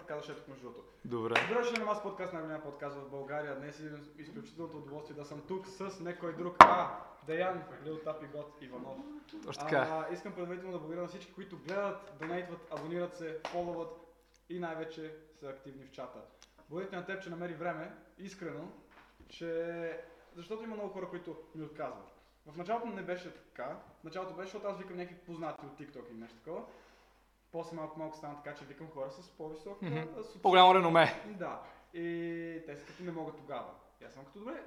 така да шетох между другото. Добре. Добре, ще на Мас подкаст, най-голям подкаст в България. Днес е изключителното удоволствие да съм тук с някой друг. А, Деян, Лил Тапи Гот Иванов. Точно така. А, искам предварително да благодаря на всички, които гледат, донейтват, абонират се, фоловат и най-вече са активни в чата. Благодаря на теб, че намери време, искрено, че... защото има много хора, които ми отказват. В началото не беше така. В началото беше, защото аз викам някакви познати от TikTok и нещо такова. После малко малко стана така, че викам хора с по-висок а, соци- По-голямо реноме. Да. И те са като не могат тогава. И аз съм като добре,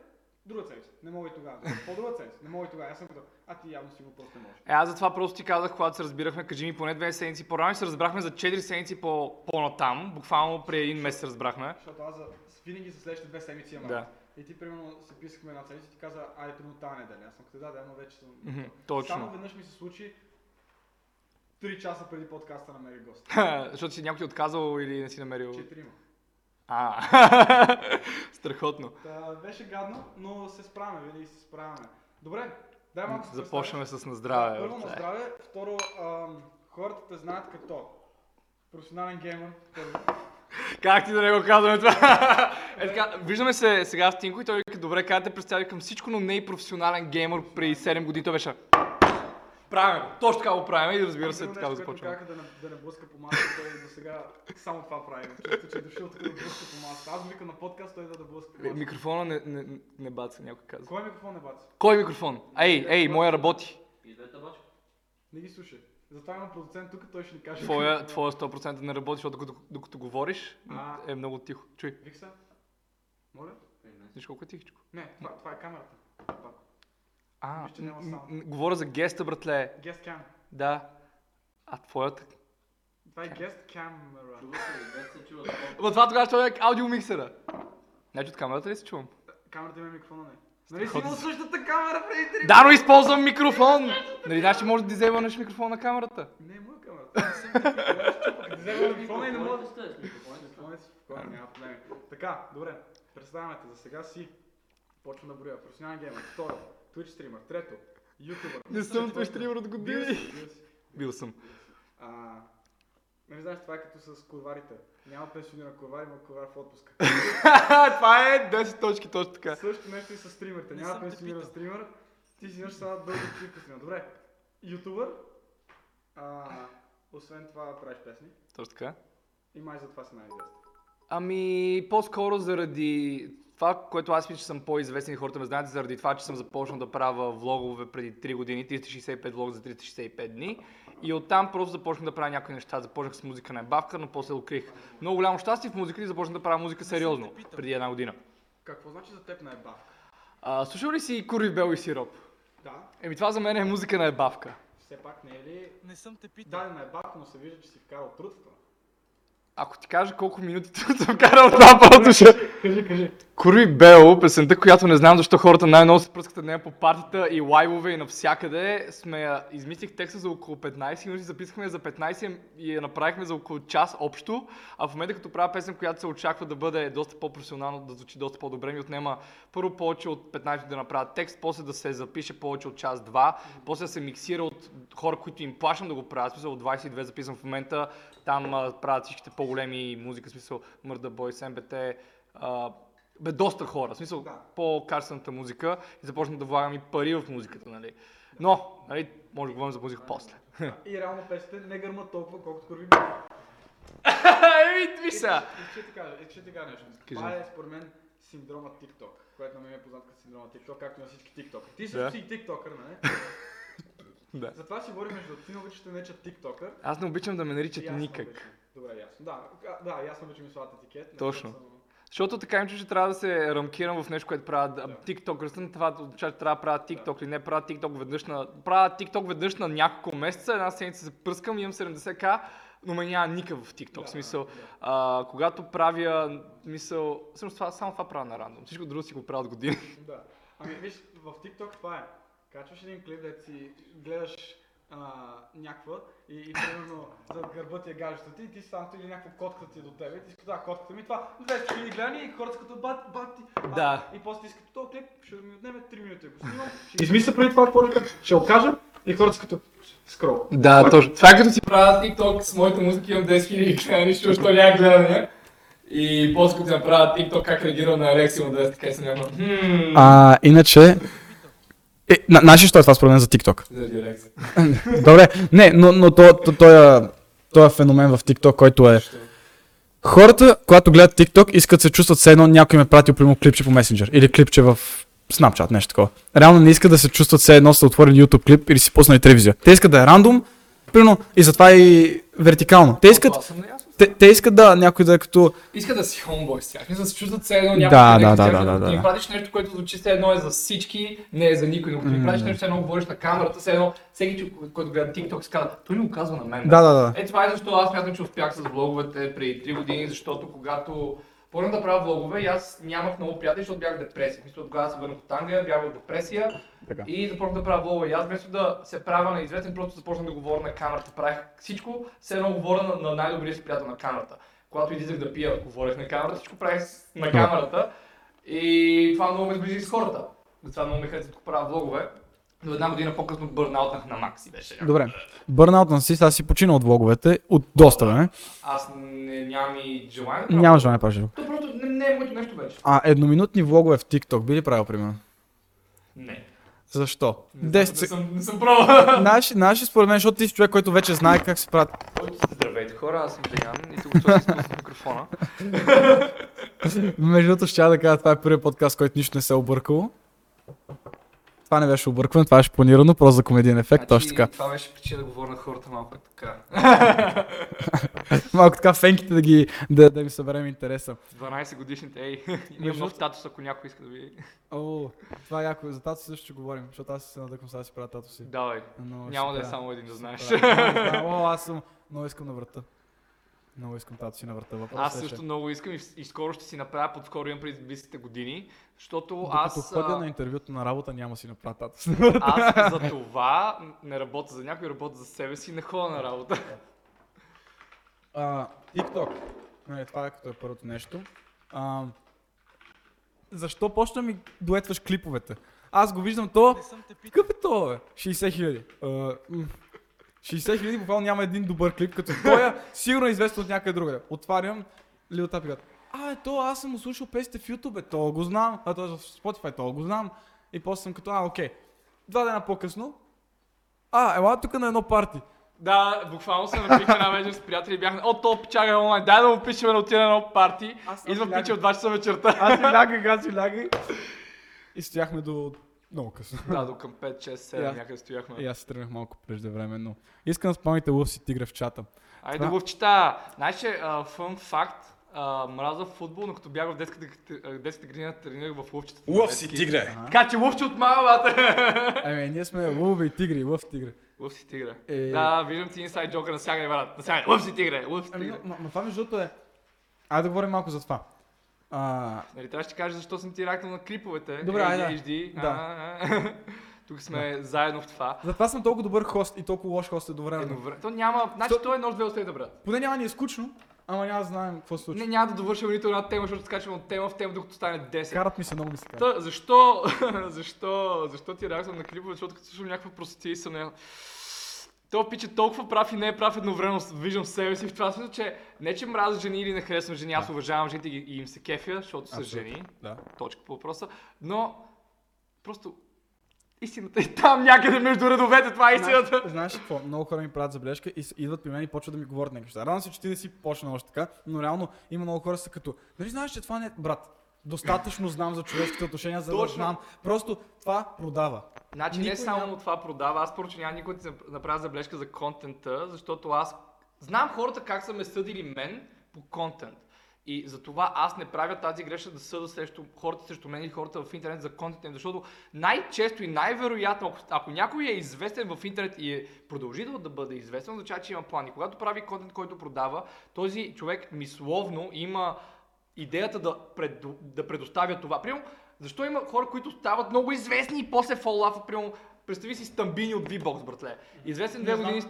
друга седмица. Не мога и тогава. По-друга седмица. Не мога и тогава. Аз съм като, а ти явно сигурно просто не можеш. Е, аз затова просто ти казах, когато се разбирахме, кажи ми поне две седмици по-рано се разбрахме за 4 седмици по- по-натам. Буквално преди един месец се разбрахме. Защото аз за, винаги за следващите две седмици имам. Да. И ти примерно се писахме една седмица и ти каза, айде примерно тази неделя. Аз съм като да, да, но вече съм. Само Точно. веднъж ми се случи 3 часа преди подкаста намери гост. Защото си някой ти отказал или не си намерил. Четирима. А, страхотно. Та, беше гадно, но се справяме, винаги се справяме. Добре, дай малко се Започваме с на здраве. Първо на здраве, второ, ам, хората те знаят като професионален първо. Как ти да не го казваме това? е така, виждаме се сега с Тинко и той вика, добре, как те представи към всичко, но не и професионален геймър преди 7 години. Той беше правим го. Точно така го правим и разбира се, така го започваме. казаха да не, да не блъска по масата, той до сега само това прави. Чувствам, че е дошъл тук да блъска по масата. Аз викам на подкаст, той да да блъска по масата. Микрофона не, не, не баца, някой каза. Кой микрофон не баци? Кой микрофон? Ей, ей, моя работи. И двете бачка. Не ги слушай. Затова има продуцент тук, той ще ни каже. Твоя, твоя 100% не работи, защото докато, докато говориш А. е много тихо. Чуй, Вик се. Моля? виж колко е тихичко. Не, това, това е камерата. Това. А, Виж, че няма м- саунд. м- говоря за геста, братле. Guest cam. Да. А твоята? Това е guest camera. Чува се, това тогава ще е аудиомиксера. Значи от камерата ли се чувам? Камерата има микрофона, не. Нали си Страхотно. имал същата камера преди три Да, но използвам микрофон! Нали, значи може да дизейванеш микрофон на камерата? Не е моя камера. Да взема микрофона и не мога да... сте, с микрофоните сте. Микрофонът си спокойно, няма проблеми. Така, добре. Представяме те. За сега си. Почвам да броя. Професионален геймер. Второ. Twitch стример. Трето. YouTuber. Не съм. Twitch стример от Бил години. си, бил си. Бил съм. А, Нали знаеш, това е като с курварите. Няма пенсиониран курвар, има курвар в отпуска. това е 10 точки точно така. Също нещо и с стримерите. Не Няма питал. стример. Ти си имаш дълго чивка стример. Добре. Ютубър. А, освен това правиш песни. Точно така. И май за това си най-известен. Ами, по-скоро заради това, което аз мисля, че съм по-известен и хората ме знаят, заради това, че съм започнал да правя влогове преди 3 години, 365 влог за 365 дни. И оттам просто започнах да правя някои неща. Започнах с музика на бавка, но после открих много голямо щастие в музиката и започнах да правя музика сериозно преди една година. Какво значи за теб на ебавка? А, слушал ли си Курви Бел и Сироп? Да, Еми това за мен е музика на ебавка. все пак не е ли... Не съм те питал. Дадена е бавка, но се вижда, че си вкарал труд в това. Ако ти кажа колко минути съм карал това просто ще... Кажи, кажи. Курви Бел, песента, която не знам защо хората най-много се пръскат от нея по партията и лайвове и навсякъде, сме я, измислих текста за около 15 минути, записахме за 15 и я направихме за около час общо, а в момента като правя песен, която се очаква да бъде доста по-професионално, да звучи доста по-добре, ми отнема първо повече от 15 минути да направя текст, после да се запише повече от час-два, после да се миксира от хора, които им плащам да го правят, смисъл от 22 записвам в момента, там правят всичките по-големи музика, в смисъл Murder Boys, MBT, а, бе, доста хора, в смисъл Да. по-качествената музика и започнах да влагам и пари в музиката, нали. Но, нали, може да говорим за музика после. И реално песните не гърмат толкова, колкото първи. Еми, виж сега. Ще ти кажа, ще ти кажа нещо. Това е според мен синдрома TikTok, което на мен е познат като синдрома TikTok, както на всички TikTok. Ти Да. също си тиктокър, нали? Да. Затова си говорим между ти не обичаш да наричат тиктокър. Аз не обичам да ме наричат никак. Добре, ясно. Да, да, и аз не обичам и слагат етикет. не Точно. съм- Защото така им че трябва да се рамкирам в нещо, което правят Да. да. TikTok. това означава, че трябва да правя TikTok или не правя TikTok веднъж на... Правя TikTok веднъж на няколко месеца, една седмица се пръскам, имам 70к, но ме няма никак в TikTok. Да, смисъл, да. а, когато правя, мисъл, всъщност това, само това правя на рандом. Всичко друго си го правя от години. Да. Ами виж, в TikTok това е. Качваш един клип, да си гледаш а, някаква и, и примерно зад гърба ти е гаджето ти и ти сам или някаква котка ти е до тебе и ти искаш да, котката ми това 200 хиляди гледани и хората като бат, бат ти. а, Да. И после искат този клип, ще ми отнеме 3 минути, ако снимам. Измисля преди това какво да. Ще го кажа, И хората като скрол. Да, точно. Това е като си правя TikTok с моята музика, имам 10 000 гледани, защото що няма гледания. И после като си направя TikTok как реагира на Алексия от 200, така и. «Хм». А, иначе... Е, на, знаеш ли що е това според мен за TikTok? Добре, не, но, но то, то, то, то е феномен в TikTok, който е... Хората, когато гледат TikTok, искат се чувстват все едно някой им е пратил прямо клипче по Messenger или клипче в Snapchat, нещо такова. Реално не искат да се чувстват все едно са отворили YouTube клип или си пуснали телевизия. Те искат да е рандом, примерно, и затова и вертикално. Те искат. Те, те искат да някой да е като... Иска да си хомбой с тях. Да се чувстват все едно някой. Да, да, да, да, да, да. им пратиш нещо, което звучи все едно е за всички, не е за никой. Но като ми пратиш нещо, все едно говориш на камерата, все едно всеки, който гледа TikTok, си казва, той ми го казва на мен. бе». Да, да, да. Е, това е защо аз мятам, че успях с влоговете преди 3 години, защото когато почнах да правя влогове и аз нямах много приятели, защото бях в депресия. Мисля, тогава се върнах от Англия, бях в депресия Така. и започнах да правя влогове. И аз вместо да се правя на известен, просто започнах да говоря на камерата. Правих всичко, все едно говоря на, на най-добрия си приятел на камерата. Когато излизах да пия, говорех на камерата, всичко правих на камерата. И това много ме сближи с хората. Затова много ме хареса да правя влогове. Но една година по-късно бърнаутнах на Макси беше. Добре. Бърнаут на си, аз си почина от влоговете от доста време. Аз не, нямам и желание да правя Няма желание да правиш. То просто не, не е моето нещо вече. А едноминутни влогове в TikTok би ли правил, примерно? Не. Защо? Не, 10 знам, се... не, съм, не съм пробвал. Наши, наши според мен, защото ти си човек, който вече знае как се правят. Здравейте хора, аз съм Деян и тук спусна микрофона. Между другото, ще да кажа, това е първият подкаст, който нищо не се е объркало. Това не беше объркване, това беше планирано, просто за комедиен ефект, точно така. Това беше причина да говоря на хората малко така. Малко така фенките да ги, да, да ми съберем интереса. 12 годишните, ей, имам нов татус, ако някой иска да види. О, това е яко, за тато също ще говорим, защото аз се надъквам сега да си правя тато си. Давай, Но няма да е само един да знаеш. О, аз съм, много искам на врата. Много искам тато си на врата. Въпросът Аз също че- много искам и, и скоро ще си направя, подскоро имам през близките години, защото Докато аз... ходя а, на интервюто на работа, няма си направя тато си. Аз за това не работя за някой, работя за себе си, не ходя на работа. А, TikTok. Нали, това е като е първото нещо. А, защо почна ми дуетваш клиповете? Аз го виждам то. Какъв е то, бе? 60 хиляди. А, м. 60 хиляди, буквално няма един добър клип, като той е сигурно известен от някъде другаде. Отварям Лил Тап и казват, а, то аз съм слушал песните в YouTube, бе, то го знам, а то е в Spotify, то го знам. И после съм като, а, окей. Два дена по-късно, а, ела тук на едно парти. Да, буквално се напих една вечер с приятели и бяхме, о, то пичага е онлайн, дай да му пишем да отиде на едно парти. Аз- Идва пича от 2 часа вечерта. Аз си лягах, аз си лягах. И стояхме до много късно. Да, до към 5, 6, 7 Я. някъде стояхме. И аз се тръгнах малко преждевременно. Искам да спомните Лъв си тигра в чата. Айде Това- да го вчита. Знаеш, фън факт, а, мраза футбол, но като бях в детската, детската градина, тренирах в лъвчета. Лъв си, тигре! Така че лъвче от малата. Ами, ние сме лъвове и тигри, лъв тигра. Лъв си тигра. Е. Да, виждам ти инсайд джока на всяка брат. На всяка. Лъв си тигре, лъв си Ами, тигре. но, но това между другото е... Айде да говорим малко за това. А, Нали, трябва ще кажа защо съм ти ракнал на клиповете. Добре, айде. ADHD. Да. А, а. Тук сме заедно в това. затова съм толкова добър хост и толкова лош хост едновременно. Едновременно. То няма, значи То- той е нож две да брат. Поне няма ни е скучно, ама няма да знаем какво се случва. Не, няма да довършим нито една тема, защото скачвам от тема в тема, докато стане 10. Карат ми се, много ми се. Та, защо, защо, защо ти реакция на клипове, защото като слушам някаква простотия и съм. То пич е толкова прав и не е прав едновременно, виждам себе си в това смисъл, че не че мразя жени или не харесвам жени, аз уважавам жените и, им се кефя, защото са Абсолютно. жени, Да. точка по въпроса, но просто истината е там някъде между редовете, това е истината. Знаеш какво? Много хора ми правят забележка и идват при мен и почват да ми говорят някакви неща. Радвам се, че ти не си почнал още така, но реално има много хора са като, нали знаеш, че това не е брат. Достатъчно знам за човешките отношения, за да Точно. знам. Просто това продава. Значи не Никой само няма- това продава, аз поръча няма никой да ти направя забележка за контента, защото аз знам хората как са ме съдили мен по контент. И затова аз не правя тази грешка да съда срещу хората срещу мен и хората в интернет за контент, им, защото най-често и най-вероятно, ако, ако някой е известен в интернет и е продължител да бъде известен, означава, че има план. И когато прави контент, който продава, този човек мисловно има идеята да, пред, да предоставя това. Примерно, защо има хора, които стават много известни и после фоллафа, примерно, представи си Стамбини от V-Box, братле. Известен две години,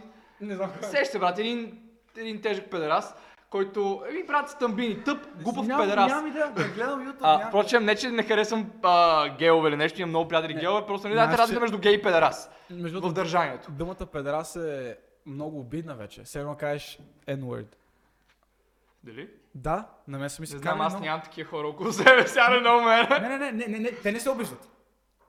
Не знам. Сеща се, брат, един, един тежък педерас, който, еми брат, стъмбини, тъп, глупав Нямам- педерас. Нямам идея, да гледам YouTube. А, впрочем, не че не харесвам а, геове или нещо, имам много приятели Не. геове, просто не дайте разлика че- между гей и педерас Между в държанието. думата педерас е много обидна вече. Едно кажеш N-word. Дали? Да, на мен са ми се Не знам, аз много- нямам такива хора около себе, не много мен. Не, не, не, не, не, не, те не се обиждат.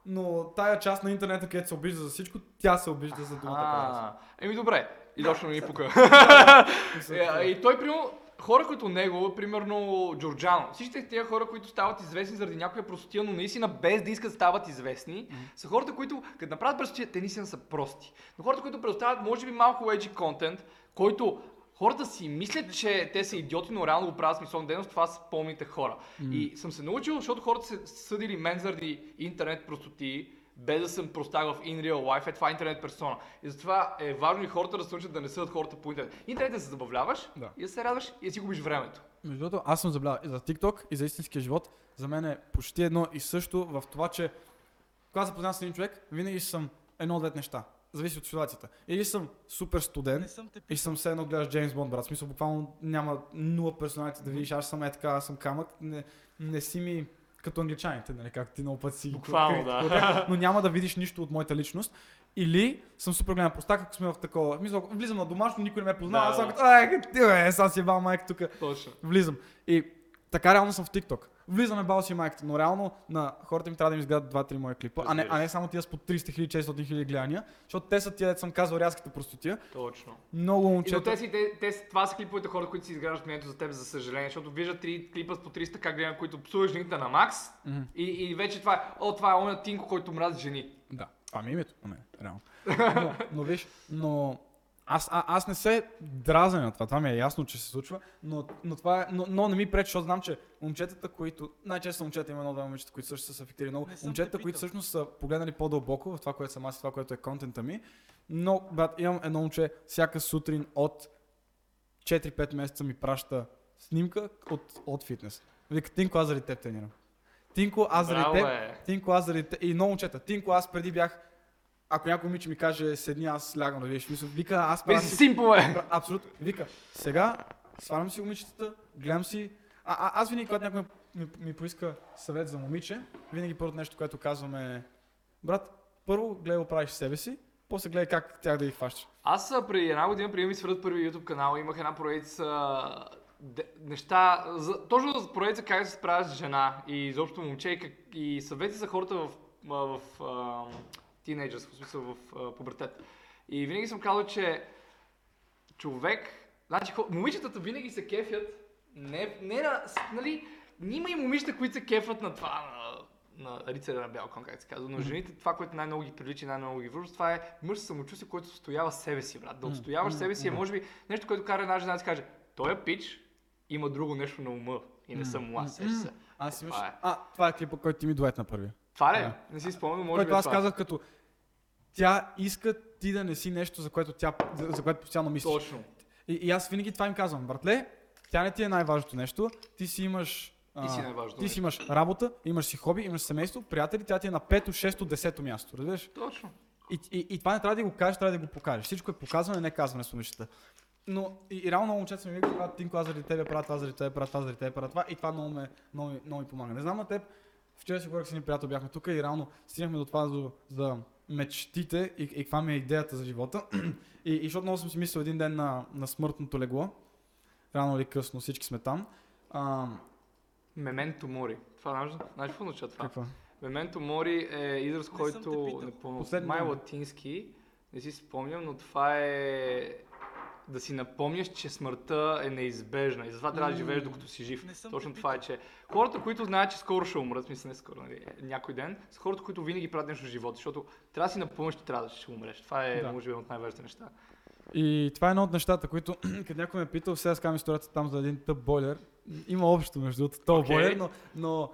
Но тая част на интернета, където се обижда за всичко, тя се обижда за думата. А, еми добре, и точно ни пука. Е, И той, примерно, хора като него, примерно Джорджано, всичките тези хора, които стават известни заради някоя простотия, но наистина без да искат стават известни, са хората, които, като направят простотия, те наистина са прости. Но хората, които предоставят, може би, малко edgy контент, който хората си мислят, че те са идиоти, но реално го правят смисловна дейност, това са помните хора. И съм се научил, защото хората се съдили мен заради интернет простоти, без да съм простак в in real life, е това е интернет персона. И затова е важно и хората да се научат да не съдят хората по интернет. Интернет е да се забавляваш Да. и да се радваш и да си губиш времето. Между другото, аз съм забелязал и за TikTok, и за истинския живот. За мен е почти едно и също в това, че когато се познавам с един човек, винаги съм едно от двете неща. Зависи от ситуацията. Или съм супер студен и съм все едно гледаш Джеймс Бонд, брат. В смисъл, буквално няма нула персоналите да видиш, аз съм е така, аз съм камък. Не, не си ми като англичаните, нали, както ти много пъти си Буквално, да. но няма да видиш нищо от моята личност. Или съм супер голям простак, ако сме в такова. Мисля, влизам на домашно, никой не ме познава, Да, аз съм като, ай, ти бе, сега си бал майка тук. Точно. Влизам. И така реално съм в TikTok. Влизаме бал си майката, но реално на хората ми трябва да им изгледат 2-3 мои клипа, а не, а не само тия с по 300 000, 400 000 гледания, защото те са тия, дето съм казал рязката простотия. Точно. Много И но момчета. те, си, те, те, това са клиповете хора, които си изграждат мнението за теб, за съжаление, защото виждат три клипа с по 300 как гледам, които псуваш жените на Макс Мгм. и, и вече това е, о, това е оня Тинко, който мрази жени. Да, това ми е името, не, реално. но, но виж, но аз, а, аз не се дразня на това, това ми е ясно, че се случва, но, но, това е, но, но не ми пречи, защото знам, че момчетата, които, най-често момчета, има момичета, които също са се афектирали много, момчетата, които всъщност са погледнали по-дълбоко в това, което съм аз и това, което е контента ми, но, брат, имам едно момче, всяка сутрин от 4-5 месеца ми праща снимка от, от фитнес. Вика, Тинко, аз заради теб тренирам. Тинко, аз заради теб. Тинко, аз заради те... И много момчета. Тинко, аз преди бях... Ако някой момиче ми каже, седни, аз лягам да видиш. Мисля, вика, аз правя... си симпо, бе. Пра- Абсолютно. Вика, сега свалям си момичетата, гледам си... А, а, аз винаги, когато някой ми, ми, поиска съвет за момиче, винаги първото нещо, което казвам е... Брат, първо гледай го правиш себе си, после гледай как тях да ги хващаш. Аз преди една година, преди ми свърдат първи YouTube канал, имах една де- неща, за, точно за поредица как се справя с жена и изобщо момче и, как, и съвети за хората в, в, в а, тинейджърс, в смисъл в а, пубертет. И винаги съм казал, че човек, значи момичетата винаги се кефят, не, не на, нали, има и момичета, които се кефят на това, на, на рицаря на бял кон, как се казва, но жените това, което най-много ги привлича най-много ги връжда, това е мъж със самочувствие, който отстоява себе си, брат. Да отстояваш себе си е, може би, нещо, което кара една жена да си каже, той е пич, има друго нещо на ума и не съм аз, се. Аз имаш... Това е. А, това е клипа, който ти ми дует на първия. Това ли? е? Да. Не си спомням, може Който би е аз казах като... Тя иска ти да не си нещо, за което тя, за, за което постоянно мислиш. Точно. И, и аз винаги това им казвам, братле, тя не ти е най-важното нещо, ти си имаш... Ти си а, най-важното Ти си имаш работа, имаш си хоби, имаш семейство, приятели, тя ти е на пето, шесто, десето място, разбираш? Точно. И, и, и това не трябва да го кажеш, трябва да го покажеш. Всичко е показване, не казване с момичета. Но и, и реално много момчета са ми викали, брат, Тинко, аз заради тебе правя това, заради тебе правя това, заради тебе правя това и това много, ме, много, много ми помага. Не знам на теб, вчера си говорих с един приятел, бяхме тук и реално стигнахме до това за, за мечтите и, и каква ми е идеята за живота. и, и защото много съм си мислил един ден на, на смъртното легло, рано или късно, всички сме там. А, Мементо мори. Това знаеш, знаеш какво означава това? каква? Мементо мори е израз, съм който не помня, май латински, не си спомням, но това е да си напомняш, че смъртта е неизбежна и затова трябва да живееш докато си жив. Не съм Точно това е, че хората, които знаят, че скоро ще умрат, мисля не скоро, нали, някой ден, са хората, които винаги правят нещо в живота, защото трябва да си напомняш, че трябва да ще умреш. Това е, Да. може би, едно от най-важните неща. И това е едно от нещата, които, като някой ме е питал, сега скам историята там за един тъп бойлер. Има общо между другото, този Окей. бойлер, но, но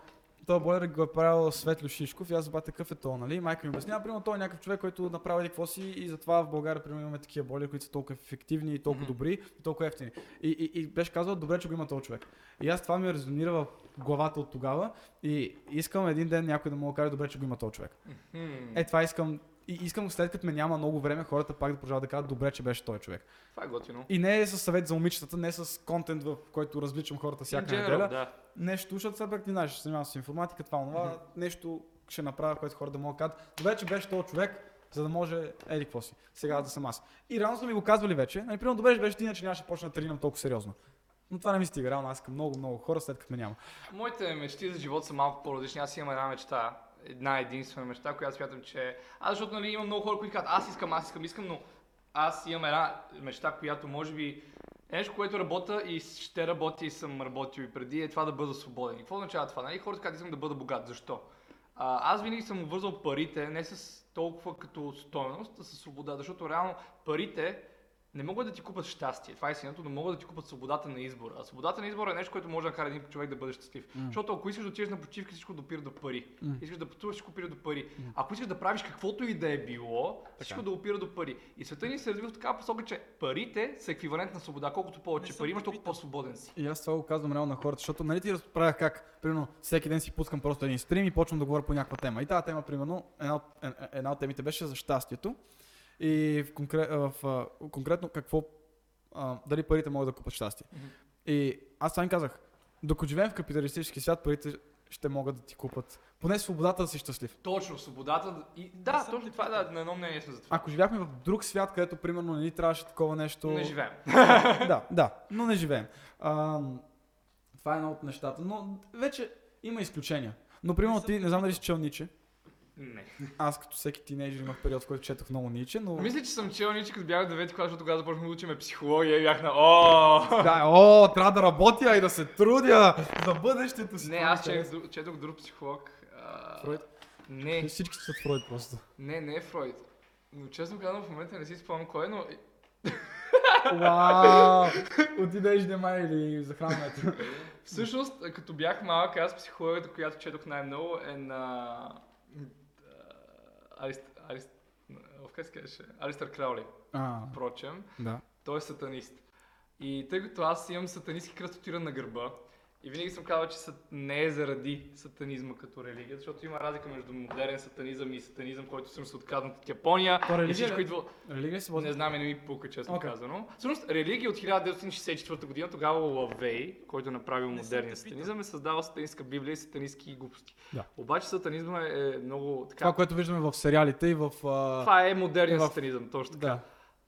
този бойлер го е правил Светло Шишков и аз забавя такъв е то, нали? Майка ми обяснява, примерно той е някакъв човек, който направи какво си и затова в България примерно имаме такива бойлери, които са толкова ефективни и толкова добри и толкова ефтини. И, и, и беше казал, добре, че го има този човек. И аз това ми резонира в главата от тогава и искам един ден някой да му каже, добре, че го има този човек. Е, това искам И искам след като ме няма много време, хората пак да продължават да кажат, добре, че беше той човек. Това е готино. И не е с съвет за момичетата, не с контент, в който развличам хората всяка general, неделя. да. Нещо, защото все пак ти знаеш, ще занимавам с информатика, това, това, нещо ще направя, което хората да могат да кажат. Добре, че беше този човек, за да може, еди какво си, сега да съм аз. И реално са ми го казвали вече. Нали, примерно, добре, че беше ти, иначе нямаше почна да тренирам толкова сериозно. Но това не ми стига, реално аз искам много, много хора, след като ме няма. Моите мечти за живот са малко по-различни. Аз имам една мечта, една единствена мечта, която смятам, че... Аз, защото нали, имам много хора, които казват, аз искам, аз искам, искам, но аз имам една мечта, която може би е нещо, което работя и ще работя и съм работил и преди, е това да бъда свободен. И какво означава това? Нали? Хората казват, искам да бъда богат. Защо? А, аз винаги съм обвързал парите не с толкова като стойност, а с свобода, защото реално парите не могат да ти купат щастие. Това е истината, но могат да ти купат свободата на избора. А свободата на избора е нещо, което може да накара един човек да бъде щастлив. М. Защото ако искаш да отидеш на почивка, всичко допира до пари. М. Искаш да пътуваш, всичко опира до пари. Ако искаш да правиш каквото и да е било, всичко да опира до пари. И света ни се развива в такава посока, че парите са еквивалент на свобода. Колкото повече пари имаш, толкова по-свободен си. И аз това го казвам реално на хората, защото нали ти разправях как, примерно, всеки ден си пускам просто един стрим и почвам да говоря по някаква тема. И тази тема, примерно, една от, е- е- една от темите беше за щастието. И в, конкрет, в, а, конкретно какво, а, дали парите могат да купат щастие. Мгм. И аз това им казах, докато живеем в капиталистически свят, парите ще могат да ти купат поне свободата да си щастлив. Точно, свободата. да- И, да, точно това, да, на едно мнение сме за това. Ако живяхме в друг свят, където примерно не ни трябваше такова нещо. Не живеем. да, да, но не живеем. А, това е едно от нещата. Но вече има изключения. Но, примерно, ти, не знам дали си чел Ниче. Не. Аз като всеки тинейджър имах период, в който четох много Ниче, но... Мисля, че съм чел Ниче, като бях в 9 клас, защото тогава започнахме да учим психология и бях на О! Да, о, трябва да работя и да се трудя за бъдещето си. Не, аз четох, друг- четох друг психолог. а, Фройд? Не, Всички са Фройд просто. не, не е Фройд. Но честно казвам, в момента не си спомням кой е, но Вау! От тинейджър май или захранването. всъщност, като бях малък, аз психологията, която четох най-много е на... Арист... Арист... как се казваше? Алистър Краули, А, впрочем. да. Той е сатанист. И тъй като аз имам сатанистски кръстотиран на гърба, и винаги съм казал, че сат... не е заради сатанизма като религия, защото има разлика между модерен сатанизъм и сатанизъм, който всъщност се отказват от Япония. То И религия всичко ли? идва... Религия си Не знам, и не ми пука, честно Окей. казано. Всъщност, религия от 1964 година, тогава Лавей, който е направил модерния сатанизъм, е създавал сатанистка библия и сатанистки глупости. Да. Обаче сатанизма е, е много така... Това, което виждаме в сериалите и в... а, Това е модерният в- сатанизъм, точно така. Да.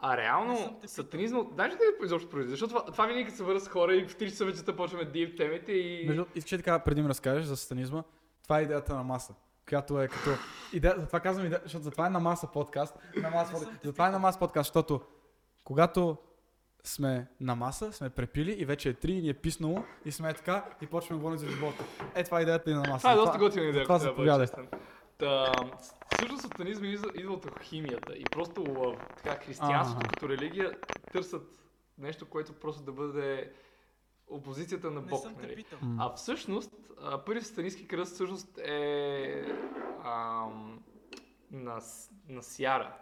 А реално, сатанизма, знаеш ли къде изобщо произлиза? Защото това, това винаги се върна с хора и в 3 часа вечерта почваме дип темите и... Между, искаш така преди ми разкажеш за сатанизма? Това е идеята на маса. Която е като... Идея, затова казвам идея, защото затова е на маса подкаст. На маса подкаст. Затова е на маса подкаст, защото когато сме на маса, сме препили и вече е три, и ни е писнало и сме така и почваме да говорим за живота. Е, това е идеята и на маса. Това е доста готина идея. да бъда заповядай. Та, всъщност сатанизма идва, идва от химията и просто така, християнството като религия търсят нещо, което просто да бъде опозицията на Не Бог. те нали? А всъщност, първият сатанистски кръст всъщност е ам, на, на Сяра.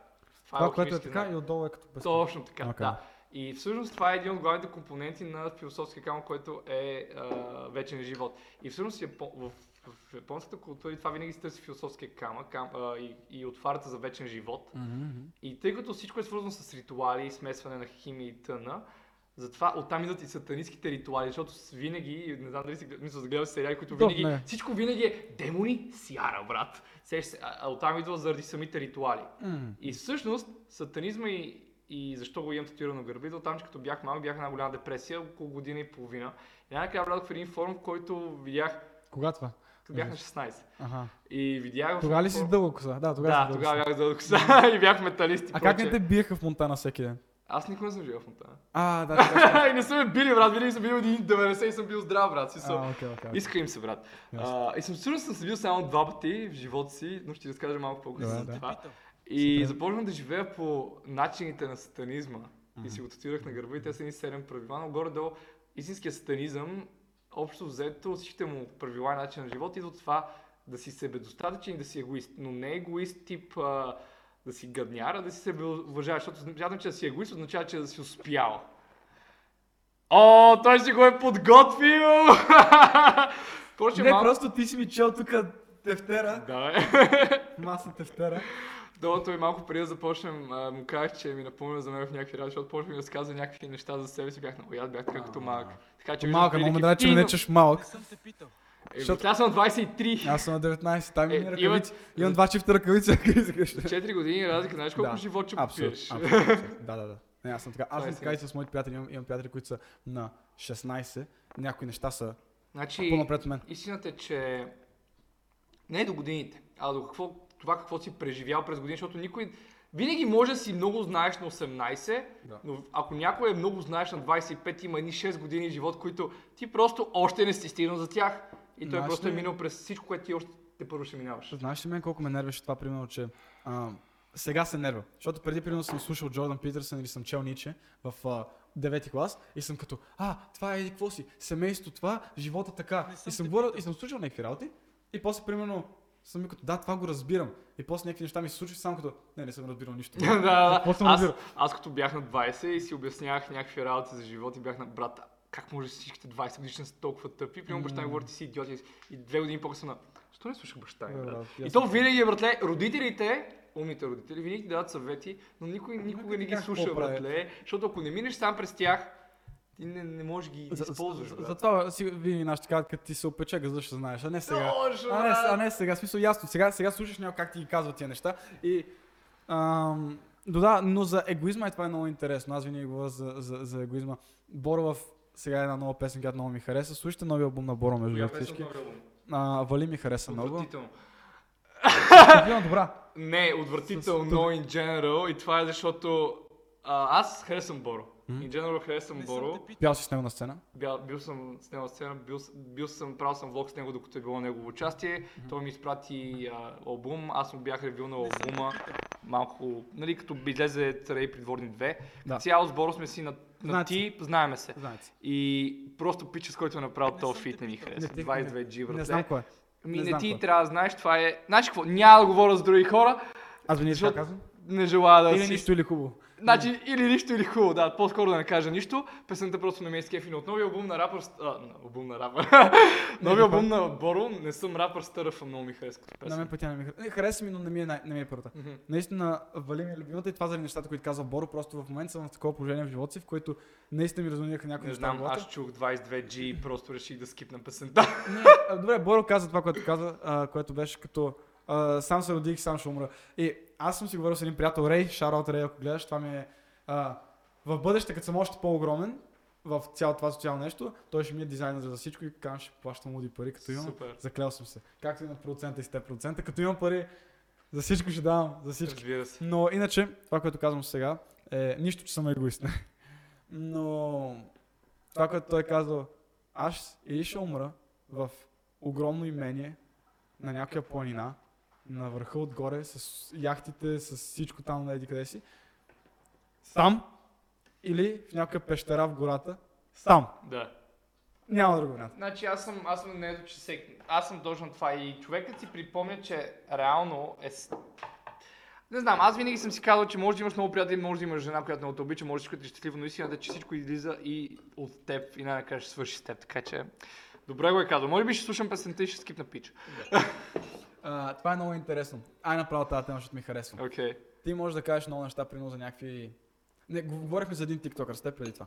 Това, което е алхимически така знак. и отдолу е като без. Точно така, Окей. да. И всъщност това е един от главните компоненти на философския камък, който е а, вечен живот. И всъщност в, в японската култура и това винаги се търси философския камък кам, а, и, и отварата за вечен живот. Мгм. И тъй като всичко е свързано с ритуали, смесване на химия и тъна, затова оттам идват и сатанистските ритуали, защото винаги, не знам дали си мисля, гледал сериали, които винаги, не. всичко винаги е демони, сяра, брат. Сещаш се, а, оттам идва заради самите ритуали. М. И всъщност сатанизма и, и защо го имам татуирано на идва там, че като бях малък, бях една голяма депресия, около година и половина. И най-накрая влязох в един форум, в който видях, Кога това? Като бях на 16. Ага. И видях... Тогава ли си дълго коса? Да, тогава Да, тогава бях дълго коса и бях металист А как не те биеха в Монтана всеки ден? Аз никога не съм живел в Монтана. А, да, и не съм ме били, брат. Винаги съм бил един 90 и съм бил здрав, брат. Си съм. А, окей, окей. Иска им се, брат. Ясно. А, и съм сигурен, съм се бил само два пъти в живота си, но ще ти разкажа малко по-късно за да. това. И Супер. започнах да живея по начините на сатанизма. И си го татуирах на гърба и те са ни 7 правила, но горе-долу истинския сатанизъм, общо взето всичките му правила и начин на живот идват от това да си себедостатъчен и да си егоист. Но не егоист тип а, да си гадняра, да си себе уважаваш, защото смятам, че да си егоист означава, че да си успял. О, той си го е подготвил! Не, малко- просто ти си ми чел тук тефтера, Да, бе. маса тефтера. Да, той малко преди да започнем, а, му казах, че ми напомня за мен в някакви радио, защото почнах ми да разказва някакви неща за себе си, бях много яд, бях така като малък. Така че ме прилики. драже, че ме наричаш малък. Е, защото- Аз съм на 23. Аз съм на 19, там Е, ми имат- ръкавици. Имам два чифта ръкавици, ако искаш. 4 години разлика, знаеш колко Да, живот ще попиеш. Да, да, да. Не, аз съм така. Аз Това е съм така и с моите приятели. Имам, имам приятели, които са на 16. Някои неща са Значи, по-напред от мен. истината е, че не е до годините, а до какво, това какво си преживял през години, защото никой... Винаги може да си много знаеш на 18, Да. но ако някой е много знаеш на 25, има едни 6 години живот, които ти просто още не си стигнал за тях. И той Знаеш просто е ли- минал през всичко, което ти още те първо ще минаваш. Знаеш ли мен колко ме нервеше това, примерно, че а, сега се нерва. Защото преди, примерно, съм слушал Джордан Питърсън или съм чел Ниче в а, 9 клас и съм като, а, това е какво си, семейство това, живота така. И съм, говорил, и съм слушал някакви работи и после, примерно, съм като, да, това го разбирам. И после някакви неща ми се случват само като, не, не съм разбирал нищо. да, да, да. Аз, аз като бях на 20 и си обяснявах някакви работи за живот и бях на брат, как може всичките 20 годишни са толкова тъпи? Примерно баща ми говори, ти си идиот и- две години по-късно на, защо не слушах баща ми, брат? И то винаги е, братле, родителите, умните родители, винаги ти дават съвети, но никой никога не ги слуша, братле, защото ако не минеш сам през тях, ти не, не можеш ги За- използваш, за- брат. Затова си винаги нашите казват, като ти се опече газа, ще знаеш, а не сега. Точно, А не, а не сега, смисъл ясно. Сега, сега слушаш някой как ти ги казват тия неща. И, ам, да, да, но за егоизма е това е много интересно. Аз винаги говоря за, за, за егоизма. Боро в сега е една нова песен, която много ми хареса. Слушайте новия албум на Боро, между другото всички. А, Вали ми хареса много. Отвратително. Добра. Не, отвратително, но in general и това е защото а, аз харесвам Боро. М. In general харесвам Боро. Пял си с него на сцена. Бял, бил съм с него на сцена, бил, бил съм, правил съм влог с него, докато е било негово участие. Той ми изпрати а, албум, аз му бях ревил на албума. Малко, нали, като би излезе Царей придворни 2. Да. Цяло с Боро сме си на, на Знаете ти, знаеме се. Знаете. И просто пича, с който е направил този фит, не ми хареса. Не, ти- 22 G, Не братле. знам кой е. Ми, не не, знам ти кой. трябва да знаеш, това е... Знаеш какво? Няма да говоря с други хора, Аз така Защото- казвам. не желая да Или си... нищо или хубаво. Значи, или нищо, или хубаво, да, по-скоро да не кажа нищо. Песента просто не ме изкефи, но от новия албум на рапър... А, на албум на рапър. новия албум на Боро, не съм рапър, стъръфа, много ми харесва като На песен. мен пътя не ми хареса. Не, Хареса ми, но не ми е, най- не ми е първата. Мгм. Наистина, Вали ми е любимата и това заради нещата, които казва Боро. Просто в момента съм в такова положение в живота си, в което наистина ми резонираха някои Не неща. в знам, аз чух 22G и просто реших да скипна песента. Не, добре, Боро каза това, което каза, а, което беше като а, сам се родих, сам ще умра. И аз съм си говорил с един приятел Рей, шараут Рей, ако гледаш, това ми е а, в бъдеще, като съм още по-огромен, в цялото това социално нещо, той ще ми е дизайнер за всичко и казвам, ще плащам луди пари, като имам. Супер. Заклел съм се. Както и на процента и с те процента, като имам пари, за всичко ще давам, за всичко. Разбира се. Но иначе, това, което казвам сега, е нищо, че съм егоист. Но това, което той казва, аз или ще умра в огромно имение на някаква планина, на върха отгоре, с яхтите, с всичко там, на еди къде си, сам, или в някаква пещера в гората, сам. Да. Няма друг вариант. Значи аз съм, аз съм мнението, че всеки, аз съм точно това и човекът си припомня, че реално е... Не знам, аз винаги съм си казал, че може да имаш много приятели, може да имаш жена, която много те обича, може да е щастливо, но истината е, че всичко излиза и от теб и най-накрая ще свърши с теб, така че... Добре го е казал. Може би ще слушам песента и ще скипна пич. А, това е много интересно. Ай направо тази тема, защото ми харесва. Окей. Ти можеш да кажеш много неща, примерно за някакви... Не, го- говорихме за един тиктокър с теб преди това.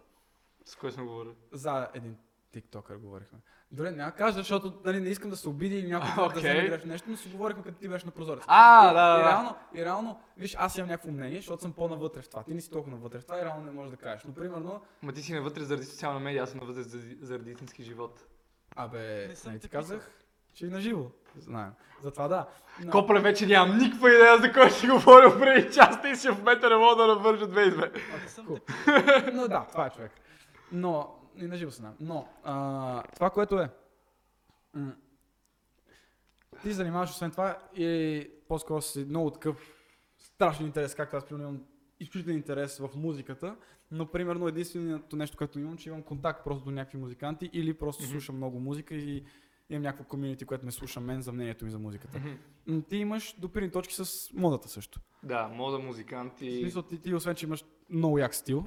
С кой съм говорил? За един тиктокър говорихме. Добре, няма да кажа, защото нали, не искам да се обиди или някой да Окей. вземе грешно нещо, но си говорихме като ти беше на прозорец. А, и, да, да, и, да. реално, и реално, виж, аз имам някакво мнение, защото съм по-навътре в това. Ти не си толкова навътре в това и реално не можеш да кажеш. Но примерно, Ма ти си навътре заради социална медия, аз съм навътре заради, заради истински живот. абе, не ти казах, че и на живо. Знаем. Затова да. Но, Копле вече нямам никаква идея за кой си говорил преди част и си в момента не мога да навържа две две. но да, това е човек. Но, и на живо се знам. Но, а, това, което е, м- ти се занимаваш освен това и по-скоро си много такъв страшен интерес, както аз примерно имам изключителен интерес в музиката, но примерно единственото нещо, което имам, че имам контакт просто до някакви музиканти или просто Мгм. слушам много музика и имам някакво комьюнити, което ме слуша мен за мнението ми за музиката. М, Ти имаш допирни точки с модата също. Да, мода, музикант В смисъл, ти, ти освен, че имаш много як стил,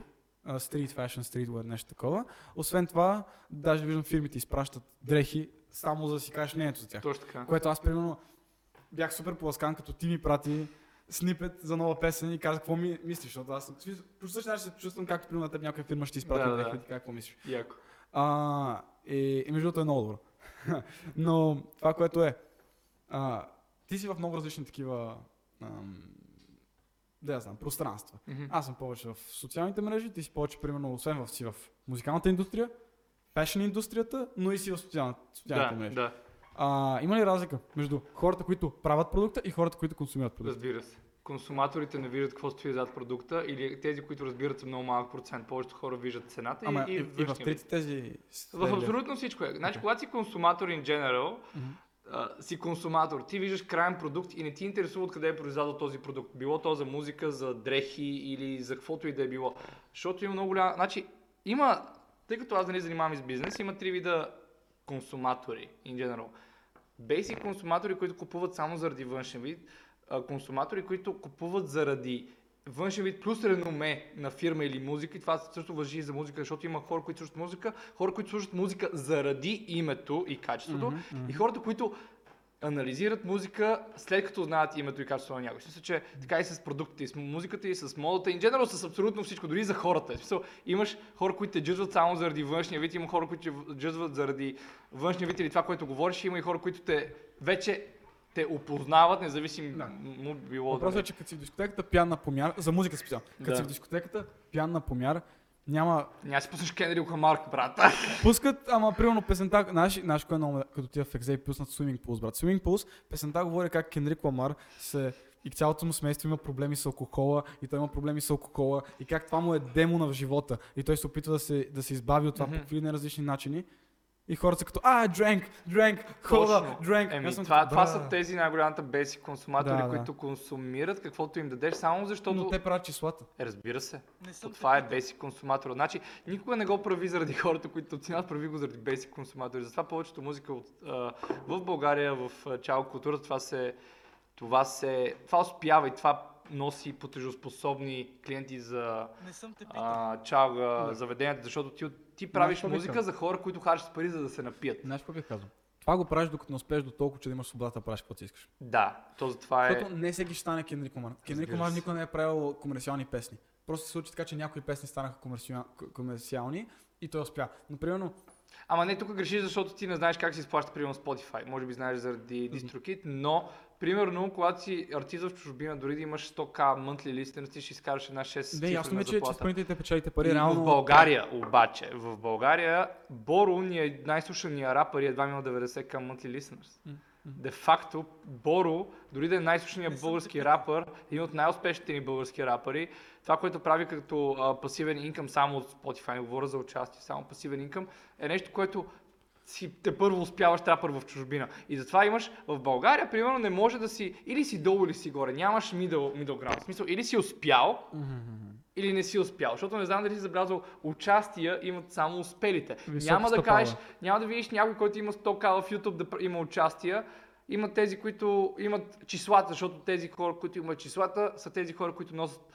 стрит фашн, стритwear, нещо такова, освен това, даже виждам фирмите изпращат дрехи, само за да си кажеш мнението за тях. Точно така. Което аз, примерно, бях супер поласкан, като ти ми прати снипет за нова песен и каза какво ми мислиш, защото аз по същия начин се чувствам, както примерно на теб някоя фирма ще ти изпрати Да, да, да, какво мислиш. Яко. А, и, и между другото е много добро. Но това, което е, а, ти си в много различни такива, ам, да я знам, пространства. Мгм. Аз съм повече в социалните мрежи, ти си повече, примерно, освен в, си в музикалната индустрия, фешн индустрията, но и си в социалната, социалните Да, мрежи. да, А, има ли разлика между хората, които правят продукта и хората, които консумират продукта? разбира се. Консуматорите не виждат какво стои зад продукта или тези, които разбират са много малък процент. Повечето хора виждат цената Ама и, и, и, и, в трите тези... В абсолютно всичко е. Значи, когато си консуматор in general, Мгм. а, си консуматор, ти виждаш крайен продукт и не ти интересува откъде е произведен този продукт. Било то за музика, за дрехи или за каквото и да е било. Защото има много голяма... Значи, има... Тъй като аз не занимавам и с бизнес, има три вида консуматори in general. Basic консуматори, които купуват само заради външен вид, а, консуматори, които купуват заради външен вид плюс реноме на фирма или музика. И това също въжи и за музика, защото има хора, които слушат музика, хора, които слушат музика заради името и качеството, Мгм, мгм. и хората, които анализират музика след като знаят името и качеството на някой. Смисъл, че така и с продуктите, и с музиката, и с модата, и general с абсолютно всичко, дори и за хората. Смисъл, имаш хора, които те джъзват само заради външния вид, има хора, които те джъзват заради външния вид или това, което говориш, има и хора, които те вече те опознават, независимо Да. му било. Въпросът да е, че като си в дискотеката пиян на помяр, за музика специално, като Да. си в дискотеката пиян на помяр, няма... Няма си пуснеш Кендрил Хамарк, брат. Пускат, ама примерно песента, знаеш, знаеш кой е много, като тия в Екзе и пуснат Swimming Pools, брат. Swimming Pools, песента говори как Кенрик Ламар се и цялото му семейство има проблеми с алкохола, и той има проблеми с алкохола, и как това му е демона в живота, и той се опитва да се, да се избави от това Мгм. по какви различни начини. И хората са като, а, drank, drank, хола, Точно. drank. Еми, това, като, това са тези най-голямата беси консуматори, Да, да. които консумират каквото им дадеш, само защото... Но те правят числата. Е, разбира се. Не То това е basic консуматор. Значи, никога не го прави заради хората, които оценяват, прави го заради basic консуматори. Затова повечето музика от, а, в България, в чао културата, това се, това се, това успява и това носи платежоспособни клиенти за Не съм те а, чалга заведенията, защото ти, ти правиш бих музика за хора, които харчат пари, за да се напият. Знаеш какво бих казал? Това го правиш докато не успееш до толкова, че да имаш свободата да правиш каквото си искаш. Да, то затова е... Защото не всеки ще стане. Кенрик Разбира Омар се. никога не е правил комерциални песни. Просто се случи така, че някои песни станаха комерциал... комерциални и той успя. Но примерно, Ама не, тук грешиш, защото ти не знаеш как се изплаща, примерно Spotify. Може би знаеш заради DistroKid, но примерно, когато си артист в чужбина, дори да имаш 100к monthly listeners, ти ще изкараш една 6 бе, ясно ми е, че, че изпълнителите печелите И пари, реално... В България, обаче, в България, Боро ни е най-слушания рапър и едва има 90 към monthly listeners. М, м. Де факто, Боро, дори да е най-слушания български рапър, един от най-успешните ни български рапъри, това, което прави като а, пасивен инкъм само от Spotify, не говоря за участие, само пасивен инкъм, е нещо, което си те първо успяваш рапър в чужбина. И затова имаш в България, примерно, не може да си или си долу, или си горе. Нямаш middle, middle ground. В смисъл, или си успял, или не си успял. Защото не знам дали си забелязал, участия имат само успелите. Висока няма да кажеш, няма да видиш някой, който има 100к в YouTube да има участия. Има тези, които имат числата, защото тези хора, които имат числата, са тези хора, които носят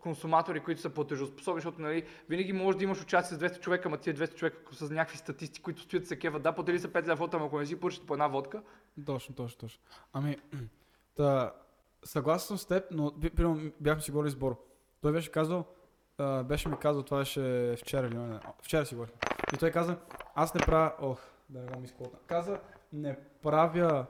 консуматори, които са платежоспособни, защото нали, винаги можеш да имаш участие с 200 човека, ама тия 200 човека с някакви статисти, които стоят се кева, да, платили са 5 лева, ама ако не си поръчат по една водка, Точно, точно, точно. Ами, та, съгласен съм с теб, но примерно бяхме си говорили с Боро. Той беше казал, беше ми казал, това беше вчера или не, вчера си говорихме. И той каза, аз не правя, ох, да не го мисля. Каза, не правя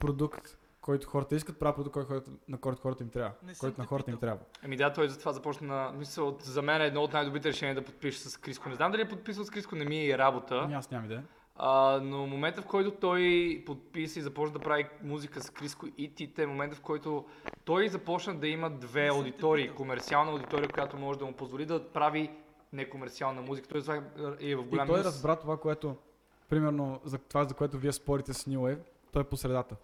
продукт, който хората искат, правя продукт, който хората, на който хората им трябва. Който на хората им трябва. Ами да, той затова започна на мисъл, за мен е едно от най-добрите решения да подпише с Криско. Не знам дали е подписал с Криско, не ми е и работа. Ами аз нямам идея. А, но момента в който той подписа и започна да прави музика с Криско и Тите, е момента в който той започна да има две аудитории. Комерциална аудитория, която може да му позволи да прави некомерциална музика. Той е в И голям той минус. разбра това, което, примерно, за това, за което вие спорите с New Wave, той е по средата.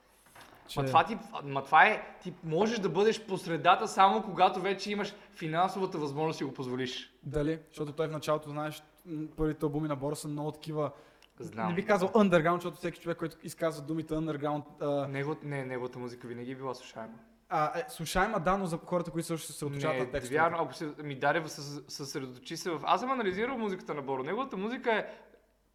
Ма това, ти, ма това е, ти можеш да бъдеш по средата само когато вече имаш финансовата възможност да си го позволиш. Дали? Защото той в началото, знаеш, първите албуми на Бора са много такива. Знам. Не би казал underground, защото всеки човек, който изказва думите underground. А, Него, не, неговата музика винаги е била слушаема. а, е, слушаем, да, но за хората, които също се съсредоточават на текстовете. вярно, ако се, ми се съсредоточи се в... Аз съм анализирал музиката на Боро. Неговата музика е...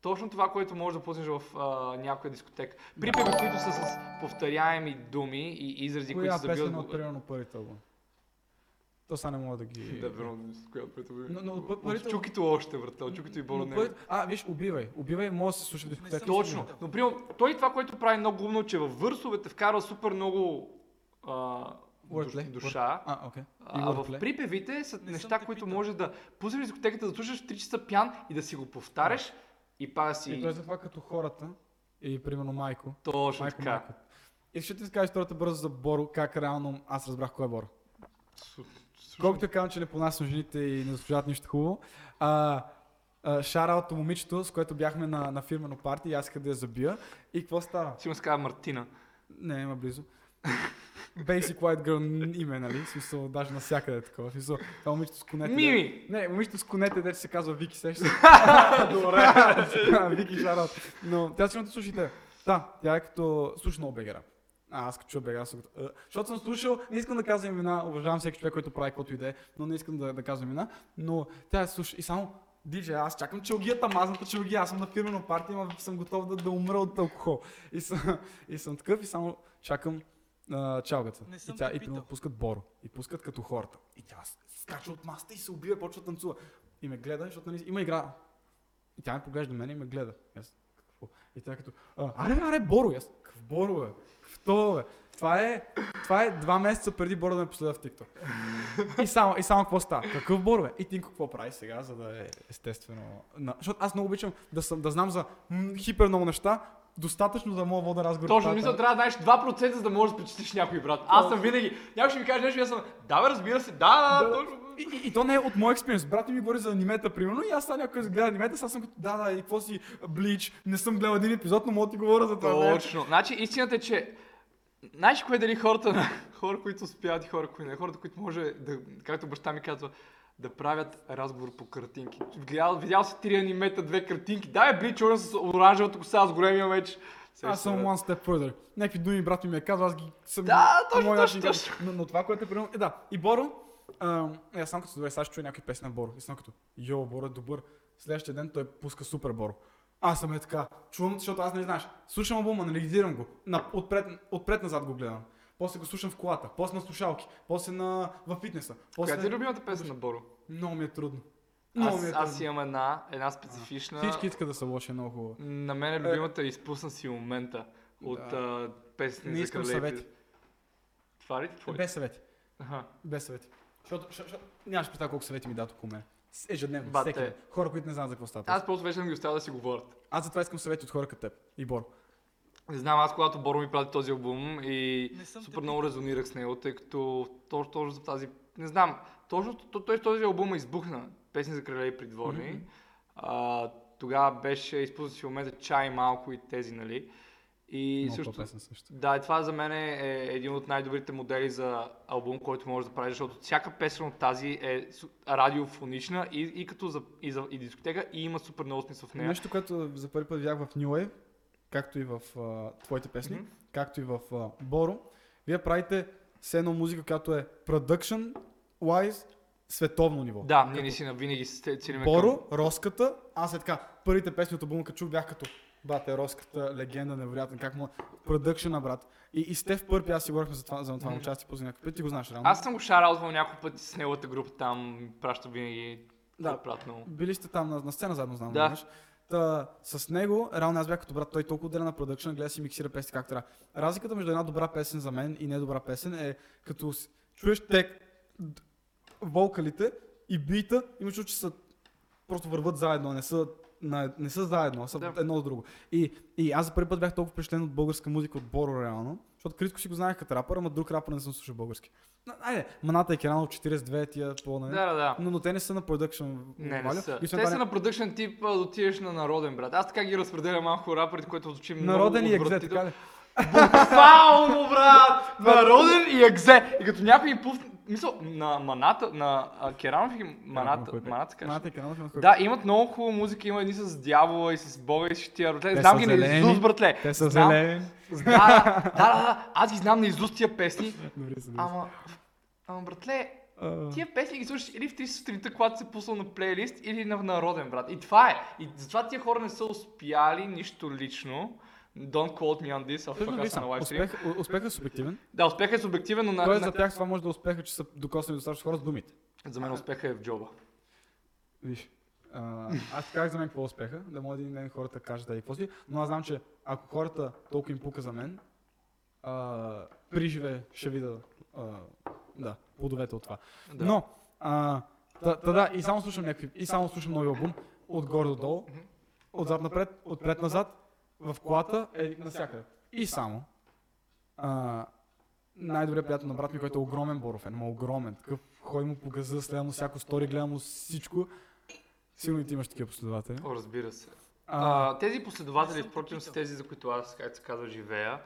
точно това, което можеш да пуснеш в а, някоя дискотека. Припеви, които са с повторяеми думи и изрази, които Коя се песен забиват. от примерно първите албум? То сега не мога да ги... Да, верно, с която припеви. Но- но От първите- чукито още, брата, от чукито и Боро не. първите- А, виж, убивай. Убивай, може да се слуша дискотека. Точно. Но, примерно, той това, което прави много умно, че във върсовете вкарва супер много а, Wordplay? душа. А. И А в припевите са Не неща, които може да пуснеш дискотеката, да слушаш в 3 часа пян и да си го повтаряш и па да И си... той е за това като хората. И примерно Майко. Точно Майко, така. Майко. И ще ти разкажа историята бързо за Боро, как реално аз разбрах кой е Боро. Колкото казвам, че не понасям жените и не заслужават нищо хубаво. А, шараото момичето, с което бяхме на, на фирмено парти аз да я забия. И какво става? Сигурно се казва Мартина. Не, има близо. Basic White Girl име, нали? В смисъл, даже навсякъде е такова. В смисъл, това момичето с конете. Мими! Не, момичето с конете, дете се казва Вики, сещаш се. Добре. Вики Шарот. Но тя сигурно слушайте. Да, тя е като... Слуша много бегера. А, аз като чуя бегера, съм. «Е». Защото съм слушал, не искам да казвам имена, уважавам всеки човек, който прави каквото и да е, но не искам да, да казвам имена. Но тя е слуша и само Диджей, аз чакам челгията, мазната челгия, аз съм на фирмено парти, ама съм готов да, да умра от алкохол. И съм, и съм такъв и само чакам а, чалгата. И, тя, и примерно пускат Боро. И пускат като хората. И тя скача от масата и се убива, почва да танцува. И ме гледа, защото нали, има игра. И тя ме поглежда мен и ме гледа. Аз, какво? И тя като, а, аре, аре, Боро. И Аз, какъв Боро, бе? Какъв то, бе? Това е, това е два месеца преди Боро да ме последва в TikTok. и само, и само какво става? Какъв Боро, бе? И Тинко какво прави сега, за да е естествено... На... Защото аз много обичам да, съм, да знам за м- хипер много неща, достатъчно да мога да вода разговор. Точно, мисля, трябва да знаеш 2% за да можеш да причислиш някой брат. Аз съм винаги. Някой ще ми каже нещо аз съм. Да, бе, разбира се, да, да, Да. точно. И, и, и, то не е от мой експириенс. Брат ми говори за анимета, примерно, и аз сега някой гледа анимета, сега съм като, да, да, и какво си, Блич, не съм гледал един епизод, но мога да ти говоря за това. не. Точно. Значи истината е, че знаеш кое е дали хората хора, които успяват и хора, които не. Хората, които може да, както баща ми казва, да правят разговор по картинки. Видял, видял си три анимета, две картинки. Да, е черен с оранжевата коса, с големия меч. Аз съм one step further. Някакви думи брат ми ми е казал, аз ги съм... Да, точно, точно, казвам. Но, но, това, което е примерно... Е, да. И Боро, а, е, аз съм като добре, сега чуя някакви песни на Боро. И съм като, йо, Боро е добър. Следващия ден той пуска супер Боро. Аз съм е така. Чувам, защото аз не знаеш. Слушам албума, анализирам го. На, отпред, отпред назад го гледам. После го слушам в колата, после на слушалки, после на, в фитнеса. После... Коя ти е любимата песен на Боро? Много ми е трудно. Много ми е Аз, аз трудно. имам една, една специфична. Всички искат да са лоши, е много хубаво. На мен е любимата изпусна си момента от Да. а, песни Не за искам съвети. Това ли? Твой? Без съвети. Аха. Без съвети. Защото, защото, нямаш представа колко съвети ми дадат около мен. Ежедневно, Бате. всеки. Хора, които не знаят за какво става. Аз просто вече съм ги оставил да си говорят. аз затова искам съвети от хора като теб и Бор. Не знам, аз когато Боро ми прати този албум и супер много резонирах с него, тъй като точно, точно за тази... Не знам, точно то- той този албум избухна. Песни за крале и придворни. Мгм. а, тогава беше изпуснат си момента чай малко и тези, нали? И Много също... също. Да, и това за мен е един от най-добрите модели за албум, който можеш да правиш, защото всяка песен от тази е радиофонична и, и като за, и, за, и дискотека и има супер много смисъл в нея. Нещо, което за първи път видях в New Wave, както и в а, твоите песни, Мгм. както и в а, Боро, вие правите все едно музика, която е production wise световно ниво. Да, ние Като наистина винаги се целиме Боро, Роската, аз е така, първите песни от албума, като чух, бях като Бате, Роската, легенда, невероятен, как му... Продъкшена, брат. И, и Стев Пърпи, аз си говорихме за това, за това Мгм. участие по някакъв път, ти го знаеш, реално. Аз съм го шараутвал няколко пъти с неговата група там, праща винаги Да. да. пратно. Били сте там на, на сцена заедно, знам. Да. знаеш. Та, с него, реално аз бях като брат, той толкова отделя на продъкшн, гледа си миксира песни как трябва. Разликата между една добра песен за мен и недобра песен е като чуеш тек, волкалите и бита, има чувство, че са просто върват заедно, не са, на, не са заедно, а са Да. едно с друго. И, и аз за първи път бях толкова впечатлен от българска музика, от Боро реално, защото критко си го знаех като рапър, ама друг рапър не съм слушал български. Айде, маната е керано от 42 тия по Да, да, да. но, но те не са на продъкшн. Не, не са. И Те това са на продъкшн тип отидеш на народен, брат. Аз така ги разпределям малко рапърите, което звучи много Народен и екзе, така ли? Буквално, брат! Народен и екзе. И като някой пусне, мисъл, на маната, на а, Керанов и маната, пее? маната, казва. Маната е Керанов, Да, имат много хубава музика, има едни с дявола и с бога и с тия братле. Те Знам ги на зелени. Изус, братле. Те са Знам. зелени. Да, да, да, да, аз ги знам на Изус тия песни. Добре са. Ама, ама братле, Тия песни ги слушаш или в 3 сутринта, когато се пусна на плейлист, или на народен, брат. И това е. И затова тия хора не са успяли нищо лично. Don't quote me on this, а Всъщност, пък аз съм на лайвстрим. успех, успехът е субективен. Да, успехът е субективен, но на, Тоест на... за тях това може да е успеха, че са докоснали достатъчно хора с думите. за мен успехът е в джоба. Виж, а, аз казах за мен какво е успеха, да може един ден хората кажат да и си, но аз знам, че ако хората толкова им пука за мен, а, приживе ще видя а, да, плодовете от това. Да. Но, а, та, та, да, и само слушам някакви, и само слушам нови албум, отгоре до долу, отзад напред, отпред назад, в колата, е навсякъде. И само. А, най-добрият приятел на брат ми, който е огромен Боров, ма огромен, такъв, ходи му по газа, следвам всяко стори, гледам му всичко. Сигурно и ти имаш такива последователи. О, разбира се. А, А, тези последователи, впрочем, са тези, за които аз, както се казва, живея.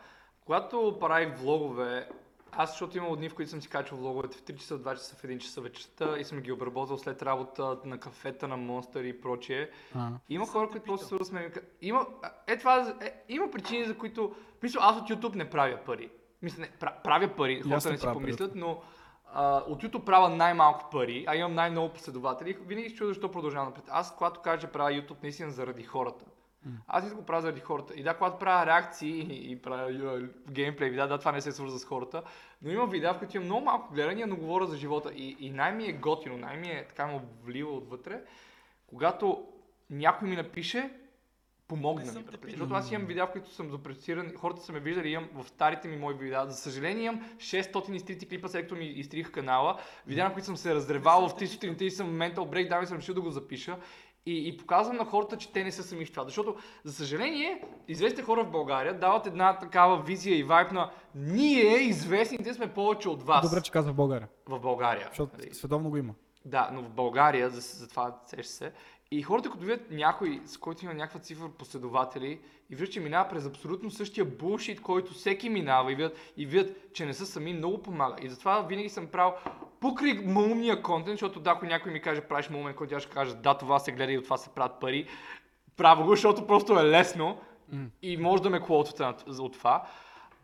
Когато правих влогове, аз, защото имам дни, в които съм си качвал влоговете в 3 часа, в 2 часа, в 1 часа вечерта и съм ги обработвал след работа на кафета, на Монстър и прочие. а, Има хора, които просто свързват с мен. и ми казват, Има, е, това, е, има причини, за които... Мисля, аз от YouTube не правя пари. Мисля, не, пра- правя пари, хората не си помислят, но а, от YouTube правя най-малко пари, а имам най-много последователи. Винаги се чудя защо продължавам напред. Аз, когато кажа, че правя YouTube, наистина заради хората. Аз искам го правя заради хората. И да, когато правя реакции и, и правя ю, геймплей видеа, да, това не се свърза с хората. Но има видеа, в които имам много малко гледания, но говоря за живота. И, и най-ми е готино, най-ми е така ме влива отвътре, когато някой ми напише, помогна ми, брат. Защото аз имам видеа, в които съм запресиран, хората са ме виждали, имам в старите ми мои видеа. За съжаление имам 600 изтрити клипа, след като ми изтриха канала. Видеа, на които съм се разревал в 3 сутринта и съм ментал breakdown и съм решил да го запиша. И, и показвам на хората, че те не са сами в това. Защото, за съжаление, известните хора в България дават една такава визия и вайб на ние, известните, сме повече от вас добре, че казва в България, в България. защото Нали? световно го има. Да, но в България, за, за това сеща се. И хората, като видят някой, с който има някаква цифра последователи, и виждат, че минава през абсолютно същия булшит, който всеки минава, и видят, и видят, че не са сами, много помага. И затова винаги съм правил покрай малумния контент, защото да, ако някой ми каже, правиш малумен контент, аз ще кажа, да, това се гледа и от това се правят пари. Правя го, защото просто е лесно и може да ме клотвате на- от това.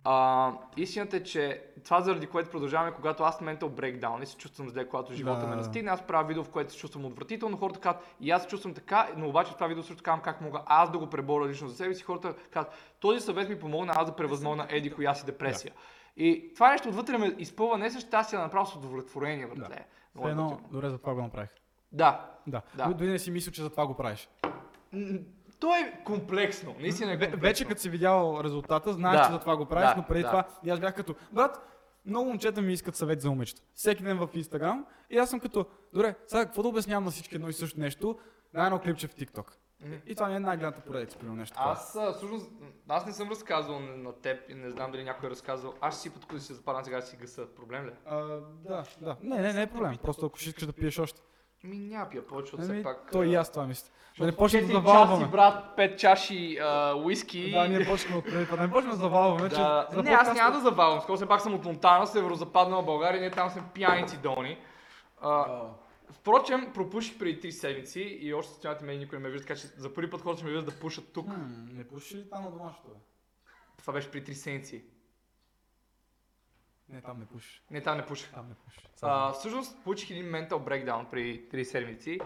А, истината е, че това заради което продължаваме, когато аз ментал брейкдаун и се чувствам зле, когато живота Да, ме да, да. настигне, аз правя видео, в което се чувствам отвратително, хората казват, и аз се чувствам така, но обаче това видео също казвам как мога аз да го преборя лично за себе си. Хората казват, този съвет ми помогна аз да превъзмогна еди коя си депресия. И това нещо отвътре ме изпълва не с щастие, а направо с удовлетворение, братле. Е едно, готино. добре, за това го направих. Да. Да. Да. да. Дори не си мисля, че за това го правиш. То е комплексно. Наистина е комплексно. Вече като си видял резултата, знаеш, Да. че за това го правиш, Да, но преди да. това и аз бях като, брат, много момчета ми искат съвет за момичета. Всеки ден в Инстаграм. И аз съм като, добре, сега какво да обяснявам на всички едно и също нещо? Дай едно клипче в TikTok. И това ми е най-гледната поредица, примерно нещо. Аз а, всъщност, аз не съм разказвал на, на теб и не знам дали някой е разказвал. Аз ще си когато си западна сега си гъса. Проблем ли? е? А, да, да. Не, не, не е проблем. Просто ако ще искаш да пиеш още. Ми няма пия повече, Ами, все пак... то и аз това мисля. Да не почнем да завалваме. брат, 5 чаши а, уиски. Да, ние почнем от преди. Да не почнем да завалваме, че Да. Не, аз няма да завалвам. Скоро все пак съм от Монтана, северо-западна България, ние там сме пияници долни. А, впрочем, пропуших преди 3 седмици и още стоят мен никой не ме вижда, така че за първи път хората ще ме видят да пушат тук. Не пушиш ли там на домашното? Това беше при 3 седмици. Не, там не пушиш. Не, там не пуших. Там не пушиш. А, всъщност получих един mental breakdown при 3 седмици.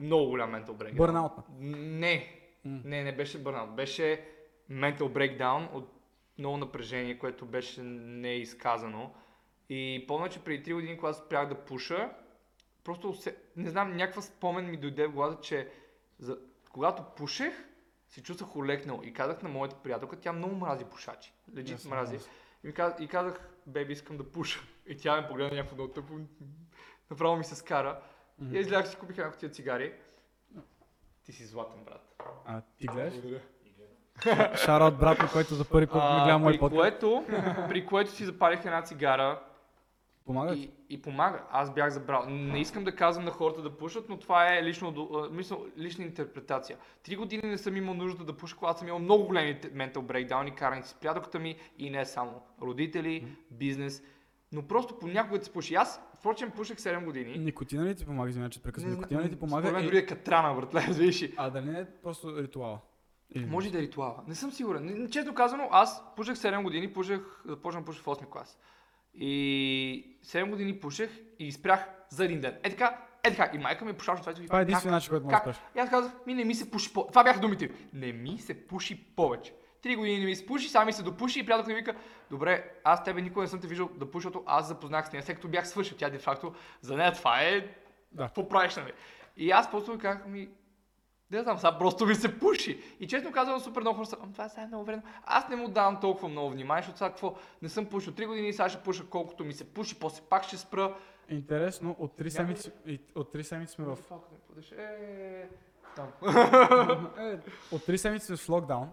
Много голям mental breakdown. Бърнаут. Не, не, не беше бърнаут. Беше mental breakdown от много напрежение, което беше неизказано. И помня, че преди 3 години, когато спрях да пуша, просто се, не знам, някаква спомен ми дойде в главата, че за, когато пушех, се чувствах улекнал и казах на моята приятелка, тя много мрази пушачи. Легит Ясно, мрази. ясно. И, казах, и казах, беби, искам да пуша. И тя ме погледна някакво много тъпо. Направо ми се скара. И излязах си купих една кутия цигари. Ти си златен, брат. А, ти гледаш? Благодаря. Шараут брат който за първи път ми гледа мой подкаст. което, при което си запалих една цигара Помага ти? и, и помага. Аз бях забрал. Не искам да казвам на хората да пушат, но това е лично, мисля, лична интерпретация. Три години не съм имал нужда да пуша, когато съм имал много големи ментал брейкдауни, карани с приятелката ми и не само. Родители, бизнес. Но просто понякога се пуши. Аз, впрочем, пушех 7 години. Никотина ли ти помага, извиня, че прекъсвам? Никотина ли ти помага? Според мен И- дори е катрана, братле, ли? А, да не е просто ритуала. Или- Може да е ритуала. Не съм сигурен. Честно казано, аз пушех 7 години, пушех, започнах да пуша в 8 клас. И 7 години пушех и спрях за един ден. Е така, е така. И майка ми пушаше това и Това е как? единственият начин, който може да. И аз казах, ми не ми се пуши по... Това бяха думите. ми. Не ми се пуши повече. Три години не ми се пуши, сами се допуши и приятелка ми вика, добре, аз тебе никога не съм те виждал да защото аз запознах с нея, след като бях свършил. Тя де факто, за нея това е Да. какво правиш, нали? И аз просто казах, ми, не знам, сега просто ми се пуши. И честно казвам, супер много хора са, «Ам, това сега е много вредно. Аз не му давам толкова много внимание, защото сега какво, не съм пушил 3 години, сега ще пуша колкото ми се пуши, после пак ще спра. Интересно, от 3 седмици, от 3 седмици сме в... Подеш. Е, там. Е, от 3 седмици сме в локдаун,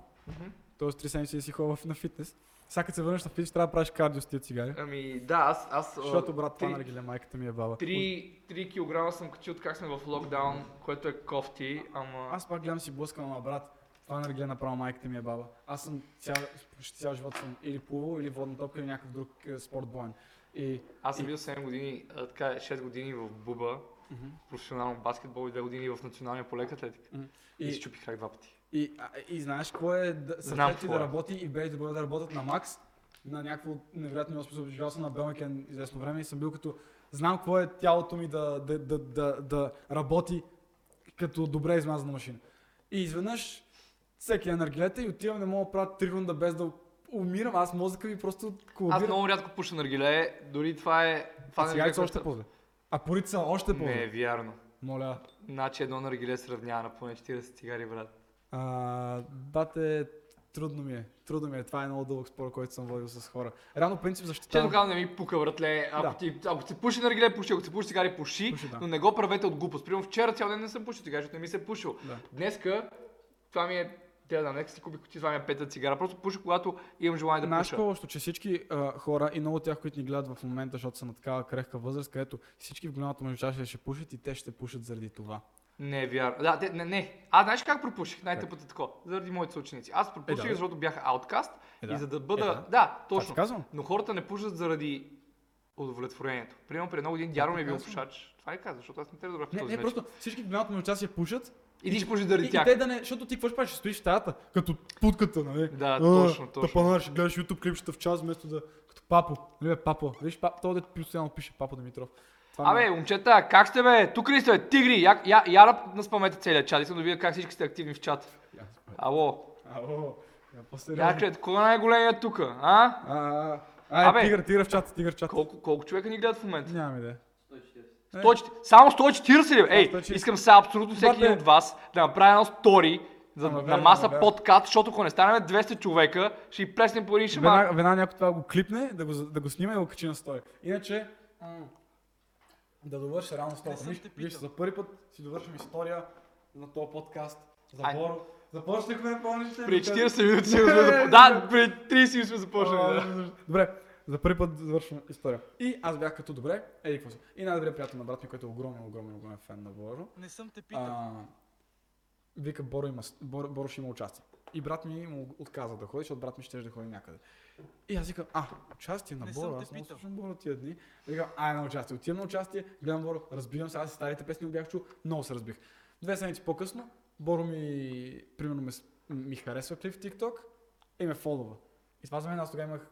т.е. 3 седмици си ходил в- на фитнес. Сега като се върнеш на фитнес, трябва да правиш кардио с тия цигари. Ами да, аз, аз Защото, брат, това наргиле, майката ми е баба. 3, 3 кг съм качил как сме в локдаун, което е кофти, ама... Аз пак гледам си блъскам, ама брат, това наргиле направо майката ми е баба. Аз съм цял, почти цял живот съм или плувал, или водна топка, или някакъв друг е, спорт боен. И Аз съм бил 7 години, а, така 6 години в Буба, Мгм. професионално баскетбол и 2 години в националния по лека атлетика. Мгм. И, И- си чупих крак два пъти. И, и знаеш какво е да, Знам ти да е. работи и да бъде да работят на макс, на някакво невероятно ниво. Живял съм на Белмекен известно време и съм бил като... Знам какво е тялото ми да, да, да, да, да работи като добре измазана машина. И изведнъж всеки е наргилета и отивам, не мога да правя три рунда без да умирам. Аз мозъка ми просто Аз колабира. много рядко пуша наргиле, дори това е... Това А цигарите са наргиле, още по-зле. А порите са още по Не е вярно. Моля. Значи едно наргиле се равнява на поне 40 цигари, брат. А, бате, трудно ми е. Трудно ми е. Това е много дълъг спор, който съм водил с хора. Реално принцип Честно защитавам. казвам, не ми пука, братле. Ако, Да. ти, ако ти пуши наргиле, пуши. Ако ти пуши цигари, пуши. Пуши, да. Но не го правете от глупост. Примерно вчера цял ден не съм пушил цигари, защото не ми се е пушил. Да. Днеска, това ми е... Те да, нека си купих кутия, това ми е пета цигара. Просто пуша, когато имам желание да Знаеш пуша. още, че всички а, хора и много от тях, които ни гледат в момента, защото са на такава крехка възраст, където всички в голямата му част ще пушат и те ще пушат заради това. Не е вярно. Да, те, не, не. Аз знаеш как пропуших? Най-тъпът е такова. Заради моите съученици. Аз пропуших, Е, да, защото бях ауткаст Е, да. и за да бъда... Е, да. да. точно. казвам. Но хората не пушат заради удовлетворението. Примерно при едно години дядо ми е бил казвам. пушач. Това ли каза, защото аз не те разбрах Не, този не, начин. просто всички голямата му част я пушат. И ти ще пушиш заради и тях. те да не, защото ти какво ще правиш? Ще стоиш в стаята, като путката, нали? Да, А, точно, точно. Тъпанар, ще гледаш YouTube клипчета в час, вместо да... Като папо. Нали папо. Виж, папо, този дет постоянно пише папо Димитров. Това Абе, е- момчета, как сте бе? Тук ли сте? Тигри, я, я, я наспамете целият чат. Искам да видя как всички сте активни в чат. Ало, Ало, я я по-сериозно. клет, кой е най-големият тук, а? А, а, Абе. Ай, тигър, тигър в чат, тигър в чат. Колко, колко човека ни гледат в момента? Нямам идея. 140. 140. Само 140 ли? Ей, 140. искам сега абсолютно всеки един от вас да направя едно стори за, Ама на маса верно. подкат, защото ако не станем 200 човека, ще и плеснем по един. Веднага, веднага някой това го клипне, да го, да го снима и го качи на стори. Иначе, да довърша реално стори. Виж, виж, за първи път си довършим история на този подкаст. За Ай. Боро. Започнахме, помниш ли? Преди 40 минути сме започнали. Да, преди 30 минути сме започнали. Да. Добре, за първи път завършвам история. И аз бях като добре, еди какво си. И най-добрият приятел на брат ми, който е огромен, огромен, огромен фен на Боро. Не съм те питал. А, вика Боро, има, Боро, Боро ще има участие. И брат ми му отказа да ходи, защото брат ми ще да ходи някъде. И аз викам, а, участие на Боро, аз много слушам Боро тия дни. Викам, ай на участие. Отивам на участие, гледам Боро, разбирам се, аз и старите песни бях чул, много се разбих. Две седмици по-късно, Боро ми, примерно, ме, с- ми харесва клип в TikTok и ме фолова. И това за мен аз тогава имах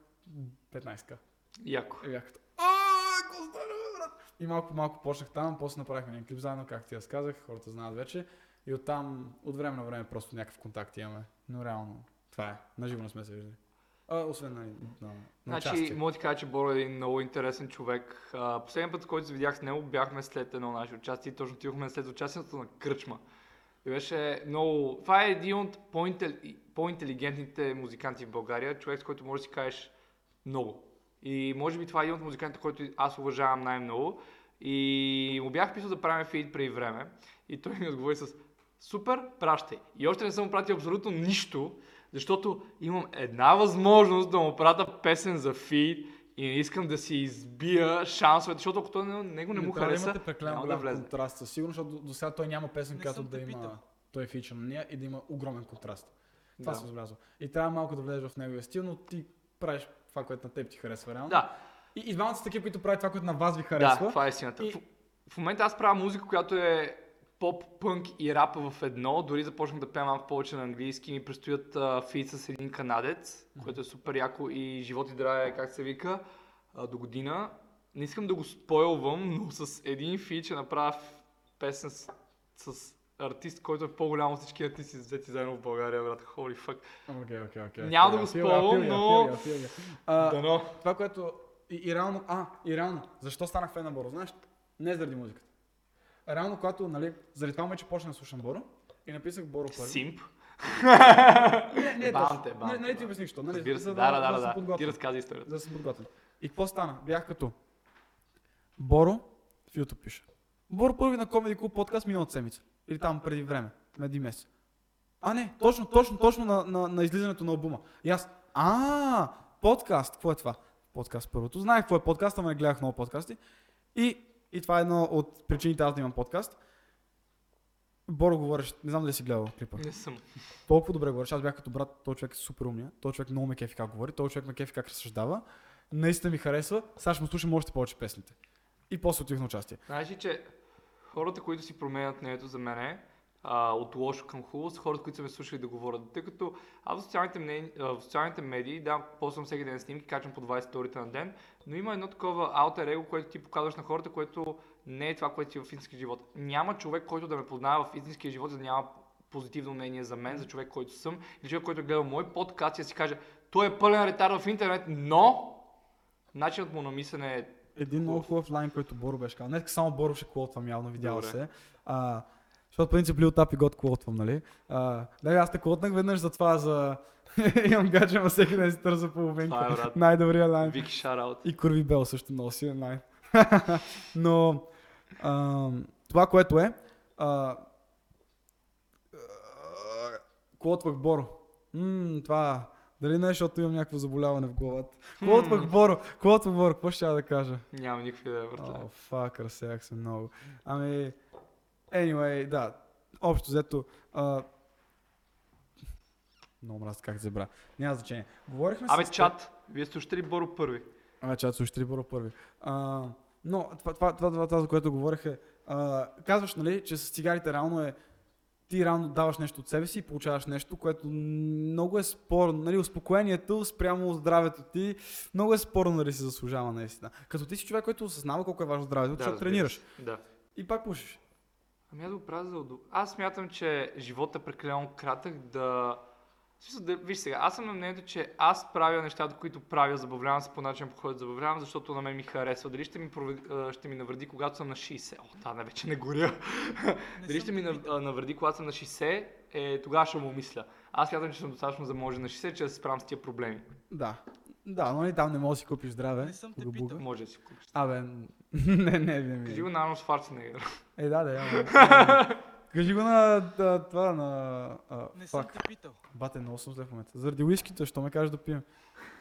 15к. Яко. И бях като, брат? И малко по малко почнах там, после направихме един клип заедно, както ти разказах, хората знаят вече. И оттам, от време на време, просто някакъв контакт имаме. Но реално, това е. Наживо не сме се виждали. А, освен на, на, на Значи, мога ти кажа, че Боро е един много интересен човек. А, последния път, който се видях с него, бяхме след едно наше участие. Точно отидохме след участието на Кръчма. И беше много... Това е един от по-интел- по-интелигентните музиканти в България. Човек, с който може да си кажеш много. И може би това е един от музикантите, който аз уважавам най-много. И му бях писал да правим фейт преди време. И той ми отговори с Супер, пращай. И още не съм пратил абсолютно нищо, защото имам една възможност да му пратя песен за фид и не искам да си избия шансовете, защото ако той не, него не му да хареса, имате прекалено няма да голям влезе. контраст. Със сигурност, защото до, сега той няма песен, която да има той е фичър на нея и да има огромен контраст. Това Да. съм забелязал. И трябва малко да влезеш в неговия стил, но ти правиш това, което на теб ти харесва реално. Да, И, и двамата са такива, които правят това, което на вас ви да, харесва. това е истината. И- В, в момента аз правя музика, която е поп, пънк и рап в едно. Дори започнах да пея малко повече на английски. Ми предстоят фит с един канадец, което е супер яко и живот и здраве, как се вика. а, до година. Не искам да го спойлвам, но с един фит ще направя песен с, с артист, който е по-голям от всички артисти взети заедно в България, брат. Holy fuck. Окей, окей, окей. Няма да го спойвам, но- А, Дано. това, което... И, и реално... А, и реално. Защо станах фен на Боро? Знаеш? Не заради музиката. Реално, когато, нали, заради това че почнах да слушам Боро и написах Боро първи. Симп. Не, не, Бам точно. те, бам Не, не ти бам. обясних, що, нали? Разбира се, да, да, да да, да. Ти разкази историята. За да съм подготвен. И какво стана? Бях като Боро в YouTube пише. Боро първи на Comedy Club подкаст миналата седмица. Или там преди време. На един месец. А не, точно, точно, точно на, на, на излизането на албума. И аз, а, подкаст, какво е това? Подкаст първото. Знаех какво е подкаст, ама не гледах много подкасти. И, и това е едно от причините аз да имам подкаст. Боро говориш, не знам дали си гледал клипа. Не съм. Толкова добре говориш. Аз бях като брат, този човек е супер умния. Този човек много ме кефи как говори. Този човек ме кефи как разсъждава. Наистина ми харесва. Сега ще му слушам още повече песните. И после отих на участие. Знаеш ли, че хората, които си променят мнението за мене, а, от лошо към хубаво, са хората, които са ме слушали да говорят. Тъй като аз в социалните, мнени, в социалните медии, да, ползвам всеки ден снимки, качвам по 20 сторите на ден, но има едно такова алтер его, което ти показваш на хората, което не е това, което си в истински живот. Няма човек, който да ме познава в истинския живот, за да няма позитивно мнение за мен, за човек, който съм, или човек, който е гледал мой подкаст и си каже, той е пълен ретар в интернет, но начинът му на мислене е Един много хубав лайн, който Боро беше казал. Днес само Боро ще клотвам, явно видял Добре. се. А, защото принцип Lil Tap и God клотвам, нали? А, да, аз те клотнах веднъж за това, за... Имам гадже, ама всеки ден си търза е, половинка. брат. Най-добрият лайн. Вики шараут. И Курви Бел също много силен лайн. Но ам, това, което е, а, а, клотвах Боро. М, това, дали не, е, защото имам някакво заболяване в главата. Клотвах Боро, клотвах Боро, какво ще я да кажа? Няма никакви идея, братле. О, фак, разсеях се много. Ами, anyway, да, общо взето, а, много мраз как се забра. Няма значение. Говорихме Абе, с чат, вие слушате ли Боро първи? а, чат слушай три Боро първи. А, но това, това, това, това, това, за което говорех е, а, казваш, нали, че с цигарите реално е, ти реално даваш нещо от себе си и получаваш нещо, което много е спорно, нали, успокоението спрямо здравето ти, много е спорно дали си заслужава наистина. Като ти си човек, който осъзнава колко е важно здравето, защото разбира тренираш се. Да. и пак пушиш. Ами аз го правя за удов... Аз смятам, че животът е прекалено кратък да... Смисъл да... Виж сега, аз съм на мнението, че аз правя нещата, които правя, забавлявам се по начин, по който забавлявам, защото на мен ми харесва. Дали ще ми, проведи, а, ще ми навреди, когато съм на 60? О, да, не, вече не горя. Дали ще ми навреди, когато съм на 60? Е, тогава ще му мисля. Аз смятам, че съм достатъчно заможен на 60, че да се справям с тия проблеми. Да. Да, но и там не можеш да си купиш здраве. Не съм те питал. Може да си купиш. Абе, не, не, не, не. Кажи го на Арнолд Шварценегер. Е, да, да, я. Кажи го на да, това, на... А, Не съм те питал. Бате, много съм зле в момента. Заради уиските, що ме кажеш да пием?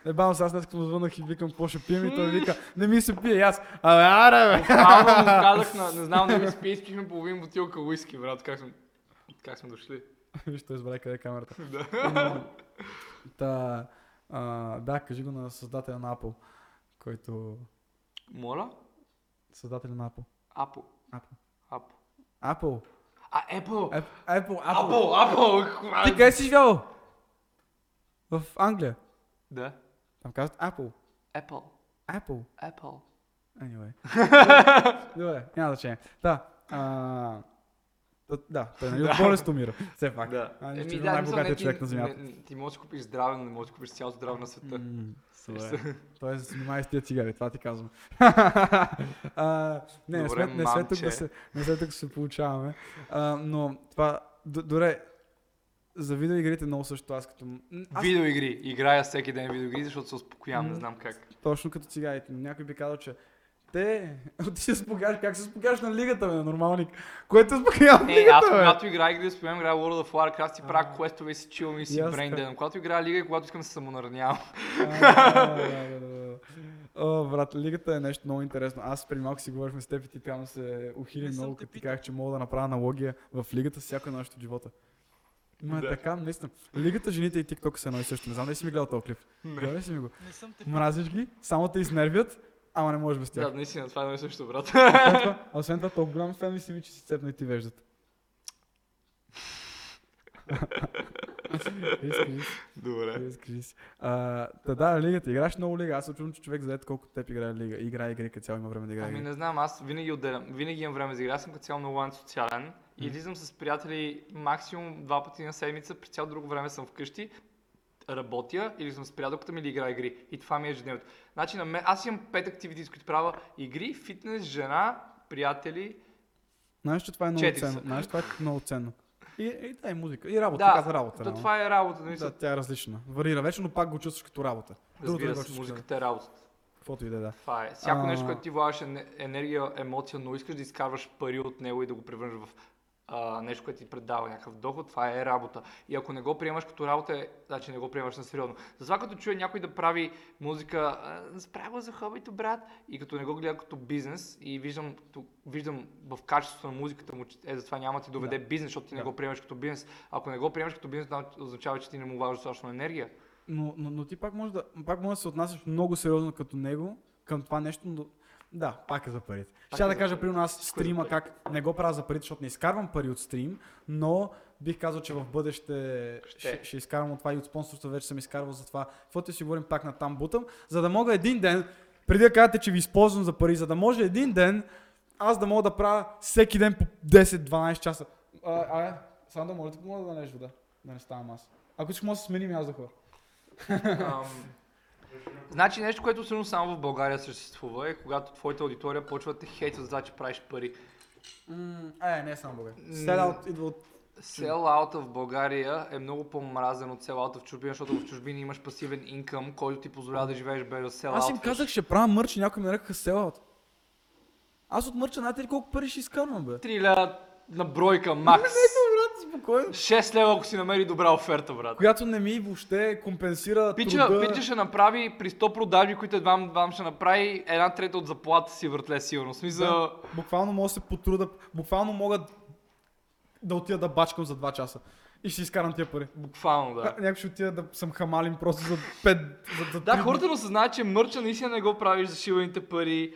Не бавам се, аз след като звънах и викам какво ще пием и той вика, не ми се пие, аз, абе, аре, бе. Буквално му казах на, не знам дали спи, изпихме половин бутилка уиски, брат. Как сме, как сме дошли? Виж, той избра къде е камерата. Да. Но, Та, а, да, кажи го на създателя на Apple, който... Моля? Създателя на Apple. Apple. Apple. Apple. Apple. А, Apple! Ap- Apple, Apple. Apple, Apple! Ти къде си живял? В Англия. Да. Там казват Apple. Apple. Apple. Apple. Anyway. Добре, няма значение. Да. А, да, той нали от болест умира. Все пак. Да. А, Еми, да, не, човек на земята. Ти можеш да купиш здраве, но не можеш да купиш цялото здраве на света. Добре. се занимава с тия цигари, това ти казвам. а, не, Добре, не сме тук да се, не сме тук да се получаваме. А, но това, д- добре, за видеоигрите много също аз като... Аз Видеоигри. Играя всеки ден видеоигри, защото се успокоявам, не знам как. точно като цигарите. Някой би казал, че те, ти се спогаш, как се спогаш на лигата, бе, нормалник. Което се спогаш на Е, лигата, аз бе? когато играя игри, спомням, играя World of Warcraft, си правя квестове и си чилвам и си И аз брейн така. ден. Когато играя лига и когато искам да се самонаранявам. О, брат, лигата е нещо много интересно. Аз преди малко си говорихме с теб и ти там се ухили Не много, като ти казах, че мога да направя аналогия в лигата с всяко едно нещо от живота. Ма е Да. така, наистина. Лигата, жените и TikTok са едно и също. Не знам дали си ми гледал този клип. Гледай ли си ми го? Не съм. Мразиш ги, само те изнервят, ама не можеш без тях. Да, наистина, това е едно и също, брат. Освен това, а освен това, толкова голям фен ли си ми, че си цепна и ти веждат. Добре. Крис, Крис. А, Та да, лигата. Играеш много лига. Аз се че човек заед колко теб играе лига. Играе игри, като цяло има време да играе. Ами не знам, аз винаги отделям, винаги имам време за игра, аз съм като цяло много антисоциален. И излизам с приятели максимум два пъти на седмица, при цяло друго време съм вкъщи, работя или съм с приятелката ми или играя игри. И това ми е ежедневието. Значи на мен, аз имам пет активити, които правя игри, фитнес, жена, приятели. Знаеш, че това е много ценно. Знаеш, това е много ценно. И, и да, и музика. И работа. Да, каза работа. Да, реално. това е работа, нали? Да, тя е различна. Варира вече, но пак го чувстваш като работа. Другото Разбира се, музиката е работа. като- Каквото и да е, да. Това е. Всяко А. нещо, което ти влагаш ене- енергия, емоция, но искаш да изкарваш пари от него и да го превърнеш в а, нещо, което ти предава някакъв доход, това е работа. И ако не го приемаш като работа, е, значи не го приемаш на сериозно. Затова като чуя някой да прави музика, справя за хобито, брат, и като не го гледа като бизнес и виждам, виждам в качеството на музиката му, че е, затова няма да ти доведе Да. бизнес, защото ти не Да. го приемаш като бизнес. Ако не го приемаш като бизнес, означава, че ти не му влагаш достатъчно енергия. Но, но, но ти пак може да, пак може да се отнасяш много сериозно като него, към това нещо, да, пак е за парите. Ще е да кажа, при нас стрима как не го правя за парите, защото не изкарвам пари от стрим, но бих казал, че в бъдеще Ще. ще, ще изкарвам от това и от спонсорство вече съм изкарвал за това. Каквото си говорим пак на там бутам, за да мога един ден, преди да кажете, че ви използвам за пари, за да може един ден аз да мога да правя всеки ден по 10-12 часа. А, а, само да моля, мога да налеш вода, да не ставам аз. Ако искаш, може да сменим аз да хора. Ам, Значи нещо, което сигурно само в България съществува е когато твоята аудитория почва да те хейтят за това, че правиш пари. е, не е само България. М. Селаут идва от... Селаута в България е много по-мразен от селаута в чужбина, защото в чужбина имаш пасивен инкъм, който ти позволява да живееш без да селаут. Аз им казах, ще правя мърч и някой ме нарекаха селаут. Аз от мърча, знаете ли колко пари ще изкарвам, бе? 3 лева на бройка, макс. брат, спокойно. 6 лева, ако си намери добра оферта, брат. Която не ми въобще компенсира Пича, труда. пича ще направи при 100 продажби, които едва вам ще направи една трета от заплата си въртле сигурно. Смисъл, Да, буквално мога да се потруда, буквално мога да отида да бачкам за 2 часа. И ще изкарам тия пари. буквално да. Да. Някой ще отида да съм хамалин просто за 5, за, за Да, хората дни. не осъзнават, че мърча наистина не го правиш за шиваните пари.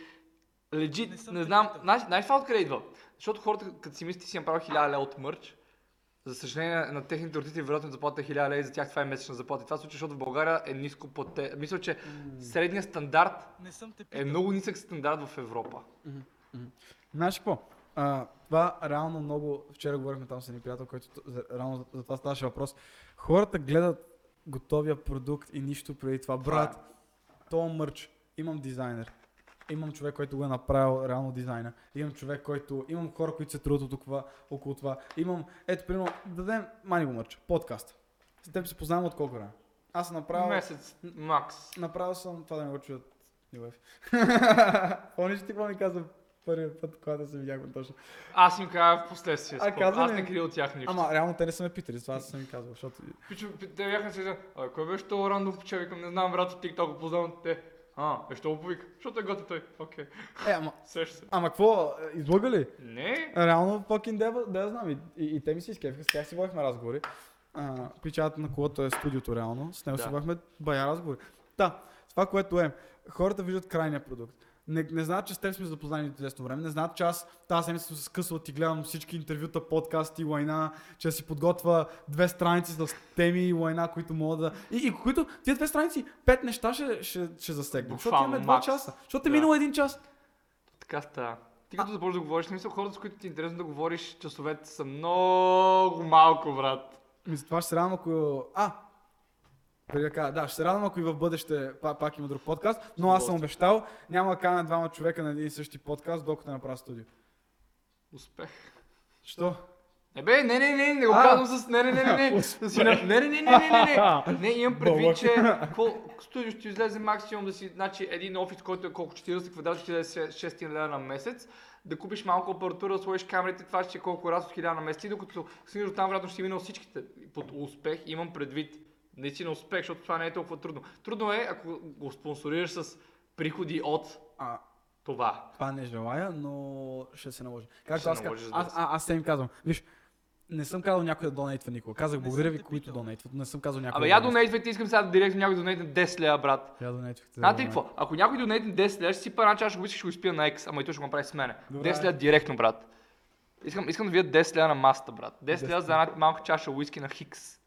Легит, не, не знам, знаеш, знаеш това откъде идва? Защото хората, като си мислят, ти си направил 1000 лева от мърч, за съжаление на техните родители, вероятно заплата е 1000 лева и за тях това е месечна заплата. И това се случва, защото в България е ниско плате. Мисля, че средният стандарт Не съм те е много нисък стандарт в Европа. Знаеш какво? А, това реално много, вчера говорихме там с един приятел, който реално за, за това ставаше въпрос. Хората гледат готовия продукт и нищо преди това. Брат, то мърч, имам дизайнер. Имам човек, който го е направил реално дизайна. Имам човек, който... Имам хора, които се трудят от това, около това. Имам... Ето, примерно, да дадем мани го мърч. Подкаст. С теб се познавам от колко време? Аз съм направил... Месец, макс. Направил съм... Това да не го чуят. Нилев. Помниш ти какво ми каза първият път, когато се видяхме точно? Аз им казах в последствие. А, каза Аз не крия от тях нищо. Ама реално те не са ме питали, това аз съм им казал, защото... Пичо, те бяха се а кой беше то рандом викам, не знам, брат, от TikTok познавам те. А, е, що го повика? Защото е готи той. Окей, Е, ама, сеща се. ама какво, излъга ли? Не, Реално fucking дева, да я знам. И, и, и те ми се изкефиха, с тях си водихме разговори. А, пичат на колото е студиото реално, с него Да. си водихме бая разговори. Да, това което е, хората виждат крайния продукт. Не, не знаят, че с теб сме запознани от известно време. Не знаят, че аз тази седмица съм се скъсал, ти гледам всички интервюта, подкасти, лайна, че си подготвя две страници с теми и лайна, които мога да... И, и които, тия две страници, пет неща ще, ще, ще засегнем. Защото имаме два часа. Защото е Да. минало един час. така става. Ти като започнеш да говориш, не мисля, хората, с които ти е интересно да говориш, часовете са много малко, брат. Ми това ще се радвам, ако... А! Преди да ще се радвам, ако и в бъдеще пак, пак има друг подкаст, но аз съм обещал, няма да каня двама човека на един и същи подкаст, докато не направя студио. Успех. Що? Не бе, не, не, не, не го казвам с... Не, не, не, не, не. Не, не, не, не, не, не, не. Имам предвид, че студио ще излезе максимум да си, значи един офис, който е колко 40 квадрата, ще излезе 600 лева на месец. Да купиш малко апаратура, да сложиш камерите, това ще е колко раз от 1000 на месец. И докато стигнеш до там, вероятно ще си минал всичките. Под успех имам предвид наистина успех, защото това не е толкова трудно. Трудно е, ако го спонсорираш с приходи от А, това. това не желая, но ще се наложи. Както се аз, наложи, аз, аз те им казвам, виж, не съм казал някой да донейтва никога. Казах Не благодаря ви, които донейтват. Не съм казал някой Абе, я донейтвайте, искам сега директно някой да донейтне 10 лева, брат. Я донейтвахте. Знаете ли какво? Ако някой донейтне 10 лева, ще си пара чаша уиски, ще го изпия на екс, ама и той ще го направи с мене. Добре. 10 лева директно, брат. Искам, искам да видя 10 лева на масата, брат. 10 лева за една малка чаша уиски на Хикс.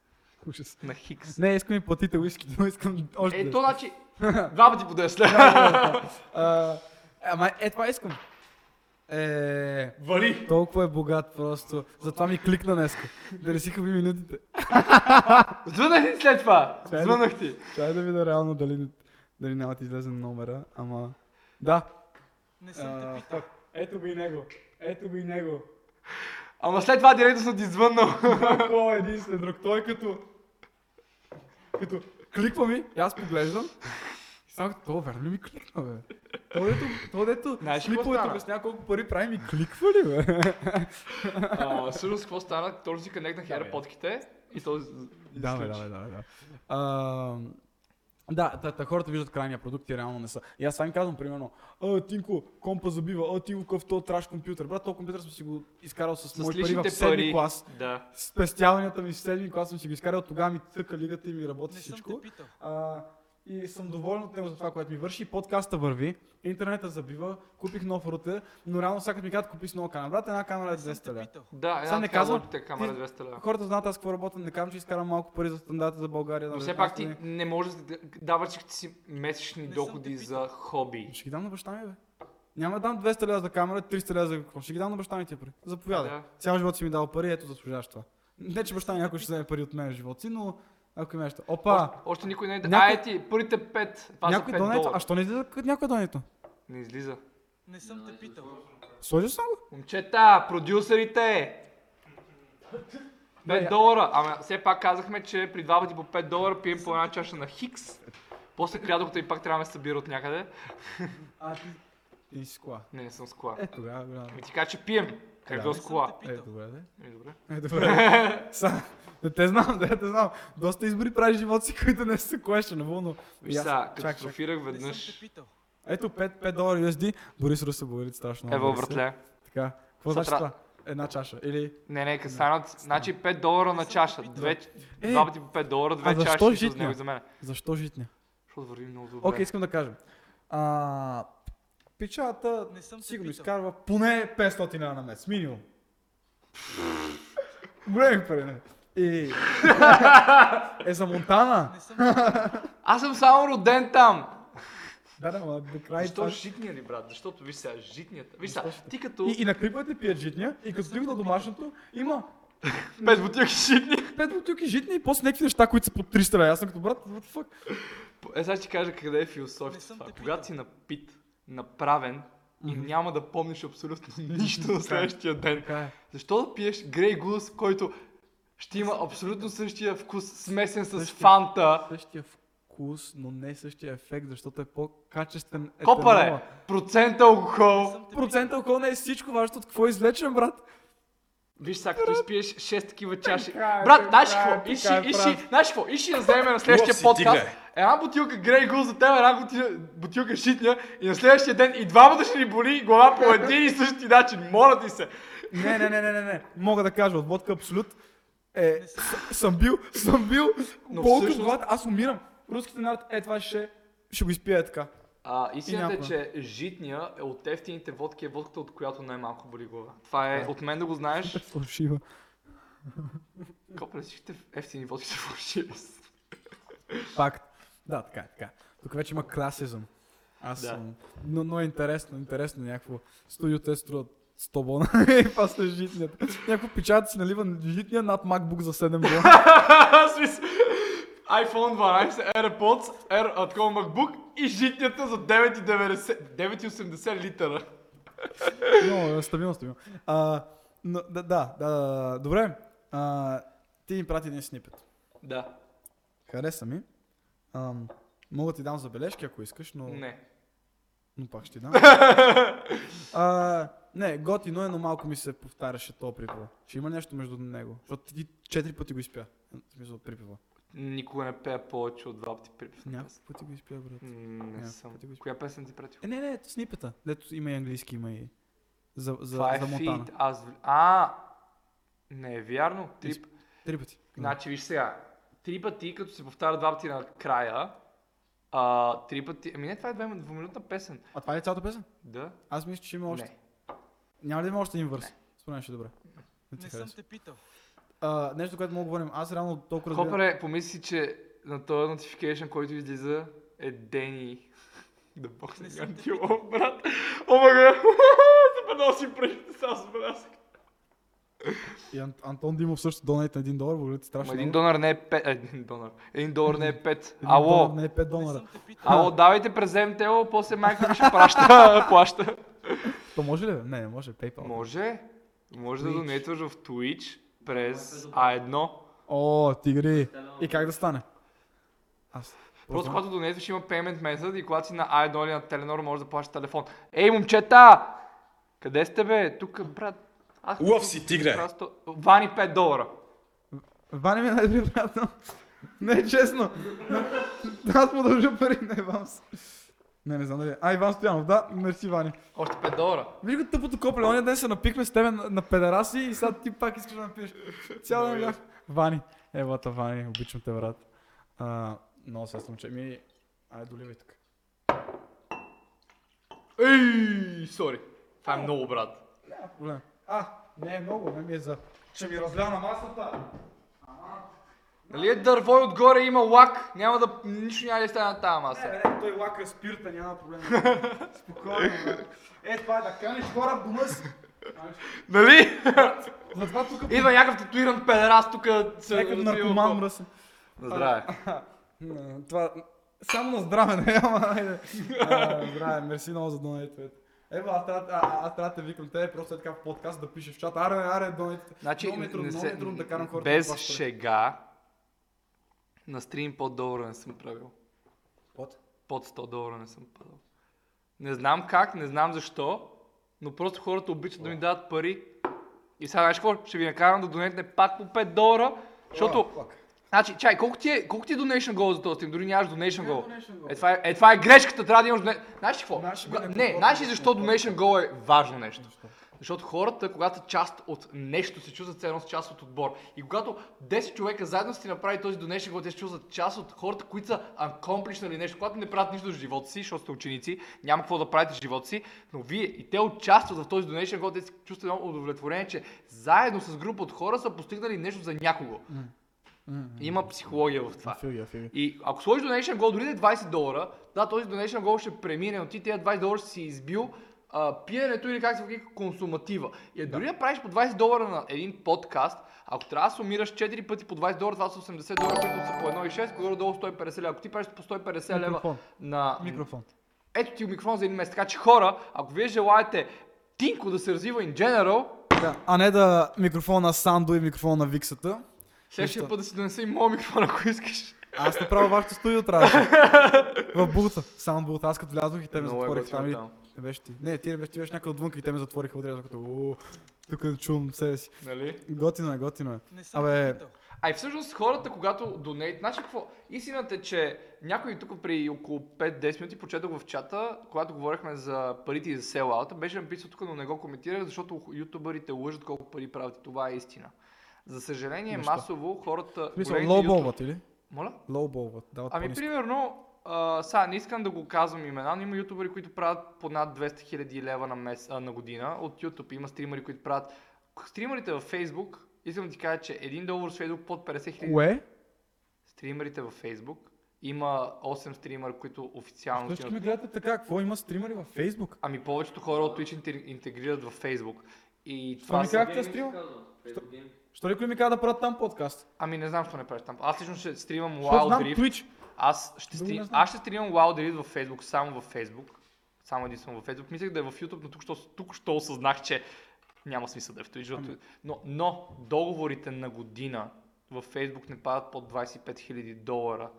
Ужас. На Хикс. Не, искам ми платите уиски, но искам още. Е, то значи, два пъти по 10 лева. А, Ама е, това искам. Е, Вали. толкова е богат просто. Затова ми кликна днеска. Да не си хаби минутите. Звънах ти след това. Чай Звънах ти. Чай да видя реално дали, дали няма да излезе номера, ама... Да. Не съм те питал. Ето го и него. Ето го и него. Ама след това директно съм ти звъннал. Е един след друг? Той като... Като кликва ми, и аз поглеждам. И само като, то верно ли ми кликна, бе? То дето, то дето, Знаеш ли какво клиповете обяснява колко пари прави, ми кликва ли, бе? А, Всъщност, какво стана? Точно си конектнах AirPodките и то... Да, бе, да, бе, да, да. Да, та, та, хората виждат крайния продукт и реално не са. И аз това им казвам, примерно, а, Тинко, компа забива, а, Тинко, какъв то траш компютър. Брат, то компютър съм си го изкарал с, С мои пари в седми пари. клас. Да. Спестяванията ми в седми клас съм си го изкарал, тогава ми цъка лигата и ми работи Не съм всичко. те питал. А, и съм доволен от него за това, което ми върши. Подкаста върви, интернета забива, купих нов рутер, но реално всяка ми казват, купи си нова камера. Брат, една камера е Не съм 200 те лева. Да, една не казвам, камера ти- 200 лева. Хората знаят аз какво работя, не казвам, че изкарам малко пари за стандарта за България. Но все пак 19 ти години. не можеш да даваш си месечни Не доходи за хоби. Ще ги дам на баща ми, бе. Няма да дам 200 лева за камера, 300 лева за какво. Ще ги дам на баща ми тия пари. Заповядай. Да. Цял живот си ми дал пари, ето заслужаваш това. Не, че баща ми някой ще вземе пари от мен в живота си, но ако има нещо. Опа! Още, още никой не е... Някой- Ай ти, първите 5. Това някой са 5 донето. А що не излиза някой донето? Не излиза. Не съм те питал. Сложил съм го? Момчета, продюсерите! 5 долара. Ама все пак казахме, че при два пъти по 5 долара пием по една чаша на Хикс. После крядоката и пак трябва да ме събира от някъде. А, ти... Ти си с кола. Не, не съм с кола. Е, тогава. Ми ти кажа, че пием. Как Да. бил Не с съм кола? Е, добре, да. Е, добре. Е, добре. Са, да те знам, да те знам. Доста избори правиш живота си, които не са question, но... Виж сега, съм веднъж. Ето 5, 5 долара USD. Борис Русе благодари страшно. Ево, братле. Така. Какво значи това? Една чаша. Или... Не, не, станат, значи 5 долара на чаша. Две, Е, два пъти по 5 долара, две а чаши житня? него и за мен. Защо житня? Защото върви много добре. Окей, искам да кажа. А, печалата Не съм сигурно изкарва поне 500 лева на месец. Минимум. Големи пари, не? И... е за Монтана. Аз съм само роден там. Да, да, ма, до край Защо това. житния ли, брат? Защото, виж сега, житнията. Виж сега, ти като И, и на клиповете пият житня, и като стигна до домашното, има 5 бутилки житни. 5 бутилки житни и после някакви неща, които са по 300 лева. Аз съм като брат, what the fuck? Е, сега ще ти кажа къде е философията това. Когато си напит, направен и няма да помниш абсолютно нищо на следващия ден. Е. Защо да пиеш Grey Goose, който ще има абсолютно същия вкус, смесен с Същия. фанта? Същия вкус, но не същия ефект, защото е по-качествен Копале, етанола. процент алкохол. Процент алкохол не е всичко, важното от какво е извлечен, брат. Виж сега, като изпиеш 6 такива чаши. Брат, знаеш какво? Иши, иши, знаеш какво? Иши да вземем на следващия подкаст. Една бутилка Grey Goose за теб, една бутилка, бутилка шитня и на следващия ден и двамата ще ни боли глава по един и същи начин. Моля ти се. Не, не, не, не, не, не. Мога да кажа, от водка абсолют е, с- съм бил, съм бил Но болка в всъщност- аз умирам. Руските народ, е това ще, ще го изпия е така. А, истината е, че житния е от ефтините водки, е водката, от която най-малко боли глава. Това е от мен да го знаеш. Фалшива. Копре, всичките ефтини водки са фалшиви. Факт. Да, така е, така. е. Тук вече има класизъм. Аз Да. съм. Но, но е интересно, интересно някакво. Студио те струват 100 бона и после житният. Някакво печата си налива житния над MacBook за 7 бона. IPhone 12, AirPods, Air, а, такова MacBook и житнята за 9,90 9,80 литъра. Но, стабилно, стабилно. А, но, да, да, да, добре. А, ти ми прати един снипет. Да. Хареса ми. Ам, мога да ти дам забележки, ако искаш, но, Не. но пак ще ти дам. а, не, готино е, но малко ми се повтаряше то припева. Ще има нещо между него. Защото ти четири пъти го изпя. В смисъл припева. Никога не пея повече от два пъти припев Няколко пъти го изпя, брат. М, Не Няколко съм. пъти го изпя. Коя песен ти пратил? Е, не, не, снипета. Дето има и английски, има и за, за, Това е за Монтана. фит. Аз... А, не е вярно. Три... Изп- Три пъти. Значи, виж сега. Три пъти, като се повтаря два пъти на края, а, три пъти... Ами не, това е две- двуминутна песен. А това е цялата песен? Да? Аз мисля, че има още. Не. Няма ли да има още един върс? Според мен ще е добре. Не ти Не съм те питал. а, нещо, което мога да говорим. Аз реално толкова разбирам. Хопере, помисли си, че на този notification, който излиза, е Дени. Да бокс Не съм те антило, брат. О, мага! Супер носи пръщите сега с брат. И Ан- Антон Димов също донейт на 1 долар, благодаря ти страшно. Ама един много. донар не е 5. Един донар. Един долар не е 5. Един долар Ало! Не е 5 Не долара. Ало, давайте през МТЛ, после майка ми ще праща, плаща. То може ли? бе? Не, не може. PayPal. Може. Може да Twitch. донетваш в Twitch през А1. О, тигри. И как да стане? Аз. Просто когато донесеш има payment method и когато си на A1 или на Теленор може да плащаш телефон. Ей, момчета! Къде сте бе? Тук, брат. Аз Лъв си, тигре! Просто... Вани 5 долара. Ваня ми е най-добрият приятел. Не е честно. Аз му дължа пари, не Иванс. Не, не знам дали. А, Иван Стоянов, да, мерси, Вани. Още 5 долара. Виж го тъпото копле, оня ден се напихме с тебе на, на педераси и сега ти пак искаш да напиеш. Цял ден бях. Вани. Евата, Вани, обичам те, брат. А, много се момче. Ми, ай, доливай тук. Ей, сори. Това е много, брат. Няма проблем. А, не е много, не ми е за... Ще ми разля на масата. Нали е дърво и отгоре има лак, няма да... Нищо няма да стане на тази Не, маса. бе, не, той лака спирта, няма проблем. Спокойно, бе. Е, това е да каниш хора си. Нали? Затова тук Идва някакъв татуиран педерас тук се някакъв наркоман мръсен. На здраве. Това... Само на здраве, не, ама Здраве, мерси много за донейтовете. Ева, аз трябва, аз да те викам тебе, просто е така в подкаст да пишеш в чата. Аре, аре, донейтите. Значи, много ми е трудно, е трудно да карам хората. без шега, на стрим под долара не съм правил. Под? Под 100 долара не съм падал. Не знам как, не знам защо, но просто хората обичат да ми дадат пари. И сега знаеш какво? Ще ви накарам да донетне пак по 5 долара, защото... Значи, чай, колко ти е, колко ти е donation goal за този стрим? Дори нямаш donation goal. Е, това е, е, това е грешката, трябва да имаш donation... Знаеш ли какво? Знаеш бе, Не, знаеш ли е защо donation goal е важно нещо? Защото хората, когато част от нещо, се чувстват едно част от отбор. И когато 10 човека заедно си направи този donation goal, те се чувстват част от хората, които са accomplishнали нещо. Когато не правят нищо за живота си, защото сте ученици, няма какво да правите в живота си, но вие и те участват в този donation goal, те се чувстват едно удовлетворение, че заедно с група от хора са постигнали нещо за някого. Има психология в това. Фиги, фиги. И ако сложиш donation goal, дори да е 20 долара, да, този donation goal ще премине, но ти тези 20 долара ще си избил а, пиенето или как се казва консуматива. И дори да правиш по 20 долара на един подкаст, ако трябва да сумираш 4 пъти по 20 долара, това са 80 долара, които са по 1,6, горе-долу 150 лева. Ако ти правиш по 150 лева Микрофон. на... Микрофон. Ето ти микрофон за един месец. Така че хора, ако вие желаете Тинко да се развива in general, Да, а не да микрофона Сандо и микрофона на Виксата. следващия път да си донеса и моят микрофон, ако искаш. Аз направо вашето студио трябваше. В булта. Саунд аз като влязох и те ме е затвориха готино там. Не беше ти. Не, ти не беше, ти беше някъде отвънка и те ме затвориха отрязах като «Уу, тук да чувам себе си. Нали? Готино е, готино е. Не съм Абе. А и всъщност хората, когато донейт, значи какво? Истината е, че някой тук при около 5-10 минути прочетох в чата, когато говорихме за парите и за селаута, беше написал тук, но не го коментирах, защото ютубърите лъжат колко пари правят и това е истина. За съжаление, Защо? масово хората... големите лоуболват или? Моля? Лоуболват, Ами, по-ниско. примерно, а, сега не искам да го казвам имена, но има ютубъри, които правят по над 200 000 лева на, мес, а, на година от YouTube. Има стримери, които правят... Стримерите във Facebook, искам да ти кажа, че 1 долар с Facebook под 50 000 Кое? стримерите във Facebook. Има 8 стримера, които официално Защо стримат. гледате така? Какво има стримери във Фейсбук? Ами повечето хора от Twitch интегри- интегрират във Facebook. И това ми как те стрима? Що ли ми каза да правят там подкаст? Ами не знам, що не правиш там. Аз лично ще стримам Wild Rift. Twitch. Аз ще, стрим... аз ще стримам Wild Rift във Facebook, само във Facebook. Само единствено във Facebook. Мислех да е в YouTube, но тук, що, тук що осъзнах, че няма смисъл да е в Twitch. Ами. Но, но договорите на година във Facebook не падат под 25 000 долара.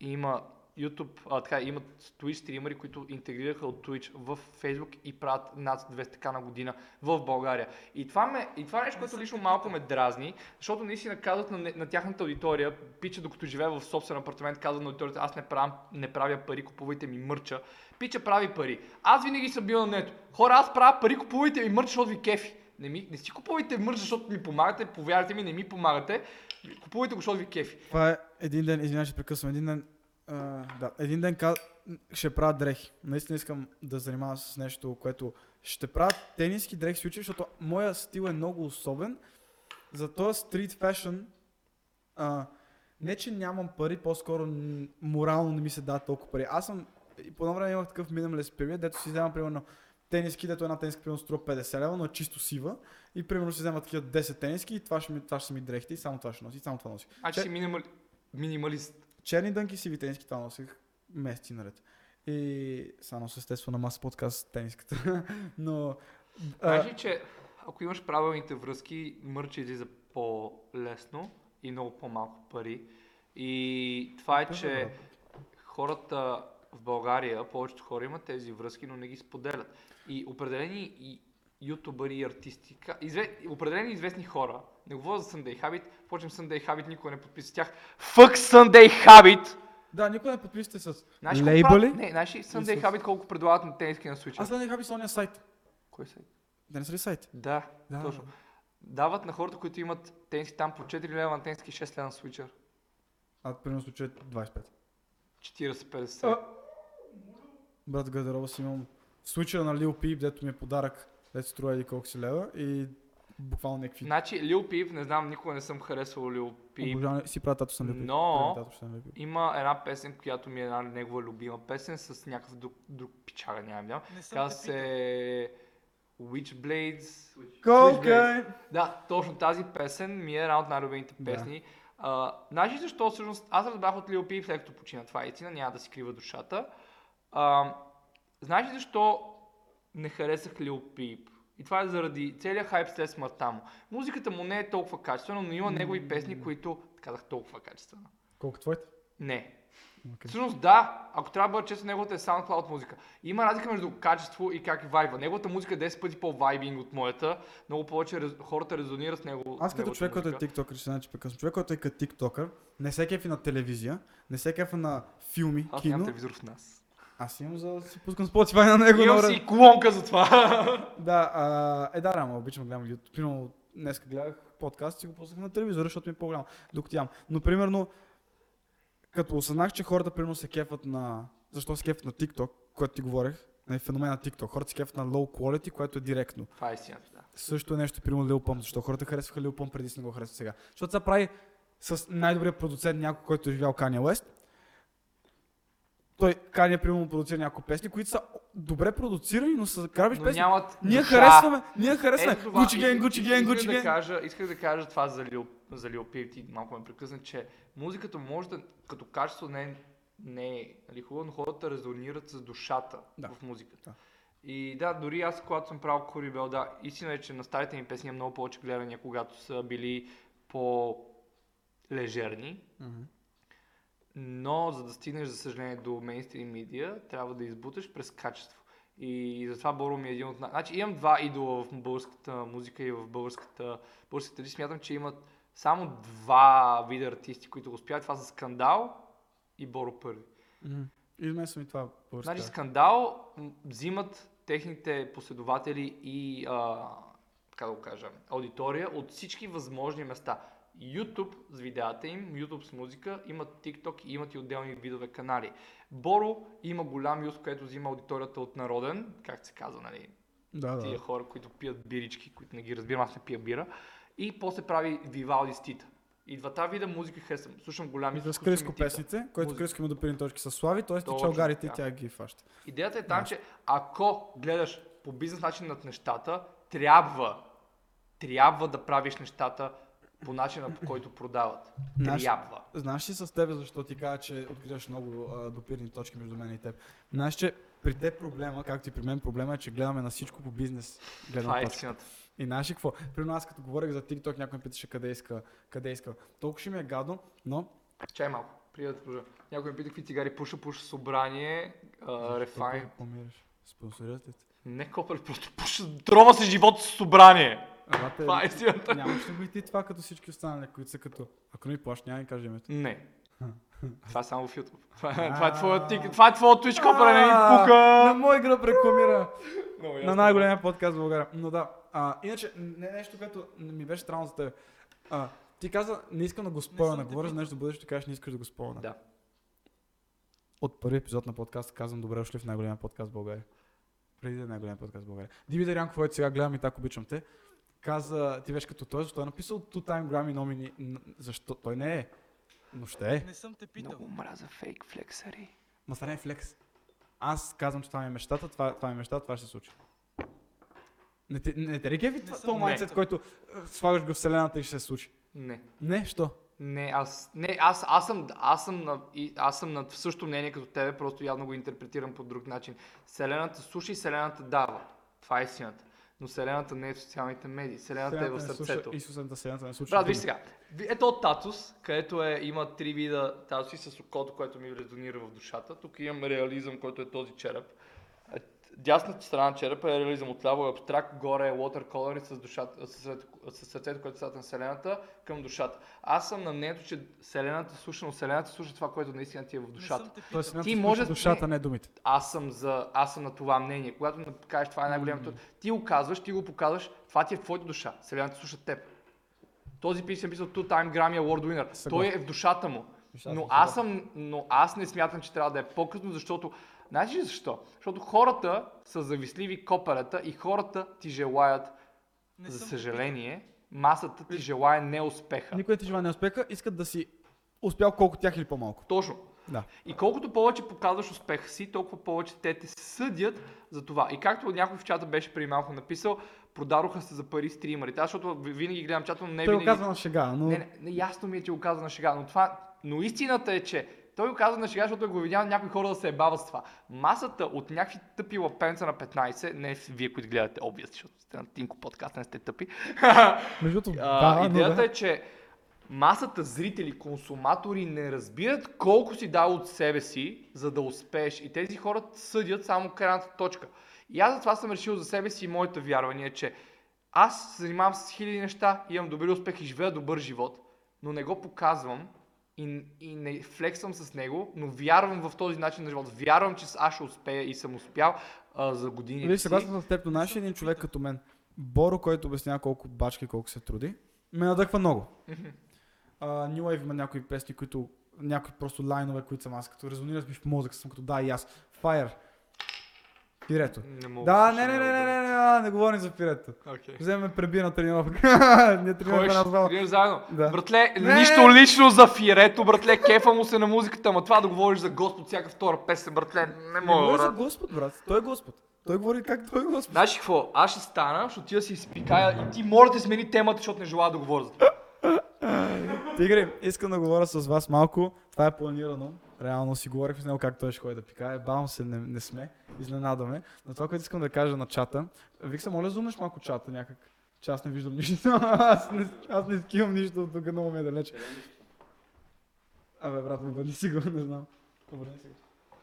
И има YouTube, а, така, имат Twitch стримери, които интегрираха от Twitch в Facebook и правят над 200к на година в България. И това, ме, и това нещо, което лично малко ме дразни, защото наистина казват на, на тяхната аудитория, пича докато живее в собствен апартамент, казва на аудиторията, аз не правя, не правя пари, купувайте ми мърча. Пича прави пари. Аз винаги съм бил на нето. Хора, аз правя пари, купувайте ми мърча, защото ви кефи. Не, ми, не си купувайте мърч, защото ми помагате, повярвайте ми, не ми помагате. Купувайте го, защото ви кефи. Това е един ден, извинявай, ще прекъсвам. Един ден, а, да, един ден каз... ще правя дрехи. Наистина искам да занимавам с нещо, което ще правя тениски дрехи случаи, защото моя стил е много особен за този стрит фешън, а, не че нямам пари, по-скоро морално не ми се дадат толкова пари. Аз съм, по едно време имах такъв minimalist period, дето си вземам примерно тениски, дето една тениска примерно струва 50 лева, но е чисто сива. И примерно си взема такива 10 тениски и това ще, ми, това ще са ми дрехти и само това ще носи, и само това носи. Значи Че- си минимали... минималист. Черни дънки, сиви тениски, това носих месеци наред. И само нося естествено на маса подкаст тениската. но... а, Знаеш ли, че ако имаш правилните връзки, мърч излиза по-лесно и много по-малко пари. И това е, че хората в България, повечето хора имат тези връзки, но не ги споделят. И определени и ютубъри и артисти, изве, определени известни хора, не говоря за Sunday Habit, впрочем Sunday Habit никой не подписа с тях. Fuck Sunday Habit! Да, никой не подписате с Знаеш лейбъли. Не, знаеш ли Sunday с- Habit колко предлагат на тениски на Switch? Аз не хаби с ония сайт. Кой сайт? Да не са ли сайт? Да, Да. точно. Дават на хората, които имат тениски там по 4 лева на тениски, 6 лева на Switcher. А примерно случай 25. 40-50. А. Брат, в гардероба си имам случая на Lil Peep, дето ми е подарък, дето струва еди колко си лева и буквално някакви... Значи, Lil Peep, не знам, никога не съм харесвал Lil Peep. Обожавам, си правя тато съм Lil Peep. Но-. Има една песен, която ми е една негова любима песен с някакъв друг, друг пичага, нямам съм Казва се Witchblades. Кокай! Да, точно тази песен ми е една от най-любимите Да. песни. А, знаеш ли защо всъщност? Аз разбрах от Lil Peep, след като почина това е истина, няма да си крива душата. А, знаеш ли защо не харесах Lil Peep? И това е заради целият хайп след смъртта му. Музиката му не е толкова качествена, но има негови песни, които казах толкова качествена. Колко твоите? Не. Окей. Всъщност да, ако трябва да бъда честен, неговата е SoundCloud музика. Има разлика между качество и как вайва. Неговата музика е 10 пъти по-вайбинг от моята. Много повече рез... хората резонират с него. Аз като човек, който е тиктокър, ще значи като човек, който е като тиктокър, не се кефи на телевизия, не се кефи на филми, Аз кино. нямам телевизор в нас. Аз имам за да си пускам Spotify на него. Имам на си колонка за това. Да, а, е да, да, обичам да гледам YouTube. Примерно днес гледах подкаст и го пуснах на телевизора, защото ми е по-голям, докато ям. Но примерно, като осъзнах, че хората примерно се кефат на... Защо се кефат на TikTok, което ти говорех, на феномена TikTok. Хората се кефат на low quality, което е директно. това е истината, да. Също е нещо, примерно Lil Pump, защо хората харесваха Lil Pump преди с не го харесват сега. Защото се прави с най-добрият продуцент някой, който е живял Kanye West. Той Kanye примерно продуцира няколко песни, които са добре продуцирани, но са грабиш песни. нямат Ние душа. харесваме, ние харесваме. Ето това, Gucci Gang, Gucci Gang, Gucci да Gang. кажа, исках да кажа това за Lil, за Lil Peep, ти малко ме прекъсна, че музиката може да, като качество не е, не е нали, хубаво, но хората резонират с душата Да. в музиката. Да. И да, дори аз, когато съм правил Корибел, да, истина е, че на старите ми песни има много повече гледания, когато са били по-лежерни. Мгм. Но за да стигнеш, за съжаление, до мейнстрим медиа, трябва да избуташ през качество. И затова Боро ми е един от... най- Значи имам два идола в българската музика и в българската... Българската ли смятам, че имат само два вида артисти, които го успяват. Това са Скандал и Боро Първи. И мен са ми това върста. Значи Скандал взимат техните последователи и, а, как да го кажа, аудитория от всички възможни места. YouTube с видеята им, YouTube с музика, имат TikTok и имат и отделни видове канали. Боро има голям юз, който взима аудиторията от народен, как се казва, нали, Да, тия да. хора, които пият бирички, които не ги разбирам, аз не пия бира. И после прави Вивалди с Тита. И двата вида музика харесвам. Слушам голям И с Криско песните, който. Криско има допирни точки с Слави, т.е. ти чалгарите и тя ги фаща. Идеята е там, че ако гледаш по бизнес начин над нещата, трябва, трябва да правиш нещата по начина по който продават. Знаеш- Трябва. Знаеш ли с теб, защо ти кажа, че откриваш много а, допирни точки между мен и теб? Знаеш, че при теб проблема, както и при мен проблема е, че гледаме на всичко по бизнес Това е истината. И знаеш ли какво? Примерно аз като говорех за TikTok, някой ме питаше къде иска, къде иска. Толкова ще ми е гадно, но Чай малко. Преди да продължа. Някой ме пита какви цигари пуша, пуша събрание, а, рефайн. Помираш. Спонсорирате те. Не копали, просто пуша, трова си живота с събрание. Ама те- Това е истината. Нямаш ли го и ти това като всички останали, които са като... Ако не ми плащаш, няма да кажа името. Не. Това е само в YouTube. Това, е- това е твоят тик, това е твоят Twitch копане, не ми На пука. мой гръб рекламира. На най-големия подкаст в България. Но да, а, иначе, не нещо, което ми беше странно за теб. А, ти каза, не искам да го те говоря за нещо за бъдещето, кажеш, не искаш да го спойна. Да. От първи епизод на подкаста казвам, добре дошли в най-големия подкаст в България. Преди да е най-големия подкаст в България. Димитър Янков, който сега гледам и так обичам те. Каза, ти беше като той, защо е написал Two Time Grammy номини, защо? Той не е. Но ще е. Не съм те питал. Много мраза фейк флексари. Ма това не е флекс. Аз казвам, че това ми е мечтата, това, това ми е мечтата, това ще се случи. Не те, не те кефи това, не. майндсет, който слагаш го в вселената и ще се случи? Не. Не, що? Не, аз, не, аз, аз, съм, аз, съм на, аз съм на същото мнение като тебе, просто явно го интерпретирам по друг начин. Вселената слуша и Вселената дава. Това е истината. Но Вселената не е в социалните медии. Вселената е в Вселената не слуша, сърцето. Исусната вселената не слуша. Брат, виж сега. Ето от Татус, където е, има три вида татуси с окото, което ми резонира в душата. Тук имам реализъм, който е този череп. Дясната страна на черепа е реализъм, отляво е абстракт, горе е watercolor с, душата, с, сърцето- с сърцето, което е на Вселената към душата. Аз съм на мнението, че Вселената слуша, но Вселената слуша това, което наистина ти е в Не душата. Тоест, Ти може- душата, не. думите. Аз съм, за, аз съм на това мнение. Когато кажеш това е най-голямото, ти го казваш, ти го показваш, това ти е в твоята душа. Вселената слуша теб. Този пис е писал Two Time Grammy Award Winner. Съгласен. Той е в душата му. Душата Но аз, съм, но аз не смятам, че трябва да е по-късно, защото... Знаеш ли защо? Защото хората са завистливи копелета и хората ти желаят, Не за съжаление, масата ти желая неуспеха. Никой не ти желая неуспеха, искат да си успял колко тях или по-малко. Точно. Да. И колкото повече показваш успеха си, толкова повече те те съдят за това. И както някой в чата беше преди малко написал, продадоха се за пари стримерите. Аз защото винаги гледам чата, но не Той го винаги... казва на шега, но... Не, не, не, ясно ми е, че го казва на шега, но това... Но истината е, че той го казва на шега, защото го видял някои хора да се ебават с това. Масата от някакви тъпи лапенца на 15, не вие, които гледате обяс, защото сте на Тинко подкаст, не сте тъпи. Между да, идеята да. е, че масата зрители, консуматори не разбират колко си дал от себе си, за да успееш. И тези хора съдят само крайната точка. И аз затова съм решил за себе си и моето вярване, че аз се занимавам с хиляди неща, имам добри успехи, живея добър живот, но не го показвам и, и не флексвам с него, но вярвам в този начин на живот. Вярвам, че аз ще успея и съм успял а, за години. Виж, съгласен съм с теб, но ли един човек като мен, Боро, който обяснява колко бачки, колко се труди, ме надъхва много. New Wave има някои песни, които, някои просто лайнове, които съм аз, като резонират ми в мозъка, съм като да и аз. Fire. Пирето. Да, не, не, не, не, не, не, не, не говорим за пирето. добре. Окей. Вземе преби на тренировка. Не тренираме два. тренираш заедно. Да. Братле, Не! нищо лично за фиерето, братле, кефа му се на музиката, ама това да говориш за Господ всяка втора песен, братле, не Не мога, говори за. Господ, брат. Той е Господ. Той говори как той е Господ. Знаеш ли какво? Аз ще стана, ще отида си изпикая и ти може да смени темата, защото не желая да говоря за това. Тигри, искам да говоря с вас малко. Това е планирано. Реално си говорих с него как той ще ходи да пикае. Бавам се, не, не сме. Изненадаме. Но това, което искам да кажа на чата. Вик се, моля, зумнеш малко чата някак. Че аз не виждам нищо. аз, не, аз не скивам нищо от тук, много ми е далеч. Абе, брат, обърни си не знам. Обърни.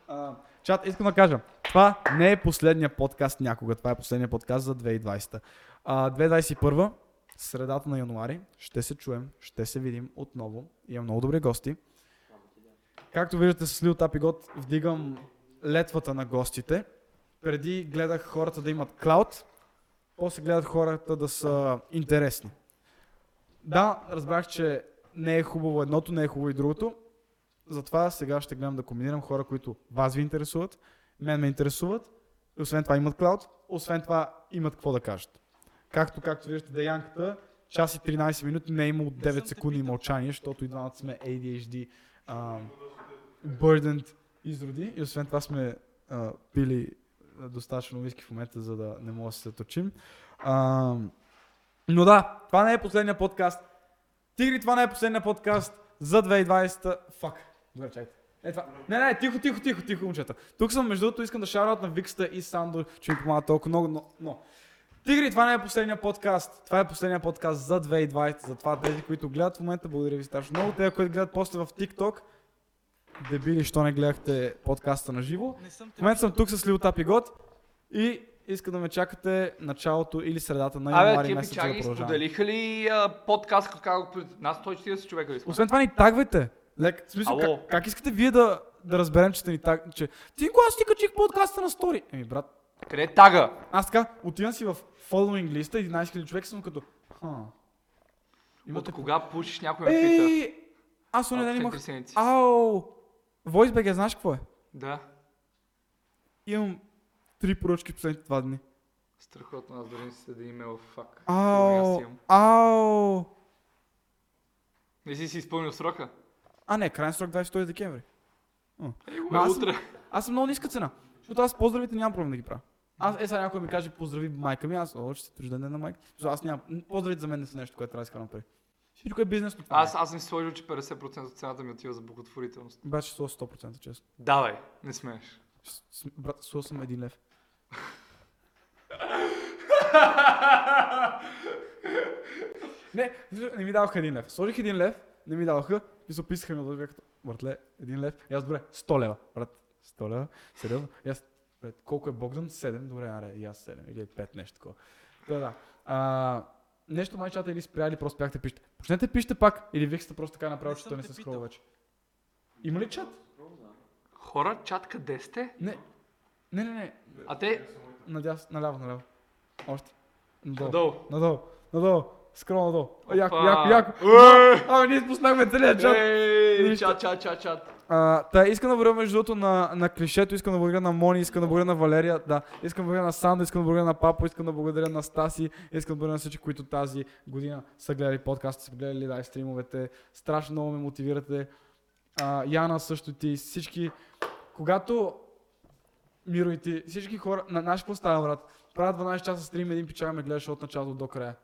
А, чат, искам да кажа. Това не е последния подкаст някога. Това е последния подкаст за 2020. А, 2021 средата на януари ще се чуем, ще се видим отново. Имам много добри гости. Както виждате с Тап и вдигам летвата на гостите. Преди гледах хората да имат клауд, после гледах хората да са интересни. Да, разбрах, че не е хубаво едното, не е хубаво и другото. Затова сега ще гледам да комбинирам хора, които вас ви интересуват, мен ме интересуват, и освен това имат клауд, освен това имат какво да кажат. Както, както виждате, Деянката, час и 13 минути не е имало Не 9 съм те секунди мълчание, защото и двамата сме ADHD а, burdened изроди и освен това сме а, пили достатъчно виски в момента, за да не можем да се точим. А, но да, това не е последния подкаст. Тигри, това не е последния подкаст за 2020. Фак. Добре, чайте. Е, това. Не, не, тихо, тихо, тихо, тихо, момчета. Тук съм, между другото, искам да шараут на Викста и Сандо, че ми помага толкова много, но, но. Тигри, това не е последния подкаст. Това е последния подкаст за 2020. Затова тези, които гледат в момента, благодаря ви страшно много. Те, които гледат после в TikTok, дебили, що не гледахте подкаста на живо. В момента съм тук с Лил Тап и Гот и искам да ме чакате началото или средата на Абе, януари тия месец за да пичаги продължаваме. споделиха ли а, подкаст, как го Нас 140 човека ли сме? Освен това ни тагвайте. Лек, в смисъл, Ало. как, как, искате вие да, да разберем, че сте ни таг... Че... Ти аз ти качих подкаста на стори? Еми, брат, Къде е тага? аз така отивам си в following листа, 11 000 човека съм като... Ха. От кога пушиш някой ме пита? Аз оня ден имах... Ау! VoiceBG, знаеш какво е? Да. Имам три поръчки последните два дни. Страхотно, аз дори не си следа имейл, фак. Ау, ау. Не си си изпълнил срока? А, не, крайен срок 22 декември. Е аз съм- утре. Аз съм много ниска цена. Защото аз поздравите нямам проблем да ги правя. Аз, е, сега някой ми каже поздрави майка ми, аз, о, ще се рожден ден на майка. Защото аз нямам. Поздравите за мен не са нещо, което трябва да изкарам пари. Всичко е бизнес. това Аз, аз съм си сложил, че 50% от цената ми отива за благотворителност. Брат, ще сложа 100% честно. Давай, не смееш. С- Брат, сложил съм един лев. не, не ми даваха един лев. Сложих един лев, не ми даваха и се описаха ми да като, братле, един лев. И аз, добре, 100 лева. Брат, 100 лева, сериозно. И аз, брат, колко е Богдан? 7, добре, аре, и аз 7 или 5, нещо такова. Да, да. А, нещо май чата или спря, или просто бяхте пишете. Почнете пишете пак, или вие сте просто така направил, Не че не се скролва вече. Има ли чат? Хора, чат къде сте? Не. Не, не, не. А те, Надясно, наляво, наляво. Още. Надолу. надолу. Надолу. Надолу. Скрол надолу. Яко, яко, яко. Уей! А, ние спуснахме целият чат. Ей, чат, чат, чат, чат. А, та, искам да благодаря между другото на, на клишето, искам да благодаря на Мони, искам да благодаря на Валерия, да, искам да благодаря на Сандо, искам да благодаря на Папо, искам да благодаря на Стаси, искам да благодаря на всички, които тази година са гледали подкаста, са гледали лайв стримовете, страшно много ме мотивирате. А, Яна също ти, всички, когато Миро и ти, всички хора, на наш какво става, брат? Правя 12 часа стрим, един пичага ме гледаш от началото до края.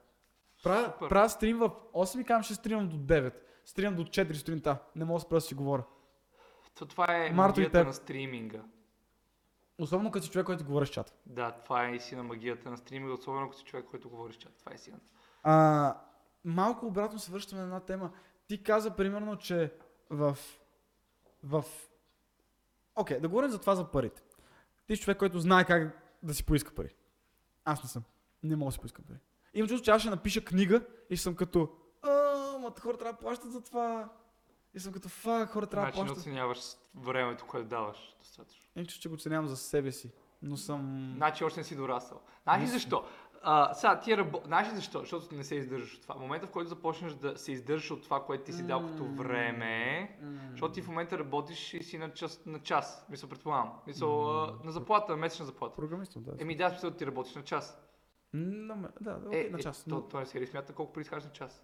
Правя, правя стрим в 8 и казвам, ще стримам до 9. Стримам до 4 сутринта. Не мога да спра да си говоря. То, това е Марто магията на стриминга. Особено като си човек, който говори с чат. Да, това е истина магията на стриминга, особено ако си човек, който говори с чат. Това е истината. А, малко обратно се връщаме на една тема. Ти каза примерно, че в... в... Окей, да говорим за това за парите. Ти си човек, който знае как да си поиска пари. Аз не съм. Не мога да си поискам пари. Имам чувство, че аз ще напиша книга и ще съм като... А, ма хора трябва да плащат за това. И съм като, фак, хора трябва да Значи не плащат. оценяваш времето, което даваш достатъчно. Имам чувство, че го оценявам за себе си. Но съм... Значи още не си дорасъл. Знаеш ли защо? А, сега, ти рабо... Знаеш ли защо? Защото не се издържаш от това. В момента, в който започнеш да се издържаш от това, което ти си дал като време, защото ти в момента работиш и си на час. На час. Мисля, предполагам. Мисъл, а, на заплата, на месечна заплата. Програмист съм, да. Еми да, смисъл, ти работиш на час. Ме- да, да, Е, на е, час. то, но- то не се смята колко приискаш на час?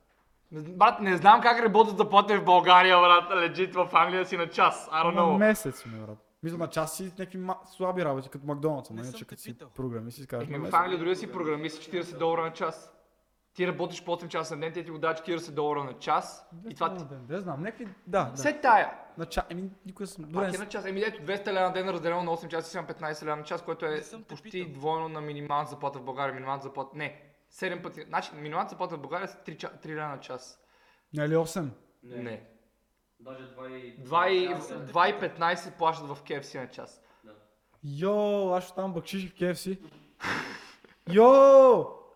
Не, брат, не знам как работят заплати в България, брат, лежит в Англия си на час. I don't На know. месец ми, брат. Мисля, на час си някакви ма... слаби работи, като Макдоналдс, но Не иначе съм като си питал. програми си кажеш на Еми, в. Англия дори да си програмист 40 долара на час. Ти работиш по 8 часа на ден, те ти го дават 40 долара на час. И това ти... Да, знам, някакви... Да, да. Се тая. На час, еми, никога съм... Добре, е на час. Еми ето 200 лева на ден разделено на 8 часа си имам 15 лева на час, което е Не почти двойно на минималната заплата в България. Минималната заплата... Не, 7 пъти. Значи минималната заплата в България са 3, 3 лева на час. Нали 8? Не. Даже 2 и... 2 и, часа. 2 и 15 плащат в KFC на час. Йо, аз ще там бъкшиш в KFC. Йо!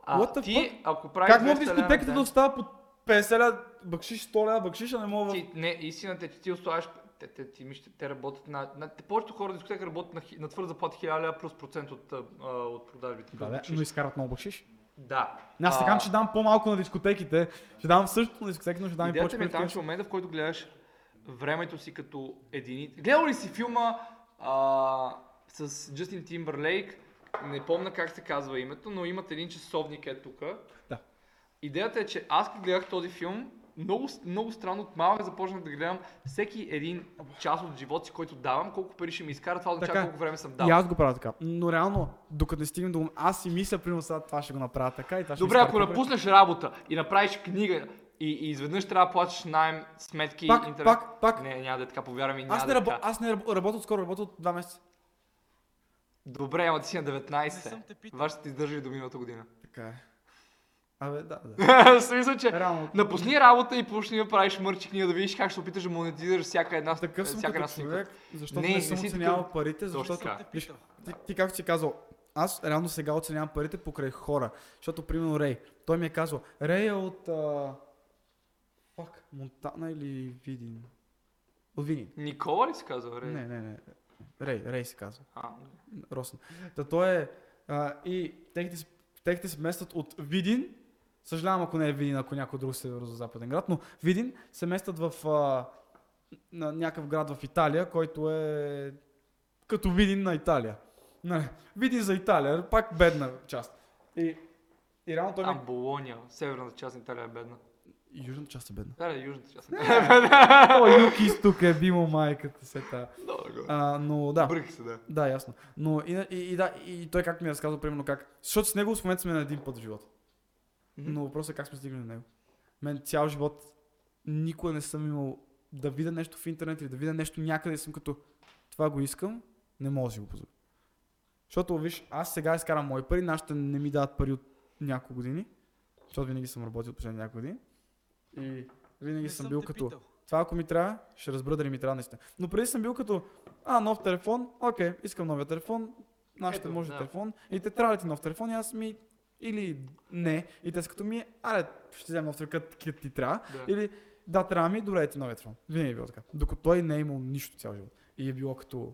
А What the ти, fuck? ако правиш Как мога 200 в лева на дискотеката да остава по 50 лева бъкшиш, 100 лева бъкшиш, а не мога. Ти, не, истината е, че ти оставаш, те, те, ти, мисля, те работят на, на те, повечето хора дискотека работят на, на твърда заплата 1000 лева плюс процент от, а, от продажбите. Да, бакшиш. но изкарат много бъкшиш. Да. Аз така ще дам по-малко на дискотеките. Ще дам същото на дискотеките, но ще дам и Идеята повече ми е там, че в момента, в който гледаш времето си като единица. Гледал ли си филма а, с Джастин Тимбърлейк? Не помня как се казва името, но имат един часовник е тук. Да. Идеята е, че аз като гледах този филм, много, много странно от малък започнах да гледам всеки един час от живота си, който давам, колко пари ще ми изкара, това означава Така. колко време съм дал. И аз го правя така. Но реално, докато не стигнем до... Аз си мисля, примерно сега това ще го направя така и това ще Добре, ако напуснеш работа и направиш книга и, и изведнъж трябва да платиш найем, сметки, Пак, интернет. пак, пак. Не, няма да е така, повярвай ми, няма Аз да не, е рабо... така. аз не рабо... работя отскоро, работя от 2 месеца. Добре, ама ти си на 19. Не съм те питал. Ваш ще ти издържи до миналата година. Така е. Абе, да, да. В смисъл, че Реално. напусни работа и почни да правиш мърчи книга, да видиш как ще опиташ да монетизираш всяка една, Такъв съм всяка като човек, защото Не, не, съм си оценявал такъв. парите, защото... питал. ти, ти както си казал, аз реално сега оценявам парите покрай хора. Защото, примерно, Рей, той ми е казал, Рей е от... А... Монтана или Видин? От Видин. Никола ли си казал, Рей? Не, не, не. Рей, Рей се казва. А, Росен. Та той е... А, и техните, техните се местят от Видин. Съжалявам, ако не е Видин, ако някой друг северо-западен град, но Видин се местят в а, на някакъв град в Италия, който е като Видин на Италия. Не, Видин за Италия, пак бедна част. И, и реално той ми... Там Болония, северната част на Италия е бедна. И южната част е бедна. Да, да, южната част. О, юг изток е бимо майката се та. А, но да. Бърх се, да. Да, ясно. Но и, и, и, да, и той как ми е разказал, примерно как. Защото с него в момента сме на един път в живота. Мгм. Но въпросът е как сме стигнали до него. Мен цял живот никога не съм имал да видя нещо в интернет или да видя нещо някъде и съм като това го искам, не мога да си го позволя. Защото, виж, аз сега изкарам мои пари, нашите не ми дават пари от няколко години, защото винаги съм работил от последните няколко години. И винаги Не съм бил като, питал. това ако ми трябва, ще разбера дали ми трябва наистина. Но преди съм бил като, а, нов телефон, окей, искам новия телефон, нашите Ето, може да. телефон, и те трябва ли ти нов телефон, и аз ми, или не, и те са като ми, аре, ще взема нов като- като ти трябва, Да. или да, трябва ми, добре, ти новия телефон. Винаги е било така. Докато той не е имал нищо цял живот. И е било като...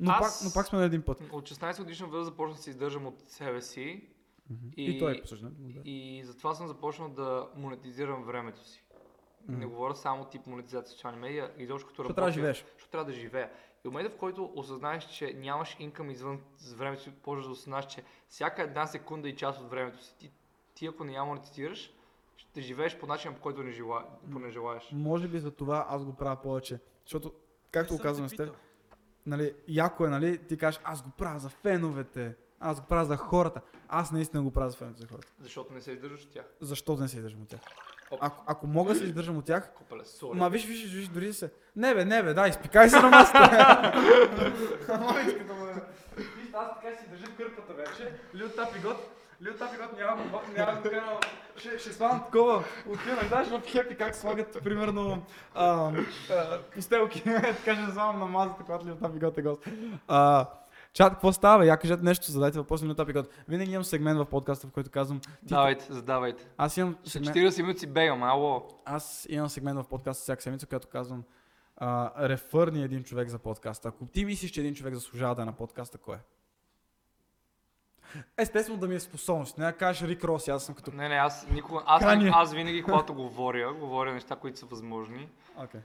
Но, Аз- пак, но пак сме на един път. От 16 годишна възраст започнах да се издържам от себе си И, И- и той е посъжден. Да. и затова съм започнал да монетизирам времето си. Не говоря само тип монетизация в социални медии, изобщо като Защото трябва да живееш. Защото трябва да живея. И в момента, в който осъзнаеш, че нямаш инкъм извън времето си, почваш да осъзнаеш, че всяка една секунда и част от времето си, ти, ти ако не я монетизираш, ще живееш по начин, по който не, жела, по не желаеш. Може би за това аз го правя повече. Защото, както го казвам с теб, нали, яко е, нали, ти кажеш, аз го правя за феновете, аз го правя за хората. Аз наистина го правя за феновете за хората. Защото не се издържаш от тях. Защо да не се издържам от тях? Ако, ако мога да се издържам от тях, Копале, сори. Ма виж, виж, виж, дори да се. Не бе, не бе, дай, изпикай се на масата. Мамичката му. Виж, аз така си държа кърпата вече. Лил Тапигот, Лил Тапигот няма го няма така. Ще, ще такова. Отивам, знаеш в хепи как слагат, примерно, а, а, постелки. така ще свалям на мазата, когато Лил Тапигот е гост. А, Чат, какво става? Я кажете нещо, задайте въпрос на Тапигот. Винаги имам сегмент в подкаста, в който казвам. Ти, Давайте, задавайте. аз имам сегмент. 40 минути бегам, ало. Аз имам сегмент в подкаста всяка седмица, който казвам а, рефърни един човек за подкаста. Ако ти мислиш, че един човек заслужава да е на подкаста, кой е? Естествено да ми е способност. Не да кажеш Рик Рос, аз съм като... Не, не, аз никога, аз, Кани. аз винаги, когато говоря, говоря неща, които са възможни. Окей.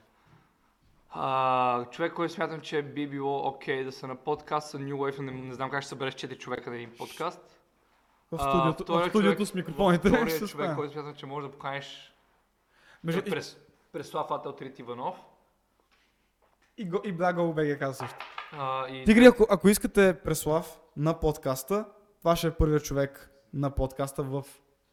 А, човек, който смятам, че би било окей да са на подкаст, са New Wave, не, не знам как ще събереш 4 човека на един подкаст. В А, студиото, втория в студиото човек- с микрофоните. Вторият човек, стане. който смятам, че може да поканиш Между... е през, Преслав Ател Трит Иванов. И, го- и Go BG каза също. А, и Тигри, ако, ако искате Преслав на подкаста, това ще е първият човек на подкаста в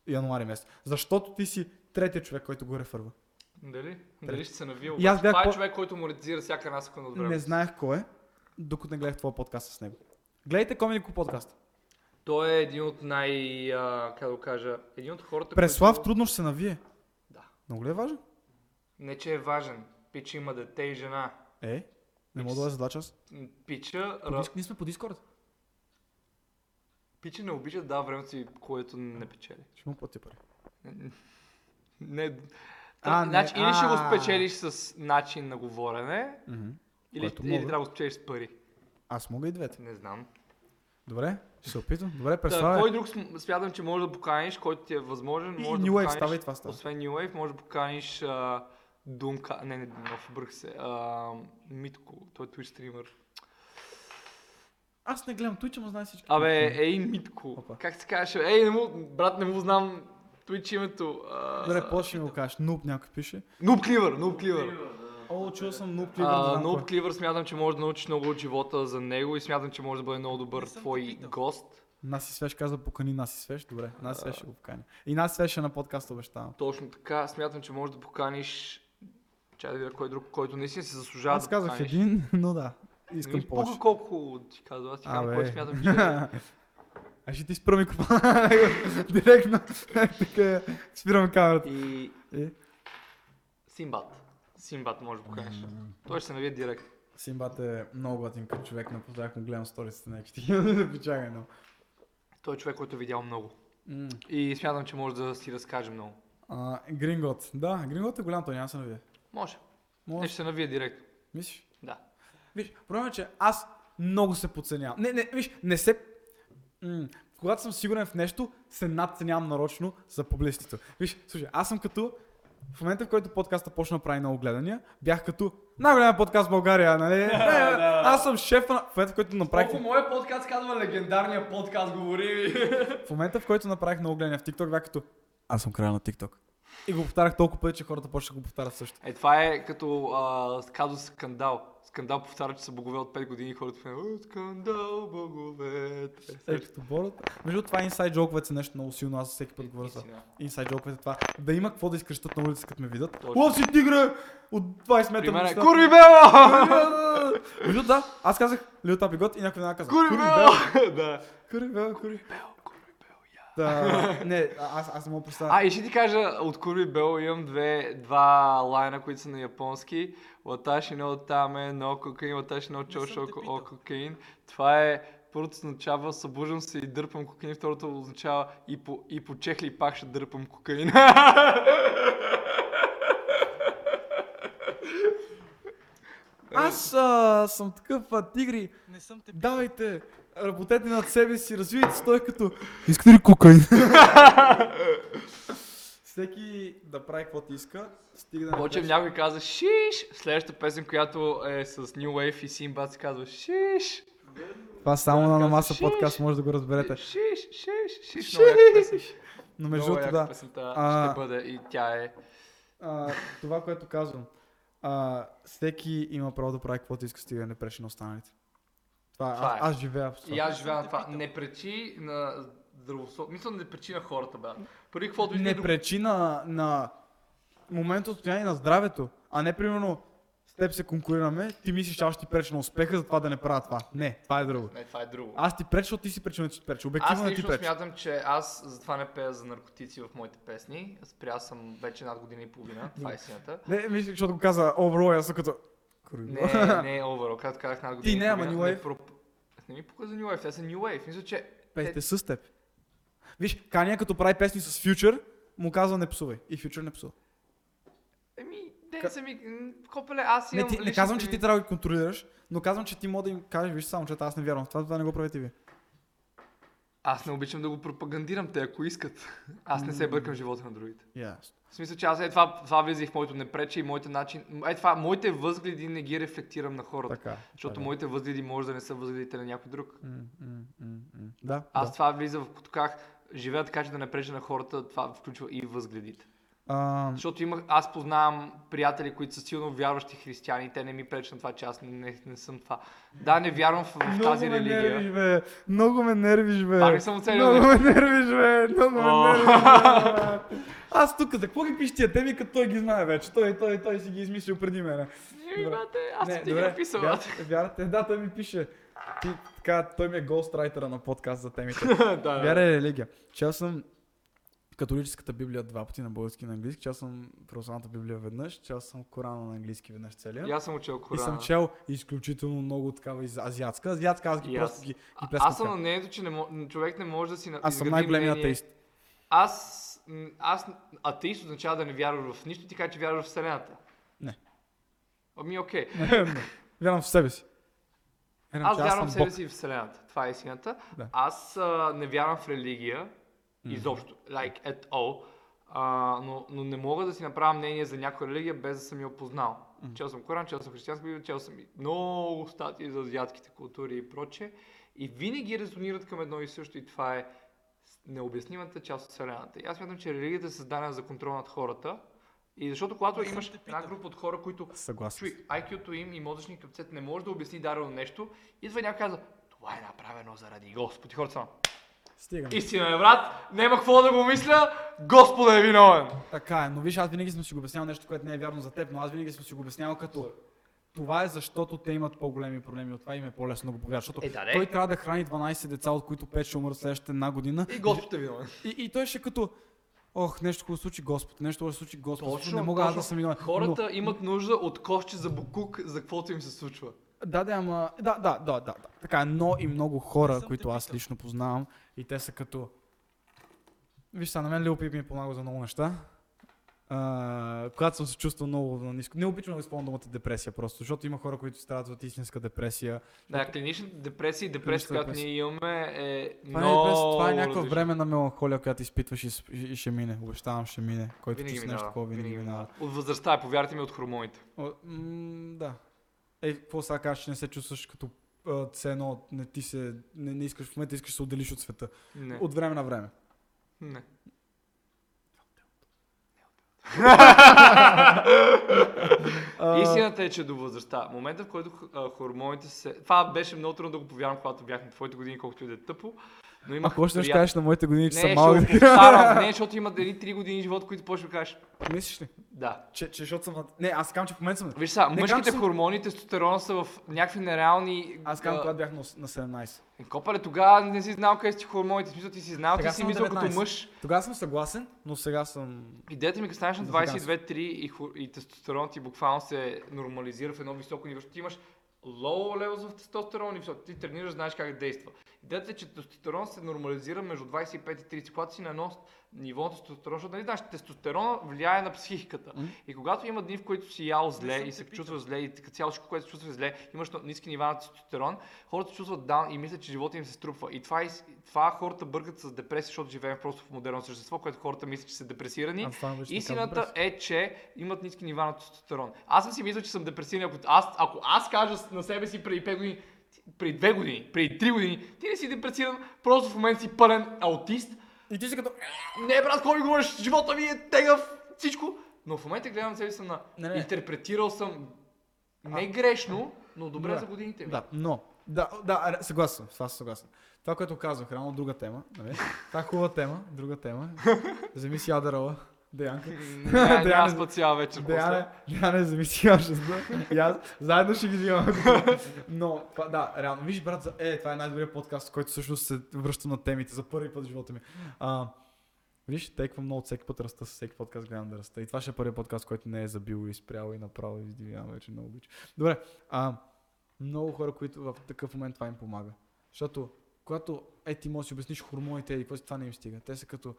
януари месец. Защото ти си третия човек, който го рефърва. Дали? Дали ще се навил? И аз бях Това е по- човек, който монетизира всяка една секунда от времето. Не знаех кой е, докато не гледах твоя подкаст с него. Гледайте Коминико подкаст. Той е един от най... А, как да кажа... Един от хората, Преслав които... трудно ще се навие. Да. Много ли е важен? Не, че е важен. Пича има дете и жена. Е, не мога да бъде за два часа. М, Пича... По Ра... диск- Ние сме по Дискорд. Пича не обича да времето си, което не печели. Ще му платя пари. Не... А, А, не, значи, или ще го спечелиш с начин на говорене, или, Което или мога. трябва да го спечелиш с пари. Аз мога и двете. Не знам. Добре, ще се опитам. Добре, Та, представя. кой друг см- смятам, че може да поканиш, който ти е възможен? И може New да Wave поканиш, става и това става. Освен New Wave, може да поканиш а, Думка, не, не, нов бърх се, а, Митко, той е Twitch стример. Аз не гледам Twitch, но знае всички. Абе, ей Митко, Опа. как се казваше? Ей, не му, брат, не му знам Twitch името. А, Добре, после ми го кажеш. Нуб някой пише. Noob Cleaver, Noob Cleaver. О, чул съм Нуб Кливър. А, Noob Cleaver смятам, че може да научиш много от живота за него и смятам, че може да бъде много добър твой гост. Наси Свеж каза, покани Наси Свеж. Добре, Наси Свеж ще го покани. И Наси Свеж е на подкаста, обещавам. Точно така, смятам, че може да поканиш Чай да видя кой друг, който наистина се заслужава Аз да казах поканиш. един, но да. Искам повече. пука колко ти казва, аз ти казвам, който смятам, че... А ще ти спра микрофона. Директно. така, спирам камерата. И И? Симбат. Симбат може да поканиш. Той ще се навие директно. Симбат е много готин като човек, напоследък му гледам сторисите на някакви Пичага едно. Той е човек, който е видял много. М. И смятам, че може да си разкаже много. А, Грингот. Да, Грингот е голям, той няма се навие. Може. Не Може. ще се навие директно. Мислиш? Да. Виж, проблемът е, че аз много се подценявам. Не, не, виж, не се... М- когато съм сигурен в нещо, се надценявам нарочно за публистито. Виж, слушай, аз съм като... В момента, в който подкаста почна да прави много гледания, бях като... най-големия подкаст в България, нали? Не, аз съм шефа на... В момента, в който направих... Колко моя подкаст казва легендарния подкаст, говори. В момента, в който направих много гледания в TikTok, бях като... Аз съм края на TikTok. И го повтарях толкова пъти, че хората почнаха да го повтарят също. Е, това е като а, казус скандал. Скандал повтаря, че са богове от 5 години и хората в «О, скандал, боговете. Е, като бората. Между това inside joke е нещо много силно, аз всеки път говоря за Истина. inside joke е това. Да има какво да изкрещат на улица, като ме видят. Лов си тигре! От 20 При метра. мен е висота. Курви Бела! Между да, аз казах Лил Тапи Гот и някой веднага каза. Курви Бел. Бела! Да. Кури Бел, Кури. Да, не, аз, аз не мога да представя. А, и ще ти кажа, от Курви Бел имам две, два лайна, които са на японски. Но кокаин, латаши но съм чошо те о питал. кокаин. Това е първото означава събуждам се и дърпам кокаин, второто означава и по, и по чехли пак ще дърпам кокаин. Аз а, съм такъв а, тигри. Не съм те. Давайте, работете над себе си, развивайте се той като... Искате ли кокаин? Всеки да прави каквото иска, стига да не Обаче пречи. някой каза шиш. Следващата песен, която е с New Wave и Симбат се казва шиш. Това само на намаса шиш. подкаст може да го разберете. Шиш, шиш, шиш. Много яка песен. Но между другото, да. песента А, ще бъде и тя е... А, това, което казвам. А, всеки има право да прави каквото иска, стига да не пречи на останалите. Това, Това аз, е. аз живея в това. И аз живея на това. Не пречи на здравословие. Мисля, не пречи на хората, бе. Преди каквото не пречи на, на момента състояние на здравето, а не примерно с теб се конкурираме, ти мислиш, че аз ти преча на успеха, затова да не правя това. Не, това е друго. Не, това е друго. Аз ти преча, защото ти си пречил, не ти преча. Аз Обективно не ти преча. смятам, че аз затова не пея за наркотици в моите песни. Спря съм вече над година и половина. Това е истината. Не, мисля, защото го каза overall, аз съм като... Не, не е overall. Както казах над година и не, половина, New не Wave. проп- Не ми пука за New Wave, те са New Wave. Мисля, че... Песните с теб. Виж, Кания като прави песни с Future, му казва не псувай. И Future не псува. Еми, те са ми... Копеле, аз Не, имам ти, не казвам, че ти трябва да ги контролираш, но казвам, че ти може да им кажеш, виж само, че аз не вярвам в това, това не го правите вие. Аз не обичам да го пропагандирам, те ако искат. Аз не се бъркам живота на другите. Ясно. В смисъл, че аз е това, това влиза и в моето непрече и моите начин. Е това, моите възгледи не ги рефлектирам на хората. Така. Защото така. моите възгледи може да не са възгледите на някой друг. М, м, м. Да, Аз да. това влиза в като как живея така, че да не преча на хората, това включва и възгледите. А, Защото имах, аз познавам приятели, които са силно вярващи християни те не ми пречат на това, че аз не, не съм това. Да, не вярвам в, в тази ме религия. нервиш, бе. Много ме нервиш, бе. Пак не съм оцелил, Много бе. ме нервиш, бе. Много ме нервиш, бе. Аз тук, за какво ги пише тия теми, като той ги знае вече? Той, той, той си ги измислил преди мене. Бате, аз Не, ти ги добре, написал. вяр- бате. Вярате, да, той ми пише. Ти, така, той ми е голстрайтера на подкаст за темите. да, Вяра е религия. Чел съм католическата Библия два пъти на български и на английски. Чел съм православната Библия веднъж. Чел съм Корана на английски веднъж целия. И аз съм учил И Корана. съм чел изключително много такава из- азиатска. Азиатска аз ги И аз. просто ги, ги плескам Аз съм така. на мнението, че не мо... човек не може да си Аз съм най-големият атеист. Аз, аз, атеист означава да не вярваш в нищо, ти кажа, че вярваш в Вселената. Не. Ами окей. Вярвам в себе си. Вярвам, Аз че вярвам в себе си и в Вселената. Това е истината. Да. Аз а, не вярвам в религия. Изобщо. Like at all. А, но, но не мога да си направя мнение за някоя религия без да съм я опознал. Чел съм Коран, чел съм християнска библия, чел съм и много статии за азиатските култури и прочее. И винаги резонират към едно и също и това е необяснимата част от Вселената. И аз смятам, че религията е създадена за контрол над хората. И защото когато съм имаш една група от хора, които Съгласен. Чуй, IQ-то им и мозъчни капцет не може да обясни дадено нещо, идва и някой каза, това е направено заради Господ. И хората са, Стигам. истина е, брат, няма какво да го мисля, Господ е виновен. Така е, но виж, аз винаги съм си го обяснявал нещо, което не е вярно за теб, но аз винаги съм си го обяснявал като това е защото те имат по-големи проблеми от това им е по-лесно да го повярват. Защото Е, да, той трябва да храни 12 деца, от които 5 ще умрат следващата една година. И Господ е виновен. И, и той ще като Ох, нещо хубаво случи Господ, нещо хубаво случи Господ. Точно, не мога аз точно. да съм виновен. Хората имат нужда от кошче за букук, за каквото им се случва. Но, да, да, ама... Да, да, да, да, да. Така, е, но и много хора, които аз лично познавам, и те са като... Виж сега, на мен Лил Пип ми е помага за много неща. а, когато съм се чувствал много на ниско. Не обичам да използвам думата депресия просто, защото има хора, които страдат от истинска депресия. Да, клиничната депресия и депресия, която депресия. ние имаме е Това, е, много депресия, това е някаква различно. временна меланхолия, която изпитваш и, и ще мине. Обещавам, ще мине. Който Винаги чувства нещо минава. такова, винаги минава. От възрастта, е, повярвайте ми, от хормоните. О, м, да. Е, какво сега кажеш, че не се чувстваш като все едно, не ти се, не, не искаш, в момента искаш да се отделиш от света. Не. От време на време. Не. Истината е, че до възрастта, момента в който хормоните се... Това беше много трудно да го повярвам, когато бях на твоите години, колкото и да е тъпо. Но имах Ако ще прият- кажеш на моите години, че Не, съм ще малък. го повтарям. Не, защото имат едни 3 години живот, които почваш да кажеш. Мислиш ли? Да. Че, че защото съм... Не, аз казвам, че в момента съм... Виж сега, Не, мъжките съм- хормони, тестостерона са в някакви нереални... Аз казвам, когато бях на, ос- на 17. Е, Копале, тогава не си знал къде си хормоните. Смисъл ти си знал, Сега ти си мислил 19. като мъж. Тогава съм съгласен, но сега съм... Идеята ми, като станеш на За сега 22-3 и, хор- и тестостерон ти буквално се нормализира в едно високо ниво, ти имаш low levels в тестостерон и високо. Ти тренираш, знаеш как действа. Идеята е, че тестостерон се нормализира между 25 и 30, когато си на едно ниво на тестостерон, защото нали знаеш, тестостерон влияе на психиката. М. И когато има дни, в които си ял зле и се чувстваш зле и цяло всичко, което се чувства зле, имаш ниски нива на тестостерон, хората се чувстват даун и мислят, че живота им се струпва. И това, из- това хората бъркат с депресия, защото живеем просто в модерно същество, което хората мислят, че са депресирани. Истината е, че имат ниски нива на тестостерон. Аз съм си мислил, че съм депресиран. Ако аз, ако аз кажа на себе си преди 5 години, преди 2 години, преди 3 години, ти не си депресиран, просто в момента си пълен аутист. И ти си като... Не, брат, ми говориш? Живота ми е тегъв, всичко. Но в момента гледам себе си съм на... Не, не. Интерпретирал съм не грешно, но добре Да. за годините ми. Да, но... Да, да, съгласен съм, с това съм съгласен. Това, което казах, реално друга тема, нали? Това е хубава тема, друга тема. Вземи си Ядерова, Деянка. Не- спа цяла вечер. Деяне, после. Деяне, вземи си Ядерова. И аз, заедно ще ги взимам. Но, това, да, реално. Виж, брат, за- е, това е най-добрият подкаст, който всъщност се връща на темите за първи път в живота ми. А, виж, теква много всеки път раста, с всеки подкаст гледам да раста. И това ще е първият подкаст, който не е забил и спрял и направо и издивявам вече много обича. Добре, а, много хора, които в такъв момент това им помага. Защото, когато е, ти можеш да си обясниш хормоните и какво си, това не им стига. Те са като,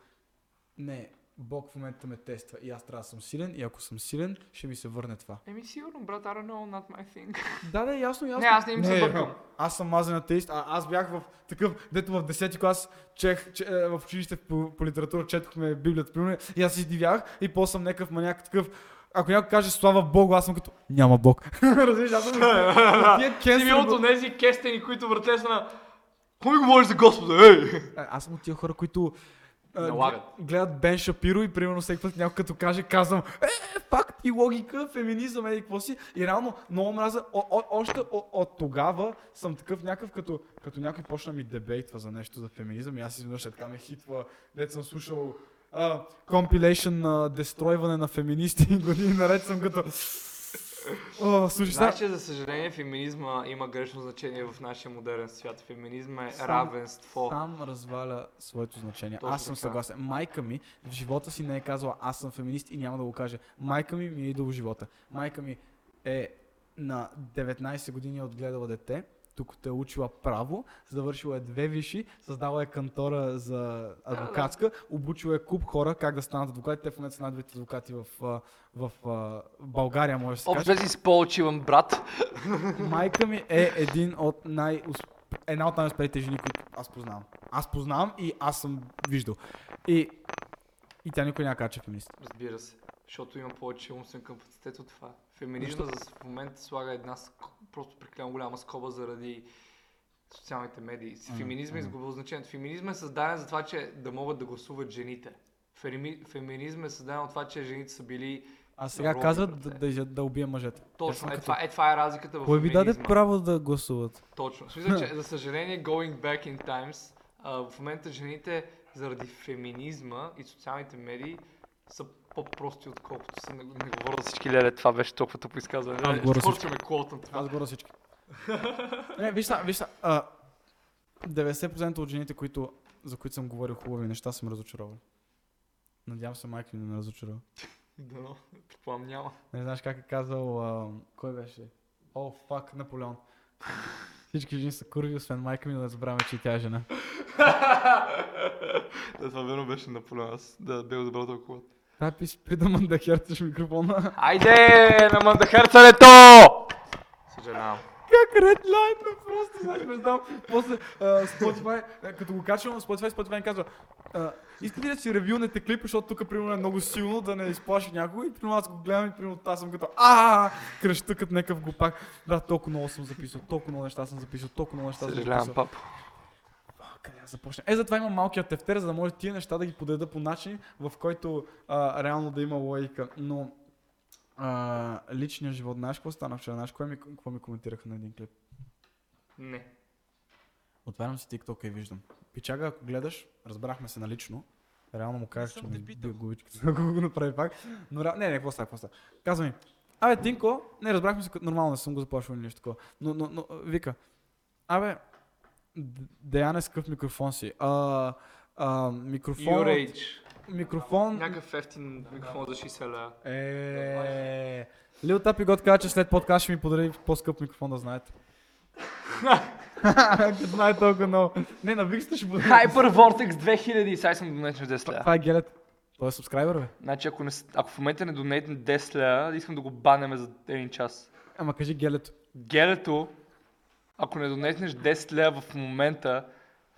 не, Бог в момента ме тества и аз трябва да съм силен и ако съм силен, ще ми се върне това. Еми сигурно, брат, I don't know, not my thing. Да, да, ясно, ясно. Не, аз не им се бъркам. Аз съм мазен атеист, а аз бях в такъв, дето в 10-ти клас чех, че, е, в училище по, по литература четохме Библията, примерно, и аз издивях и после съм някакъв маняк такъв. Ако някой каже слава Богу, аз съм като няма Бог. Разбираш, аз съм тия Ти ми кенсър. от тези кестени, които върте са на... Ми говориш за Господа, ей? А, Аз съм от тия хора, които Налагат. гледат Бен Шапиро и примерно всеки път някой като каже, казвам, е, факт и логика, феминизъм, еди какво си. И реално много мраза, о, о, още от, от тогава съм такъв някакъв, като, като някой почна ми дебейтва за нещо за феминизъм и аз изведнъж е така ме хитва, дет съм слушал компилейшн на дестройване на феминисти и години наред съм като... О, слушай. Знаеш, че за съжаление феминизма има грешно значение в нашия модерен свят. Феминизма е Сам- равенство. Сам разваля своето значение. Точно аз съм така. съгласен. Майка ми в живота си не е казала аз съм феминист и няма да го каже. Майка ми ми е идол живота. Майка ми е на 19 години е отгледала дете, тук те е учила право, завършила е две виши, създала е кантора за адвокатска, обучила е куп хора как да станат адвокати. Те в момента са най-добрите адвокати в, в, а, България, може да се каже. Общо си с по-очиван брат. Майка ми е един от най една от най-успелите жени, които аз познавам. Аз познавам и аз съм виждал. И, и тя никой няма кача феминист. Разбира се. Защото има повече умствен капацитет от това. Феминизма за в момента слага една просто прекалено голяма скоба заради социалните медии. Феминизма е изгубил значението. Феминизма е създаден за това, че да могат да гласуват жените. Феми... Феминизма е създаден от това, че жените са били А сега Роби, казват да, да, да убия мъжете. Точно. Е, като, това, е, това е разликата в Кой ви даде право да гласуват? Точно. Смисъл, че за съжаление, going back in times, а, в момента жените заради феминизма и социалните медии са по-прости, отколкото са. Не, не говоря за всички леле, това беше толкова тъпо изказване. Аз говоря всички. Аз горе всички. не, виж виж са, а, 90% от жените, които, за които съм говорил хубави неща, съм разочаровал. Надявам се майка ми да ме разочарова. Дано, предполагам няма. Не знаеш как е казал, а, кой беше? О, фак, Наполеон. Всички жени са курви, освен майка ми, да не забравяме, че и тя е жена. Да, това верно беше Наполеон. Аз да бе добро толкова. Спри да мън да херцаш микрофона. Айде, на мандахерцането! Съжалявам. Как редлайн, просто знаеш, не знам. После а, Spotify, а, като го качвам на Spotify, Spotify ми казва, а, искате ли да си ревюнете клипа, защото тук примерно е много силно, да не изплаши някой. И примерно аз го гледам и примерно аз съм като а кръща като някакъв глупак. Да, толкова много съм записал, толкова много неща съм записал, толкова много неща съм Съжалявам, записал. пап. А, Къде да започна? Е, затова имам малкият тефтер, за да може тия неща да ги подреда по начин, в който а, реално да има логика. Но а, личният живот, знаеш какво стана вчера? Знаеш кое ми, какво ми коментираха на един клип? Не. Отварям си TikTok и виждам. Пичага, ако гледаш, разбрахме се налично. Реално му казах, че ми бил главичката, ако го направи пак. Но не, не, какво става, какво става. Казва ми, абе, Тинко, не, разбрахме се, нормално не съм го заплашвал или нещо такова. Но, но, но, вика, абе, Деян е с микрофон си. А, а, микрофон, микрофон, Някакъв ефтин микрофон за 60 лева. е... Лил Тапи Гот каза, че след подкаст ще ми подари по-скъп микрофон, да знаете. Като знае толкова много. Не, на Викста ще бъде. Hyper Vortex 2000 и сега съм донечен 10 лева. Това е гелет. Той е субскрайбър, бе. Значи ако, не, ако в момента не донейтне 10 лева, искам да го банеме за един час. Ама кажи гелето. Гелето, ако не донеснеш 10 лева в момента,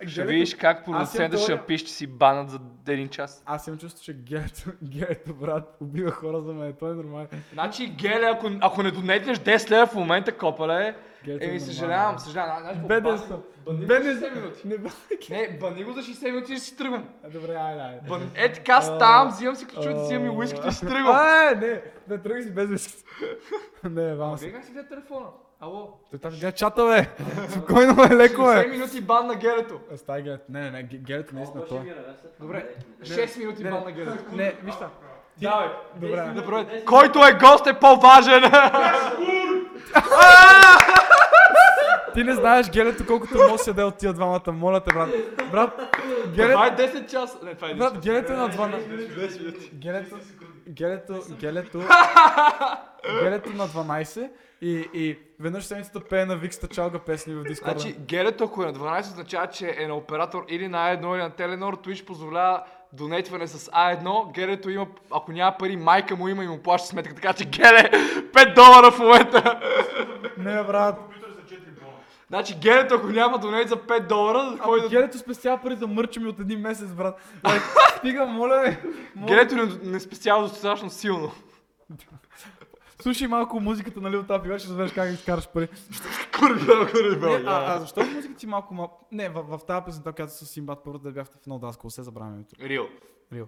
ще Гелето- видиш как продуцента ще теория. напише, че си банат за един час. Аз имам чувство, че гелето, гелето, брат, убива хора за мен. Той е нормален. Значи, Геле, ако, ако не донеснеш 10 лева в момента, копале, Гелето е еми съжалявам, съжалявам. Знаеш какво? Беден съм. Бани го за 60 съм. минути. Не. Не, бани го за 60 минути и ще си тръгвам. Добре, айде, айде. Бан... Е така ставам, взимам си ключовете, взимам и уискито и си тръгвам. А, не, не тръгни си без виски. Не, вам Вие как си телефона? Ало? Той там гледа чата, бе. Спокойно, бе, леко, 60 бе. минути бан на гелето. Стай гелето. Не, не, не, ге- гелето наистина ще той. Добре. Не, 6 минути Не, бан на гелето. Не, виж там. Давай. Добре. Добре. Който е гост е по-важен. Ти не знаеш гелето колкото може да се даде от тия двамата. Моля те, брат. Брат, Това гелето... е 10 часа. Не, това е 10 Брат, гелето е на 12. Гелето, гелето, гелето, гелето на 12 и, и веднъж седмицата пее на Викста Чалга песни в Дискорда. Значи, гелето, ако е на 12, означава, че е на оператор или на A1 или на Теленор, Twitch позволява донетване с A1. Гелето има, ако няма пари, майка му има и му плаща сметка, така че геле 5 долара в момента. Не, брат. Значи, гелето, ако няма донет за 5 долара, кой Ама да... гелето спестява пари да мърчим от един месец, брат. Like, стига, моля ви. Моля. Гелето не, не спестява достатъчно силно. Слушай малко музиката на Лил Тапи, ще разбереш как изкараш пари. Не, а, а защо музиката ти малко малко... Не, в, в тази песента, която с Симбат, първо да бяхте в едно даско, се забравяме името. Рил. Рил.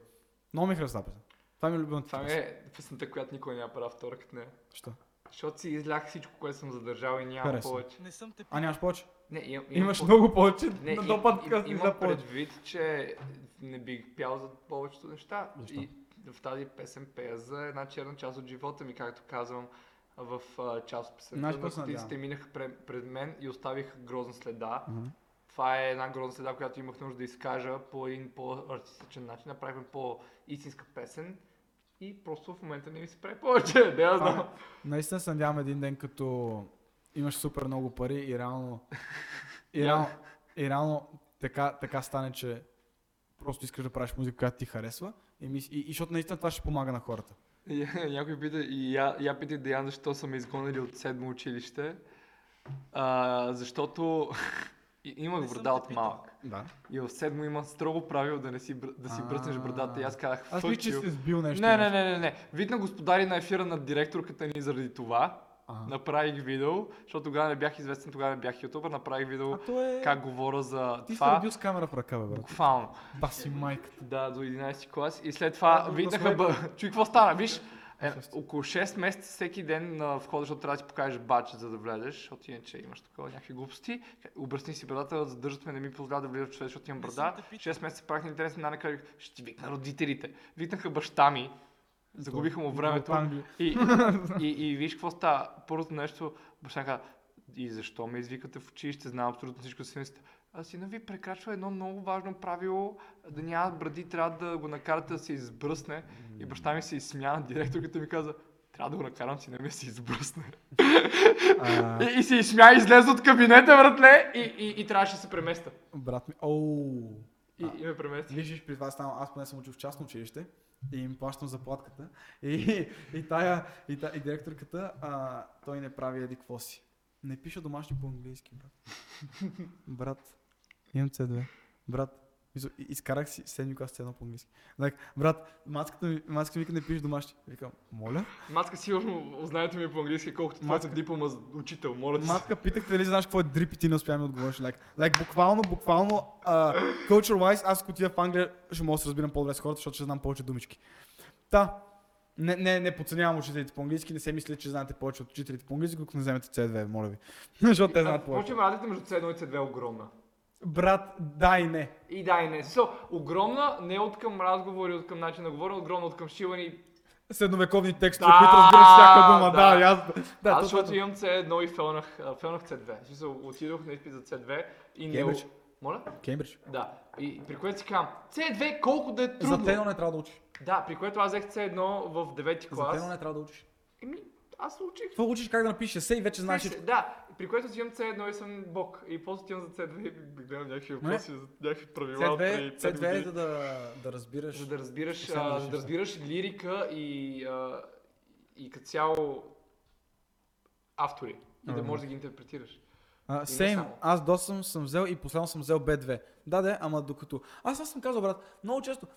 Много ми харесва тази песен. Това ми е любимата Това ми песен. е песента, която никой няма правил втора като нея. Що? Защото си излях всичко, което съм задържал и нямам Харесва. повече. Не съм те А нямаш повече? Не, имам, имам Имаш много повече. Не, на им- път им- имам за повече. предвид, че не бих пял за повечето неща. Защо? И в тази песен пея за една черна част от живота ми, както казвам в а, част от песента. Наркотиците минаха пред, пред мен и оставиха грозна следа. Мгм. Това е една грозна следа, която имах нужда да изкажа по един по-артистичен начин. Направихме по-истинска песен и просто в момента не ми се прави повече. Не я знам. Наистина се надявам един ден, като имаш супер много пари и реално... И реално, и реално така, така стане, че просто искаш да правиш музика, която ти харесва. И, и, и защото наистина това ще помага на хората. Някой пита, и я, я питай Деян, защо са ме изгонили от седмо училище. А, защото имах брада от малък. Да. И в седмо има строго правило да, не си, да си бръснеш брадата. И аз казах, Аз мисля, че си сбил нещо. Не, не, не, не, не. Видна господари на ефира на директорката ни заради това. Ага. Направих видео, защото тогава не бях известен, тогава не бях ютубър, направих видео А е... как говоря за Ти си това. родил с камера в ръка, бе, брат. Буквално. Баси майката. Да, до 11 клас. И след това да виднаха... Бъ... Чуй какво стана, виж. Е, около 6 месеца всеки ден на входа, защото трябва да си покажеш бадж, за да влезеш, защото иначе имаш такова някакви глупости. Обръсни си брадата, задържат ме, не ми позволява да влиза в човек, защото имам брада. те питал. 6 месеца правих на интересни нана, казах, ще ти викна родителите. Викнаха баща ми, загубиха му времето. Англия. И, и, и, виж какво става. Първото нещо, баща ми каза, и защо ме извикате в училище, знам абсолютно всичко за синовете. А сина ви прекрачва едно много важно правило, да няма бради, трябва да го накарате да се избръсне. И баща ми се изсмя, директорката ми каза, трябва да го накарам сина ми да се избръсне. А, И, и се изсмя, излезе от кабинета, братле, и, и, и трябваше да се преместа. брат ми... Оу. И, и ме премести. Виж, виж, при това стана, аз поне съм учил в частно училище и им плащам заплатката. И, и, тая, и, та, и директорката, а, той не прави еди какво си. Не пише домашни по-английски, брат. брат, имам C2. Брат, изкарах си седми клас C1 по-английски. Так, брат, маската ми, маската ми вика не пишеш домашни. Викам, моля? Мацка сигурно знаете ми по-английски, колкото твоята твоята диплома за учител, моля ти се. Матка, питахте дали знаеш какво е дрип и ти не успя ми отговориш. Like, like, буквално, буквално, uh, culture wise, аз ако отида в Англия, ще мога да се разбирам по-добре с хората, защото ще знам повече думички. Та, не, не, не подценявам учителите по английски, не се мисля, че знаете повече от учителите по английски, докато не вземете C2, моля ви. защото те знаят повече. Разликата между C1 и C2 е огромна. Брат, да и не. И да, и не. So, огромна не от към разговори, от към начин на говорене, огромна от към шивани. Средновековни текстове, които разбираш всяка дума. Да, да. аз. Да, Аз то- защото имам C1 и фелнах, фелнах C2. В смисъл, отидох на изпит за C2 и не... Моля? Кембридж. Да. И при което си казвам, C2 колко да е За трудно. тено не трябва да учиш. Да, при което аз взех C1 в 9 За клас. тено не трябва да учиш. Еми, аз учих. Какво учиш как да напишеш есе и вече знаеш. Се-. Да, при което си имам C1 и съм бог. И после отивам за C2 и гледам някакви въпроси, някакви правила. C2, преди пет C2 е за да, да разбираш. За да разбираш, а, да за да разбираш лирика и, а, и като цяло автори. И да можеш да ги интерпретираш. Само. аз до съм, съм взел и последно съм взел B2. Да, да, ама докато... Аз аз съм казал, брат, много често,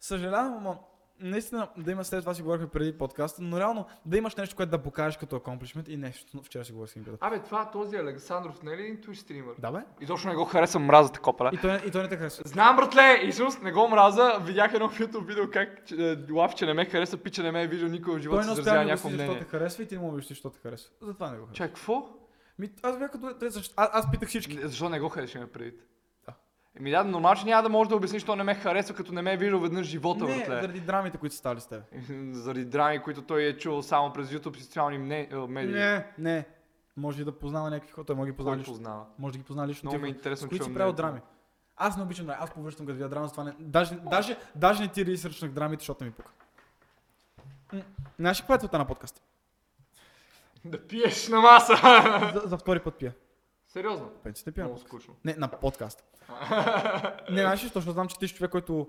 съжалявам, ама наистина да има след това си говорихме преди подкаста, но реално да имаш нещо, което да покажеш като акомплишмент и нещо. Но Вчера си говорих с приятел. Абе, това този Александров, не е ли един Twitch стример? Да, бе? И точно не го харесвам, мраза копала. И той, и той не те харесва. Знам, братле, Исус, не го мраза. Видях едно в YouTube видео как че, е, лавче не ме хареса, пича не ме е виждал никой в Той живота не си успя да обясни защо те харесва и ти не му обясниш защо те харесва. Затова не го харесва. Чай, какво? Ми, аз бях като... той Аз, аз питах всички. Не, Защо не го харесва ме преди? Еми да, нормално, че няма да можеш да обясниш, що не ме харесва, като не ме е виждал веднъж живота, Не, братле. заради драмите, които са стали с теб. Заради драми, които той е чувал само през YouTube и социални мне- е, медии. Не, не. Може и да познава някакви хора, той може да ги познава Кой лично. познава? Може да ги познава лично. Много ми е хора. интересно, С които си правил мнението. драми. Аз не обичам драми. Аз повръщам като видя драма, затова не... Даже, даже, даже не ти ресърчнах драмите, защото не ми пука. М, Знаеш ли каква е целта на подкаст? Да пиеш на маса! За, за втори път пия. Сериозно? На Много скучно. Не, на подкаст. не, знаеш ли, защо? защото знам, че ти си човек, който...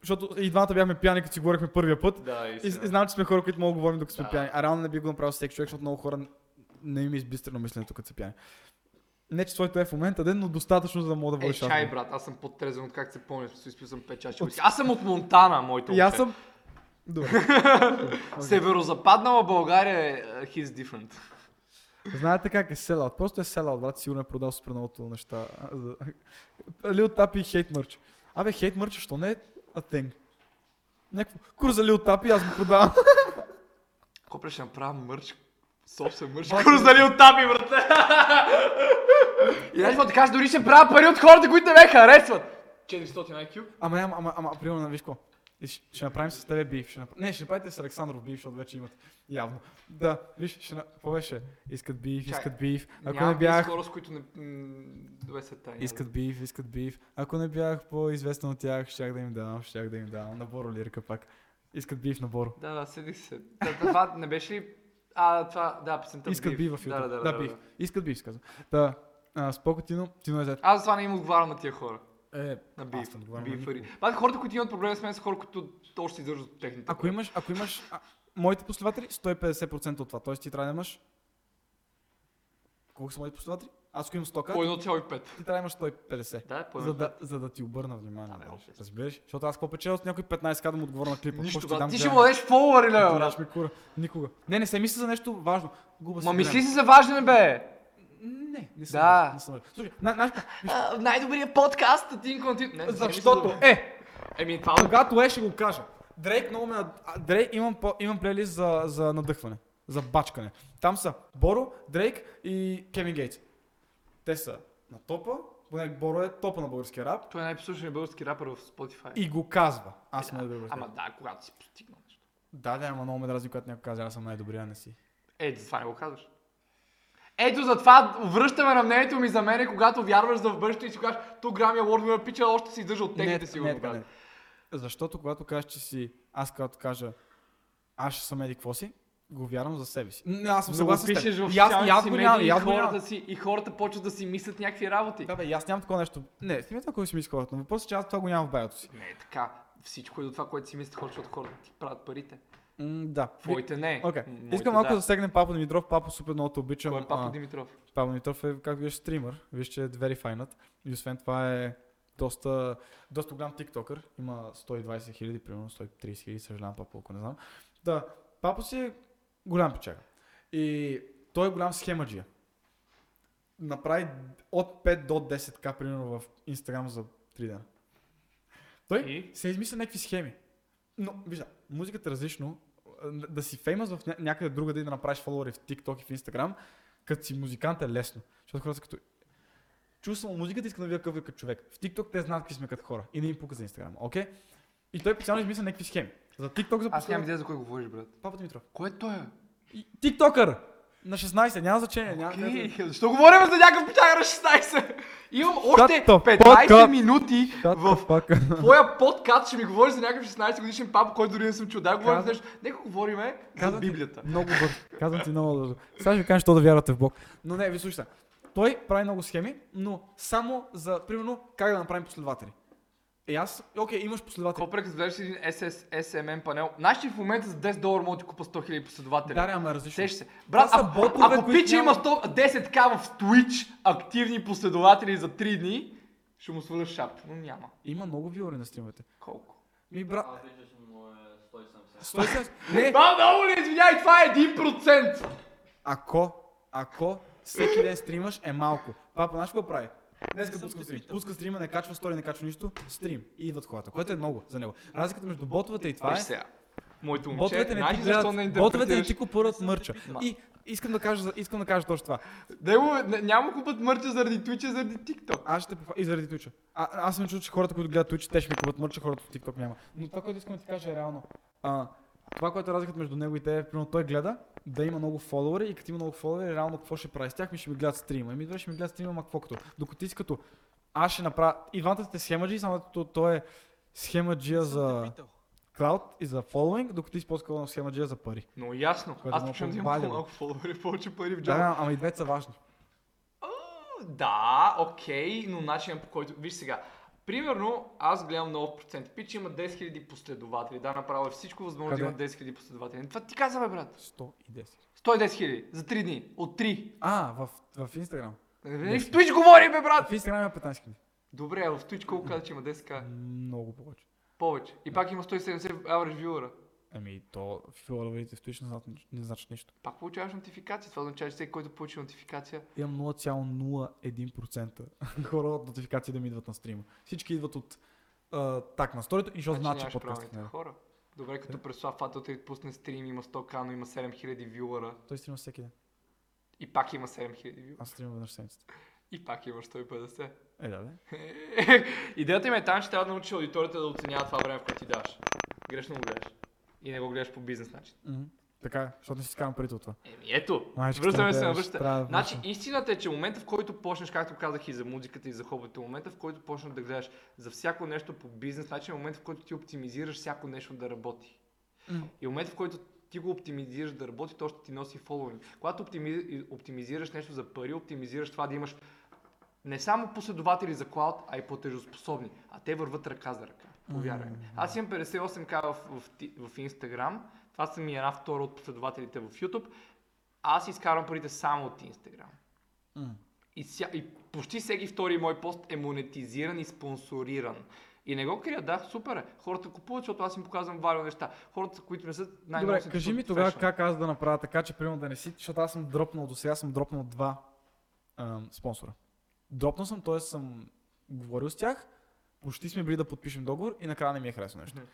Защото и двамата бяхме пияни, като си говорихме първия път. Да, И, и знам, че сме хора, които могат да говорим докато сме Да. пияни. А реално не би го направил всеки човек, защото много хора не им е избистрено мисленето, като са пияни. Не, че твоето е в момента ден, но достатъчно, за да мога да Е, водиш чай, разговор. брат, аз съм по-трезвен от как се помня, че изпил съм 5 чаши. уиски. Аз съм от Монтана, моето И аз съм... Добре. Северозападнала България е he's different. Знаете как е селаут? Просто е селаут, брат, сигурно е продал супер многото неща. за- Лил Тапи и хейт мърч. Абе, хейт мърч, що не е a thing? Някакво курс за Лил Тапи, аз го продавам. Копре ще направя мърч, собствен мърч. Курс дали от тапи, брате. И знаеш ти кажа, дори ще правя пари от хората, които не ме харесват. 400 IQ? Ама, ама, ама, ама, примерно, виж какво? И Ще, ще направим с тебе биф. Ще направ... Не, ще направите с Александров биф, защото вече имат. Явно. Да, виж, ще... Какво беше? Искат Чай, искат биф. Ако Нямам не бях... хора, с които не... м, Две са тайни. Искат биф, искат биф. Ако не бях по-известен от тях, щях да им дам, щях да им дам. На Боро лирика пак. Искат биф на Боро. Да, да, седих се. Да, Това не беше ли... А, това, да, песента Искат биф в YouTube. да, да, да, да, да. Искат биф, сказвам. Да, а, споко Тино, Тино е зет. Аз затова не им отговарям на тия хора. Е, На аз Бифари. Пак хората, които имат проблеми с мен, са хора, които още издържат от техните. Ако имаш, ако имаш а, моите последователи, 150% от това. Тоест ти трябва да имаш... Колко са моите последователи? Аз ако имам 100 По 1,5. ти трябва да имаш 150. Да, по За да, за да ти обърна внимание. Абе, разбираш. общо. Разбираш? Защото аз какво печеля с някой 15 да му отговоря на клипа. Нищо, брат. дам Ти ще му дадеш фолуари, ле, Ти брат. ми кура. Никога. Не, не се мисли за нещо важно. Губа Ма мисли си за важен, бе. Не, не съм. Да. Не съм. Слушай, на, знаеш, виж, А, Най-добрият подкаст, а ти контин. Не, не защото за- е, Еми, това когато е ще го кажа. Дрейк много ме... Дрейк имам, по, имам плейлист за, за надъхване. За бачкане. Там са Боро, Дрейк и Кевин Гейтс. Те са на топа. Поне Боро е топа на българския рап. Той е най-послушният български рапър в Spotify. И го казва. Аз съм най-добър. Ама да, когато си постигнал нещо. Да, да, ама много ме дразни, когато някой казва, аз съм най-добрия, не си. Е, затова не го казваш. Ето затова връщаме на мнението ми за мене, когато вярваш за в бъдещето и си кажеш, тук грамия Word пича още си издържа от техните сигурно. така, брат. Защото когато кажеш, че си, аз когато кажа, аз ще съм еди какво си, го вярвам за себе си. Не, аз съм съгласен с теб. в И аз, и аз си го нямам, и аз хората си, и хората почват да си мислят някакви работи. Да, бе, и аз нямам такова нещо. Не, смисъл, кой си мисли хората, но въпросът е, че аз това го нямам в баято си. Не така. всичко е до това, което си мислят хората, защото хората ти правят парите. М, да. Твоите не. Окей. Моите Искам малко да да. засегнем Папа Димитров. Папа супер много те обичам. Кой е Папа А, Димитров? Павел Димитров е, как виж, стример. Виж, че е верифайнат. И освен това е доста, доста голям тиктокър. Има 120 хиляди, примерно 130 хиляди, съжалявам папа, ако не знам. Да, папа си е голям печага. И той е голям схемаджия. Направи от 5 до 10к, примерно в Инстаграм за 3 дена. Той И? се измисля някакви схеми. Но, вижда, музиката е различно. Да- си феймас в ня- някъде другаде и да направиш фолуари в TikTok и в Instagram, като си музикант е лесно. Защото хората като... Чул съм музиката, искам да видя какъв е като човек. В TikTok те знаят какви сме като хора. И не им пука за Instagram, окей? И той специално измисля някакви схеми. За TikTok за Аз нямам идея за кой говориш, брат. Папа Димитров. Кой е той? бе? На 16, няма значение. Няма okay. защо говорим за някакъв печага на 16? Имам още the 15 fuck up. минути в твоя подкаст, ще ми говориш за някакъв 16 годишен пап, който дори не съм чул. Дай говорим за нещо. Нека говориме за Библията. Много бързо. Казвам ти много бързо. Сега ще ви кажа, що да вярвате в Бог. Но не, ви слушайте. Той прави много схеми, но само за, примерно, как да направим последователи. И аз, окей, имаш последователи. Какво прека гледаш един SS, SMM панел? Че в момента за 10 долара може да ти купа 100 000 последователи. Да, ама е различно. Сеш се. Брат, ако, ботове, ако пича няма- има 100, 10к в Twitch активни последователи за 3 дни, ще му сваля шап, но няма. Има много вилори на стримовете. Колко? Ми, брат, Аз виждаш му е 170. 170. Не, Това много ли, извиняй, това е 1%! ако, ако всеки ден стримаш е малко. Папа, знаеш какво прави? Днес съм пуска стрим. Пуска стрима, не качва стори, не качва нищо. Стрим. И идват хората, което е много за него. Разликата между ботовете и това е. Моето момче, ботовете не ти гледат, не ботовете не ти купуват мърча. И искам да кажа, искам да кажа точно това. Не- няма купат мърча заради Twitch, заради TikTok. Аз ще и заради Twitch. А, аз съм чул, че хората, които гледат Twitch, те ще ми купат мърча, хората в TikTok няма. Но това, което искам да ти кажа е реално. А, това, което е разликата между него и те, е, примерно той гледа да има много фолуари и като има много фолуари, реално какво ще прави с тях, ми ще ми гледат стрима. Еми, добре, ще ми гледат стрима, ма какво като. Докато ти си като, аз ще направя, и двамата сте схемаджи, само като той е схемаджия за крауд и за фолуинг, докато ти си по-скоро схемаджия за пари. Но ясно, Което аз почвам да имам по-малко фоловери, повече пари в джоба. да, ама и двете са важни. Да, окей, но начинът по който... Виж сега, примерно, аз гледам много процент. Пич има 10 000 последователи. Да, направо е всичко възможно да има 10 000 последователи. Това ти каза, бе, брат. 110. 110 000 за 3 дни. От 3. А, в, в Instagram. Не в Twitch говори, бе, брат! В Instagram има 15 000. Добре, а в Twitch колко каза, че има 10к? Много повече. Повече. И пак има 170 average viewer. Ами, то в Twitch не, значат, не значи нищо. Пак получаваш нотификация. Това означава, че всеки, който получи нотификация, Имам 0,01% хора от нотификации да ми идват на стрима. Всички идват от а, так на сторито и защото значи нямаш подкастът не е. хора. Добре, като Преслав Фател те пусне стрим, има 100к, но има 7000 вюлъра. Той стрима всеки ден. И пак има 7000 вюлъра. Аз стримам веднъж седмицата. И пак има 150. Е, да, да. Идеята ми е там, че трябва да научиш аудиторията да оценява това време, в което ти даваш. Грешно го гледаш. И не го гледаш по бизнес начин. Мгм. Така защото не си скарам парите от това. Еми ето, връщаме се на връща. Значи истината е, че момента в който почнеш, както казах и за музиката и за хобито, момента в който почнеш да гледаш за всяко нещо по бизнес начин, е момента в който ти оптимизираш всяко нещо да работи. М. И момента в който ти го оптимизираш да работи, то ще ти носи фолловинг. Когато оптими... оптимизираш нещо за пари, оптимизираш това да имаш не само последователи за клауд, а и платежоспособни. А те върват ръка за ръка. Повярвай ми. Аз имам 58к в, в, в Instagram. Това са ми една втора от последователите в YouTube. Аз изкарвам парите само от Instagram. И, ся, и почти всеки втори мой пост е монетизиран и спонсориран. И не го крия, да, супер е. Хората купуват, защото аз им показвам валю неща. Хората, които не са най Добре, кажи ми тогава как аз да направя така, че примерно да не си, защото аз съм дропнал до сега, съм дропнал два ам, спонсора. Дропнал съм, т.е. съм говорил с тях, почти сме били да подпишем договор и накрая не ми е харесало нещо. Мгм.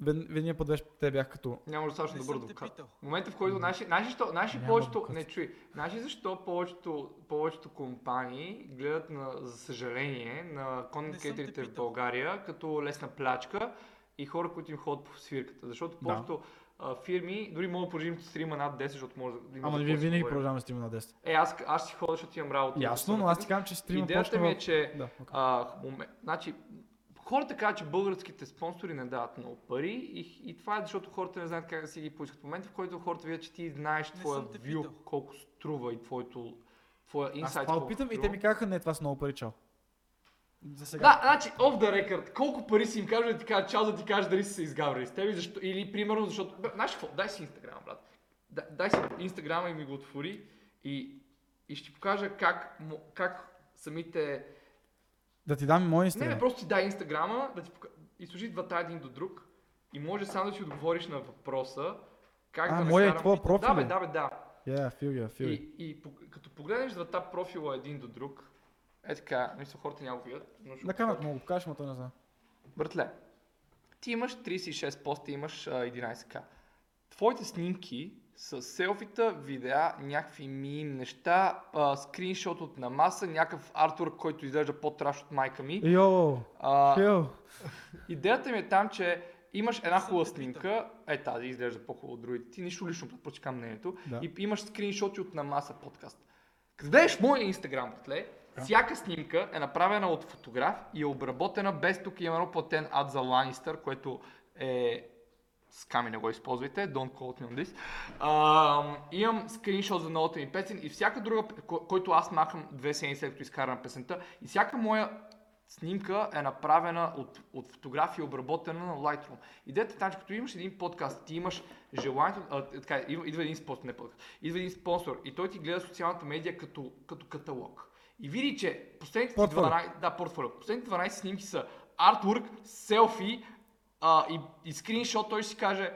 Вед- Веднъж път беше, те бях като... Няма достатъчно Не добър адвокат. В момента, в който, защо, знаеш ли Няма повечето, не чуй, знаеш ли защо повечето, повечето компании гледат на, за съжаление, на Не съм контент те в. България като лесна плячка и хора, които им ходят по свирката. Защото Да. А, фирми, дори мога да продължим стрима над 10, защото може да има Ама вие винаги говорим. продължаваме стрима на 10. Е, аз, аз си ходя, защото имам работа. Ясно, но аз ти казвам, че стрима Идеята почна ми е, че Да, окей. а, момент, значи, хората казват, че българските спонсори не дават много пари и, и това е защото хората не знаят как да си ги поискат. В момента, в който хората видят, че ти знаеш твоя вю, питал. колко струва и твоето, твоя Аз инсайт. това колко опитам и те ми казаха, не, това са много пари, чао. За сега. Да, значи, off the record, колко пари си им кажа да ти кажа чао да ти кажа дали са се изгаврили с теб и защо, или примерно защото, бе, знаеш какво, дай си Инстаграм, брат. Дай, дай си Инстаграма и ми го отвори и, и ще ти покажа как, как самите... Да ти дам и моя Не, инстаграм. не, просто ти дай Инстаграма да ти пока... и служи двата един до друг и може сам да си отговориш на въпроса как А, да моя е накарам- твоя профил Да, бе, да, бе, да. Yeah, feel you, feel you. И, и като погледнеш двата профила един до друг, е така, мисля, хората няма го видят, На го камерата мога да го покажеш, но той не знае. Братле, ти имаш 36 поста, имаш а, 11к. Твоите снимки с селфита, видеа, някакви мим неща, а, скриншот от на маса, някакъв артворк, който изглежда по-траш от майка ми. Йо, А, йо. идеята ми е там, че имаш една хубава снимка, е тази изглежда по-хубаво от другите. Ти нищо лично предпочитам мнението. Да. И имаш скриншоти от на маса подкаст. Като гледаш моя инстаграм, братле, всяка снимка е направена от фотограф и е обработена без тук има едно платен ад за Ланистър, което е сками не го използвайте, don't quote me on this. А, имам скриншот за новата ми песен и всяка друга, ко- който аз махам две седмици след като изкарам песента и всяка моя снимка е направена от, от фотография, обработена на Lightroom. Идеята е там, че като имаш един подкаст, ти имаш желанието, а, е, така, идва един спонсор, не подкаст, идва един спонсор и той ти гледа социалната медия като, като каталог. И види, че последните ти Портфолио. 12, да, портфолио, последните 12 снимки са артворк, селфи а, и, и скриншот, той ще си каже,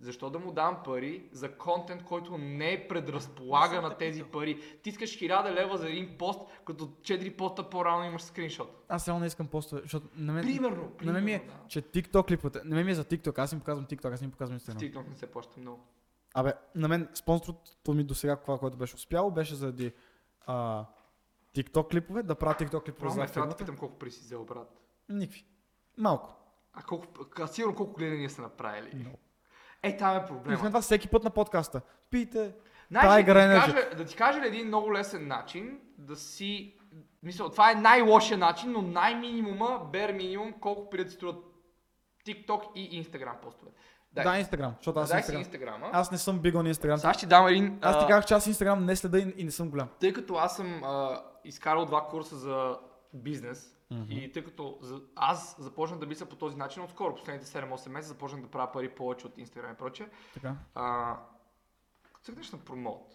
защо да му дам пари за контент, който не предразполага Не съм на те тези питал. пари. Ти искаш 1000 лева за един пост, като 4 поста по-рано имаш скриншот. Аз само не искам постове, защото на мен... Примерно, На мен ми е, примерно, да. че TikTok клиповете, на мен ми е за TikTok, аз им показвам TikTok, аз им показвам В Instagram. TikTok не се плаща много. Абе, на мен спонсорството ми до сега, това, което беше успяло, беше заради а, TikTok клипове, да правя TikTok клипове за трябва да питам колко пари си взел, брат. Никакви. Малко. А колко, а, сигурно колко гледания са направили. Много. Е, там е проблема. това всеки път на подкаста. Пийте. Tiger да, ти кажа, да ти кажа ли един много лесен начин да си... Мисля, това е най-лошия начин, но най-минимума, бер минимум, колко пари да струват TikTok и Instagram постове. Дай, Да, Инстаграм, защото аз дай Инстаграм. Инстаграма. Аз не съм биг на Инстаграм. Сега ще ти дам един... Аз ти казах, че аз Инстаграм не следа и, и не съм голям. тъй като аз съм а, изкарал два курса за бизнес и тъй като за, аз започнах да мисля по този начин отскоро, последните 7-8 месеца започнах да правя пари повече от Instagram и прочее, Така. а, цъкнеш на промоут,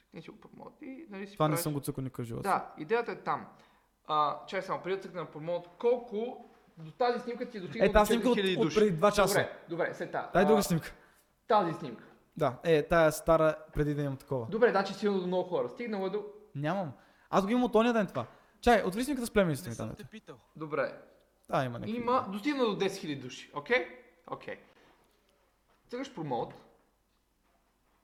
цъкнеш го промоут и нали си Това не правиш- съм го цъкал никакъв живот. Да, идеята е там. А, чай само, преди да цъкна на промоут, колко до тази снимка ти е достигнал Е, тази снимка от, 4000 от души? преди 2 часа. Добре, добре, след тази. Дай А, друга снимка. Тази снимка. Да, е, тая е стара преди да имам такова. Добре, значи стигнал до много хора. Стигнал е до... Нямам. Аз го имам от ония ден това. Чай, отвори снимката с племениците Не съм те питал. Добре, Да, има някакви. Има, достигна до 10 000 души, окей? Окей. Цъкаш промоут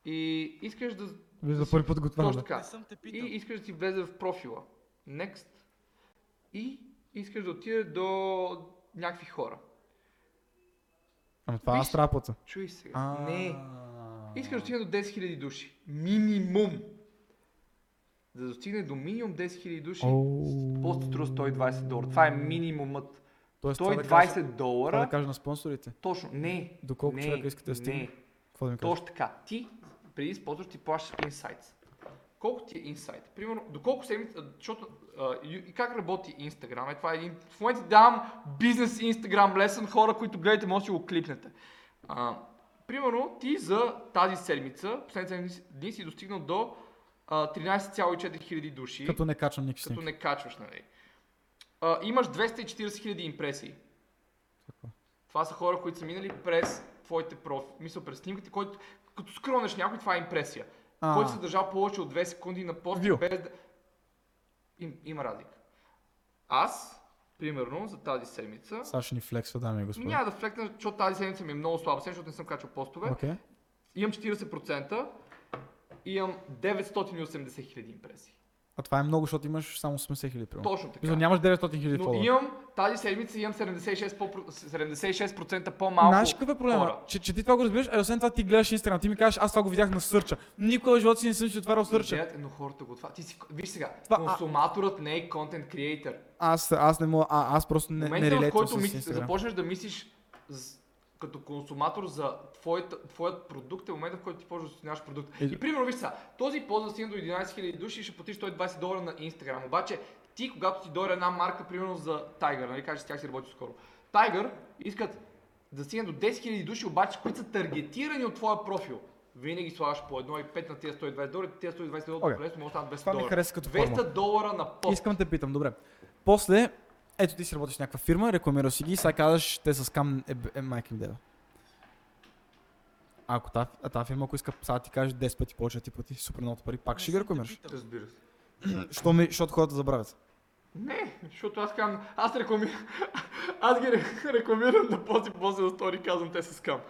и искаш да... Виж да за първи път го това. Точно така. Не съм те И искаш да ти влезе в профила. Next. И искаш да отиде до някакви хора. Ама това да платя. Чуй сега. А. Не. Искаш да отиде до 10 000 души. Минимум. За да достигне до минимум 10 000 души, пост струва 120 долара. Това е минимумът. Тоест, това да кажа- 120 Това долара. да кажа на спонсорите. Точно. Не. До колко не, човека искате да стигне? Не. Какво да ми кажеш? Точно така. Ти преди спонсор ти плащаш инсайт. Колко ти е инсайт? Примерно, доколко седмица, защото а, и как работи Инстаграм? Е, това е един... В момента давам бизнес Инстаграм лесен, хора, които гледате, може да го клипнете. А, примерно, ти за тази седмица, последните 7 дни си достигнал до а, 13,4 хиляди души, Като не качвам никакви като не качваш, нали? А, имаш 240 хиляди импресии. Това са хора, които са минали през твоите профили, мисля през снимките, който като скронеш някой, това е импресия. А. Който се държал повече от 2 секунди на пост, без да... Им, има разлика. Аз, примерно, за тази седмица, Сега ще ни флексва, дами и господа. няма да флекна, защото тази седмица ми е много слаба, защото не съм качвал постове. Окей. Имам 40%, имам 980 хиляди импресии. А това е много, защото имаш само 80 хиляди. Точно така. Мисля, нямаш 900 хиляди Но имам, тази седмица имам 76%, по, 76% по-малко Знаеш какъв е проблема? хора. Че, че ти това го разбираш, а освен това ти гледаш Инстаграм, ти ми кажеш, аз това го видях на сърча. Никога в живота си не съм си отварял сърча. Идеята е, но хората го това. Ти си, виж сега, Това- а- консуматорът не е контент креатор. Аз, аз не мога, а, аз просто В не, не момента, в релейтвам който Инстаграм. започнеш да мислиш като консуматор за твоят, твоят продукт е момента, в който ти почваш да оценяваш продукт. И- примерно, виж сега, този да стигне до 11 000 души и ще платиш 120 долара на Instagram. Обаче, ти, когато ти дойде една марка, примерно за Tiger, нали, кажеш, с тях си работи скоро. Tiger искат да стигне до 10 000 души, обаче, които са таргетирани от твоя профил. Винаги слагаш по едно и 5 на тези 120 долара, тези 120 долара okay. лесно може да станат 200 Това ми долара. хареса като 200 форма. долара на пост. Искам да те питам, добре. После, ето ти си работиш в някаква фирма, рекламираш си ги и сега казваш, те са скам е, е, майка им дева. Ако тази, а тази фирма, ако иска сега да ти каже 10 пъти повече да ти плати супер много пари, пак ще ги рекламираш. Разбира се. Що ми, защото хората забравят. Не, защото аз казвам, аз рекламирам, аз ги ре- рекламирам на пози после на стори, казвам, те са скам.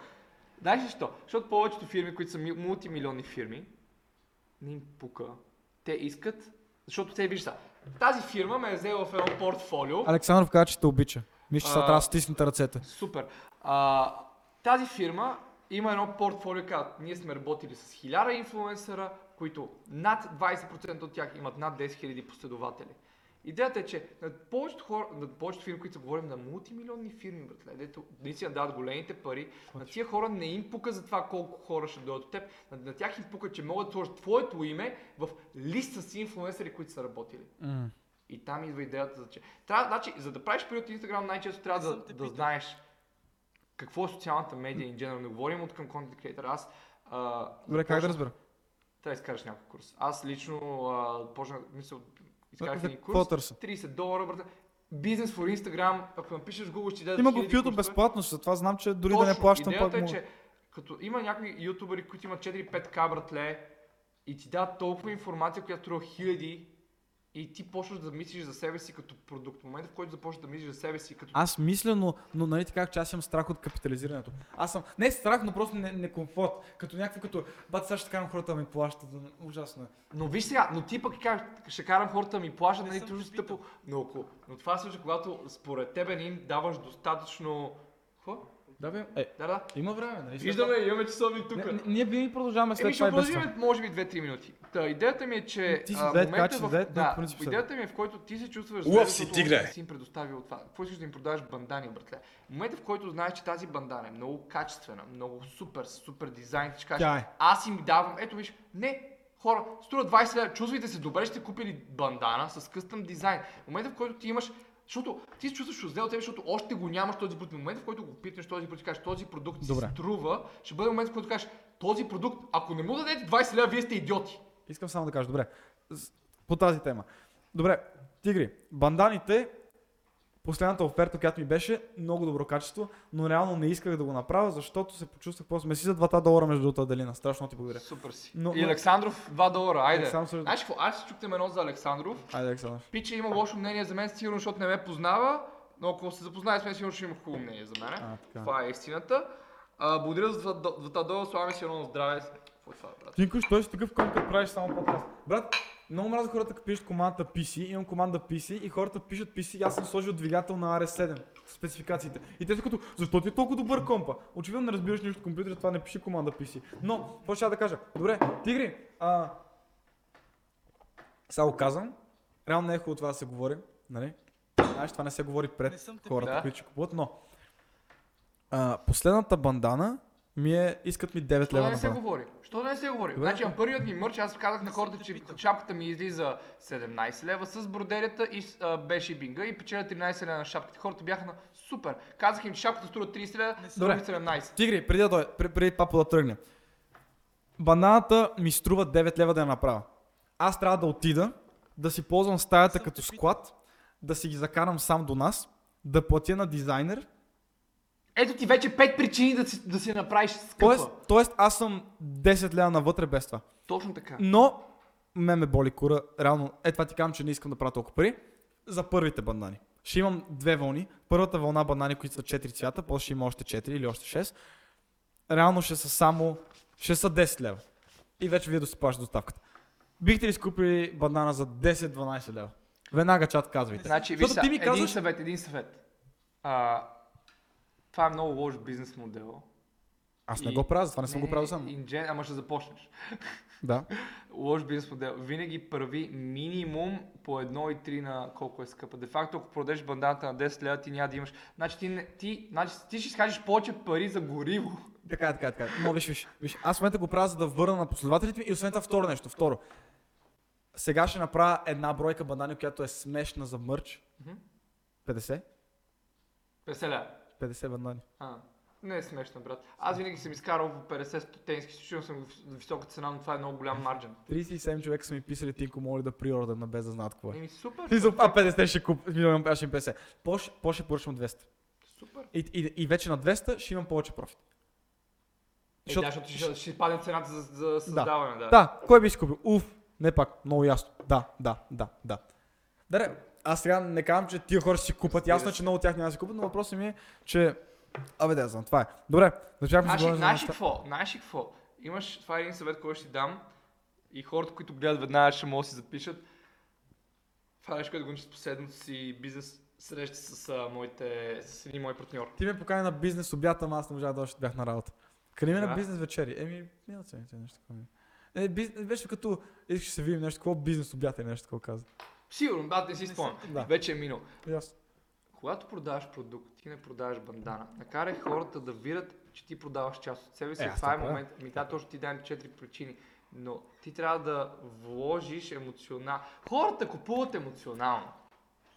Знаеш ли защо? Защото повечето фирми, които са ми- мултимилионни фирми, не им пука. Те искат, защото те виждат, тази фирма ме е взела в едно портфолио. Александров каза, че те обича. Мисля, че сега трябва да стиснете ръцете. Супер. А, тази фирма има едно портфолио, казват, ние сме работили с 1000 инфлуенсъра, които над 20% от тях имат над 10 000 последователи. Идеята е, че на повечето, хора, на повечето фирми, които са говорим на мултимилионни фирми, братле, дето наистина дават големите пари, на тия хора не им пука за това колко хора ще дойдат от теб, на, на тях им пука, че могат да сложат твоето име в листа си инфлуенсъри, които са работили. М. И там идва идеята за че. Трябва, значи, за да правиш пари от Instagram, най-често трябва да, да знаеш какво е социалната медия in general. Не говорим от към content creator. Аз а, Добре, как да разбера? Трябва да изкараш някакъв курс. Аз лично а, почнах, мисля, изкарах един курс. търся? 30 долара, брате. Бизнес for Instagram, ако напишеш в Google, ще дадат Има го в YouTube курсове. безплатно, затова знам, че дори да не Точно. плащам, пак е, мога. че като има някои ютубери, които имат 4-5к братле и ти дадат толкова информация, която струва хиляди и ти почваш да мислиш за себе си като продукт. В момента, в който започнеш да мислиш за себе си като... Аз мисля, но, но нали казах, че аз имам страх от капитализирането. Аз съм, не страх, но просто не, некомфорт. Като някакво, като, бат, сега ще карам хората да ми плащат. Ужасно е. Но виж сега, но ти пък кажеш, ще карам хората да ми плащат, Не нали, те питал. стъпо. Но, но това се случва, когато според тебе не им даваш достатъчно... Какво? Да, бе, е, Да, да. има време, нали? Виждаме, имаме часовник тук. Не, не, ние винаги продължаваме след Еми това ще продължим, може би 2-3 минути. Та, идеята ми е, че Ти си а, момента в... но да, принцип идеята ми е в който ти се чувстваш Лъв си, тигре! си им предоставил това. Какво искаш да им продаваш бандани, братле? В момента в който знаеш, че тази бандана е много качествена, много супер, супер дизайн, ти ще кажеш, Тя е. аз им давам, ето виж, не, хора, струва 20 лева, чувствайте се добре, ще купили бандана с къстъм дизайн. В момента в който ти имаш защото ти се чувстваш зле от тебе, защото още го нямаш този продукт. В момента, в който го питнеш този продукт, кажеш, този продукт Добре. струва, ще бъде момент, в който кажеш, този продукт, ако не му дадете 20 лева, вие сте идиоти. Искам само да кажа, добре, по тази тема. Добре, тигри, банданите, последната оферта, която ми беше, много добро качество, но реално не исках да го направя, защото се почувствах после. Ме си за 2 долара между другото, Аделина. Страшно ти благодаря. Супер си. Но- и Александров 2 долара, айде. Александър също- Знаеш какво, аз чуктам едно за Александров. Айде, Александър. Пича има лошо мнение за мен, сигурно, защото не ме познава, но ако се запознае с мен, сигурно ще има хубаво мнение за мен. А, така. Това е истината. А, благодаря за 2 долара, слагаме си едно здраве. Какво е това, брат? Ти никой, той си такъв като правиш само подкаст. Брат, много мразя хората, като пишат командата PC, имам команда PC и хората пишат PC аз съм сложил двигател на RS7 спецификациите. И те са като, защо ти е толкова добър компа? Очевидно не разбираш нищо от компютъра, това не пиши команда PC. Но, какво ще да кажа? Добре, Тигри, а... Сега казвам, реално не е хубаво това да се говори, нали? Знаеш, това не се говори пред хората, Да. които ще купуват, но... А, последната бандана ми е, искат ми 9 Що да лева не се говори? Що да не се говори? Добре. Значи, на първият ми мърч, аз казах на хората, че шапката ми излиза 17 лева с бродерията и а, беше бинга и печеля 13 лева на шапката. Хората бяха на супер. Казах им, че шапката струва 30 лева, струва Добре. 17. Тигри, преди да дойде, пр- преди папа да тръгне. Бананата ми струва 9 лева да я направя. Аз трябва да отида, да си ползвам стаята като склад, да си ги закарам сам до нас, да платя на дизайнер. Ето ти вече 5 причини да си, да си направиш скъпа. Тоест, тоест аз съм 10 лева навътре без това. Точно така. Но, ме ме боли кура. Реално, е това ти казвам, че не искам да правя толкова пари. За първите банани. Ще имам две вълни. Първата вълна банани, които са 4 цвята, после ще има още 4 или още 6. Реално ще са само, ще са 10 лева. И вече вие плащате доставката. Бихте ли скупили банана за 10-12 лева? Веднага чат казвайте. Значи, виж ти ми един казваш- съвет, един съвет. А, това е много лош бизнес модел. Аз не И- го правя, затова не съм го правил сам. Инжен... Ама ще започнеш. Да. Лош бизнес модел. Винаги прави минимум по 1,3 на колко е скъпа. Де факто, ако продадеш банданата на 10 лева, ти няма да имаш. Значи ти, не- ти, значи, ти ще изкажеш повече пари за гориво. Така, е, така, е, така. е. Но виж, виж, виж. Аз в момента го правя, за да върна на последователите ми и освен това второ нещо. Второ. Сега ще направя една бройка бандани, която е смешна за мърч. Мгм. 50? Веселя. 50 бандани. А, не е смешно, брат. Аз винаги съм изкарал в 50 стотенски, случайно съм в висока цена, но това е много голям марджин. 37 човека са ми писали, Тинко, моли да приордър на без да знаят какво е. Еми, супер, И за а 50 ще куп, милион, аз ще им 50. По, ще- по ще поръчам 200. супер. И, и, и вече на 200 ще имам повече профит. Е, Защото- да, защото ще, ще падне цената за, за създаване, да. Да, кой би си купил? Уф, не пак, много ясно. Да, да, да, да. Даре, аз сега не казвам, че тия хора ще си купат. Ясно е, се. че много от тях няма да си купат, но въпросът ми е, че... Абе, да, знам, това е. Добре, да знаеш ли неща. какво? Знаеш ли какво? Имаш, това е един съвет, който ще ти дам и хората, които гледат веднага ще могат да си запишат. Това е нещо, което го с последното си бизнес среща с, а, моите, с един мой партньор. Ти ме покани на бизнес обята, ама аз не можах да още бях на работа. Къде ми е на Да. бизнес вечери? Еми, миналата седмица е нещо такова. Е, бизнес, беше като, искаш да се видим нещо такова, бизнес обята или нещо такова каза. Сигурно, да, не си спомням. Да. Вече е минал. Ясно. Когато продаваш продукт, ти не продаваш бандана. Накарай хората да видят, че ти продаваш част от себе си. Е, това е момент. Ми да, точно ти дай четири причини. Но ти трябва да вложиш емоционално. Хората купуват емоционално.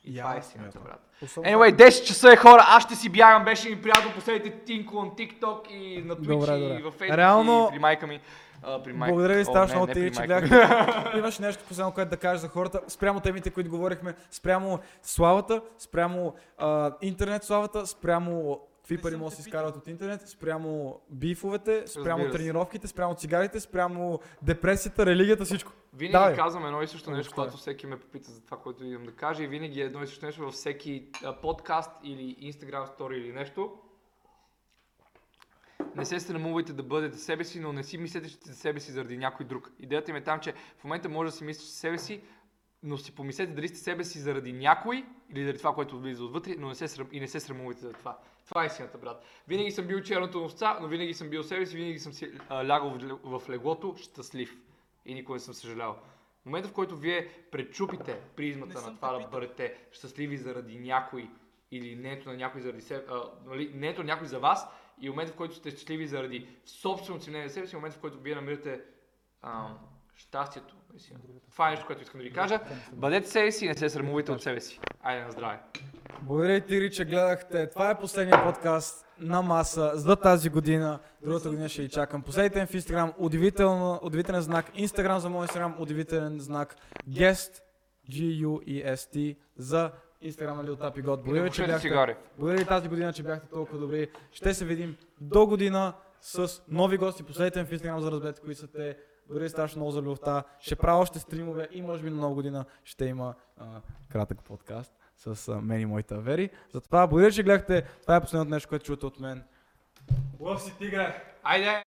И това е истината, брат. Anyway, 10 часа е хора, аз ще си бягам, беше ми приятно последните Тинко на TikTok и на Twitch Добре, и добре. във Facebook Реално- и при майка ми. А, при майка. Благодаря ви страшно не ти, че гледахте. Имаш нещо последно, което да кажеш за хората, спрямо темите, които говорихме, спрямо славата, спрямо а, интернет славата, спрямо какви пари могат да се изкарват от интернет, спрямо бифовете, спрямо тренировките, спрямо цигарите, спрямо депресията, религията, всичко. Винаги Давай. казвам едно и също нещо, Обобщавай. когато всеки ме попита за това, което имам да кажа и винаги е едно и също нещо във всеки а, подкаст или Instagram стори или нещо. Не се срамувайте да бъдете себе си, но не си мислете, че сте себе си заради някой друг. Идеята ми е там, че в момента може да си мислиш за себе си, но си помислете дали сте себе си заради някой или заради това, което влиза отвътре, но не се срам, и не се срамувайте за това. Това е истината, брат. Винаги съм бил черното овца, но винаги съм бил себе си, винаги съм си а, лягал в, в леглото щастлив. И никога не съм съжалявал. В момента, в който вие пречупите призмата на това да бъдете щастливи заради някой или нето на някой заради себе, а, нали, нето на някой за вас и момента, в който сте щастливи заради собственото си мнение за себе си, момента, в който вие намирате ам, щастието. Това е нещо, което искам да ви кажа. Бъдете себе си и не се срамувайте от себе си. Айде на здраве. Благодаря ти, Ри, че гледахте. Това е последния подкаст на маса за тази година. Другата година ще ги чакам. Последите в Instagram. Удивителен знак. Instagram за мой Instagram. Удивителен знак. Guest. G-U-E-S-T. За Instagram на Tap и God. Благодаря че бяхте. Благодаря тази година, че бяхте толкова добри. Ще се видим до година с нови гости. Последете ми в Instagram за да разберете кои са те. Благодаря страшно много за любовта. Ще правя още стримове и може би на нова година ще има а, кратък подкаст с а, мен и моите авери. Затова благодаря, че гледахте. Това е последното нещо, което чувате от мен. Лъв си, тигре! Айде!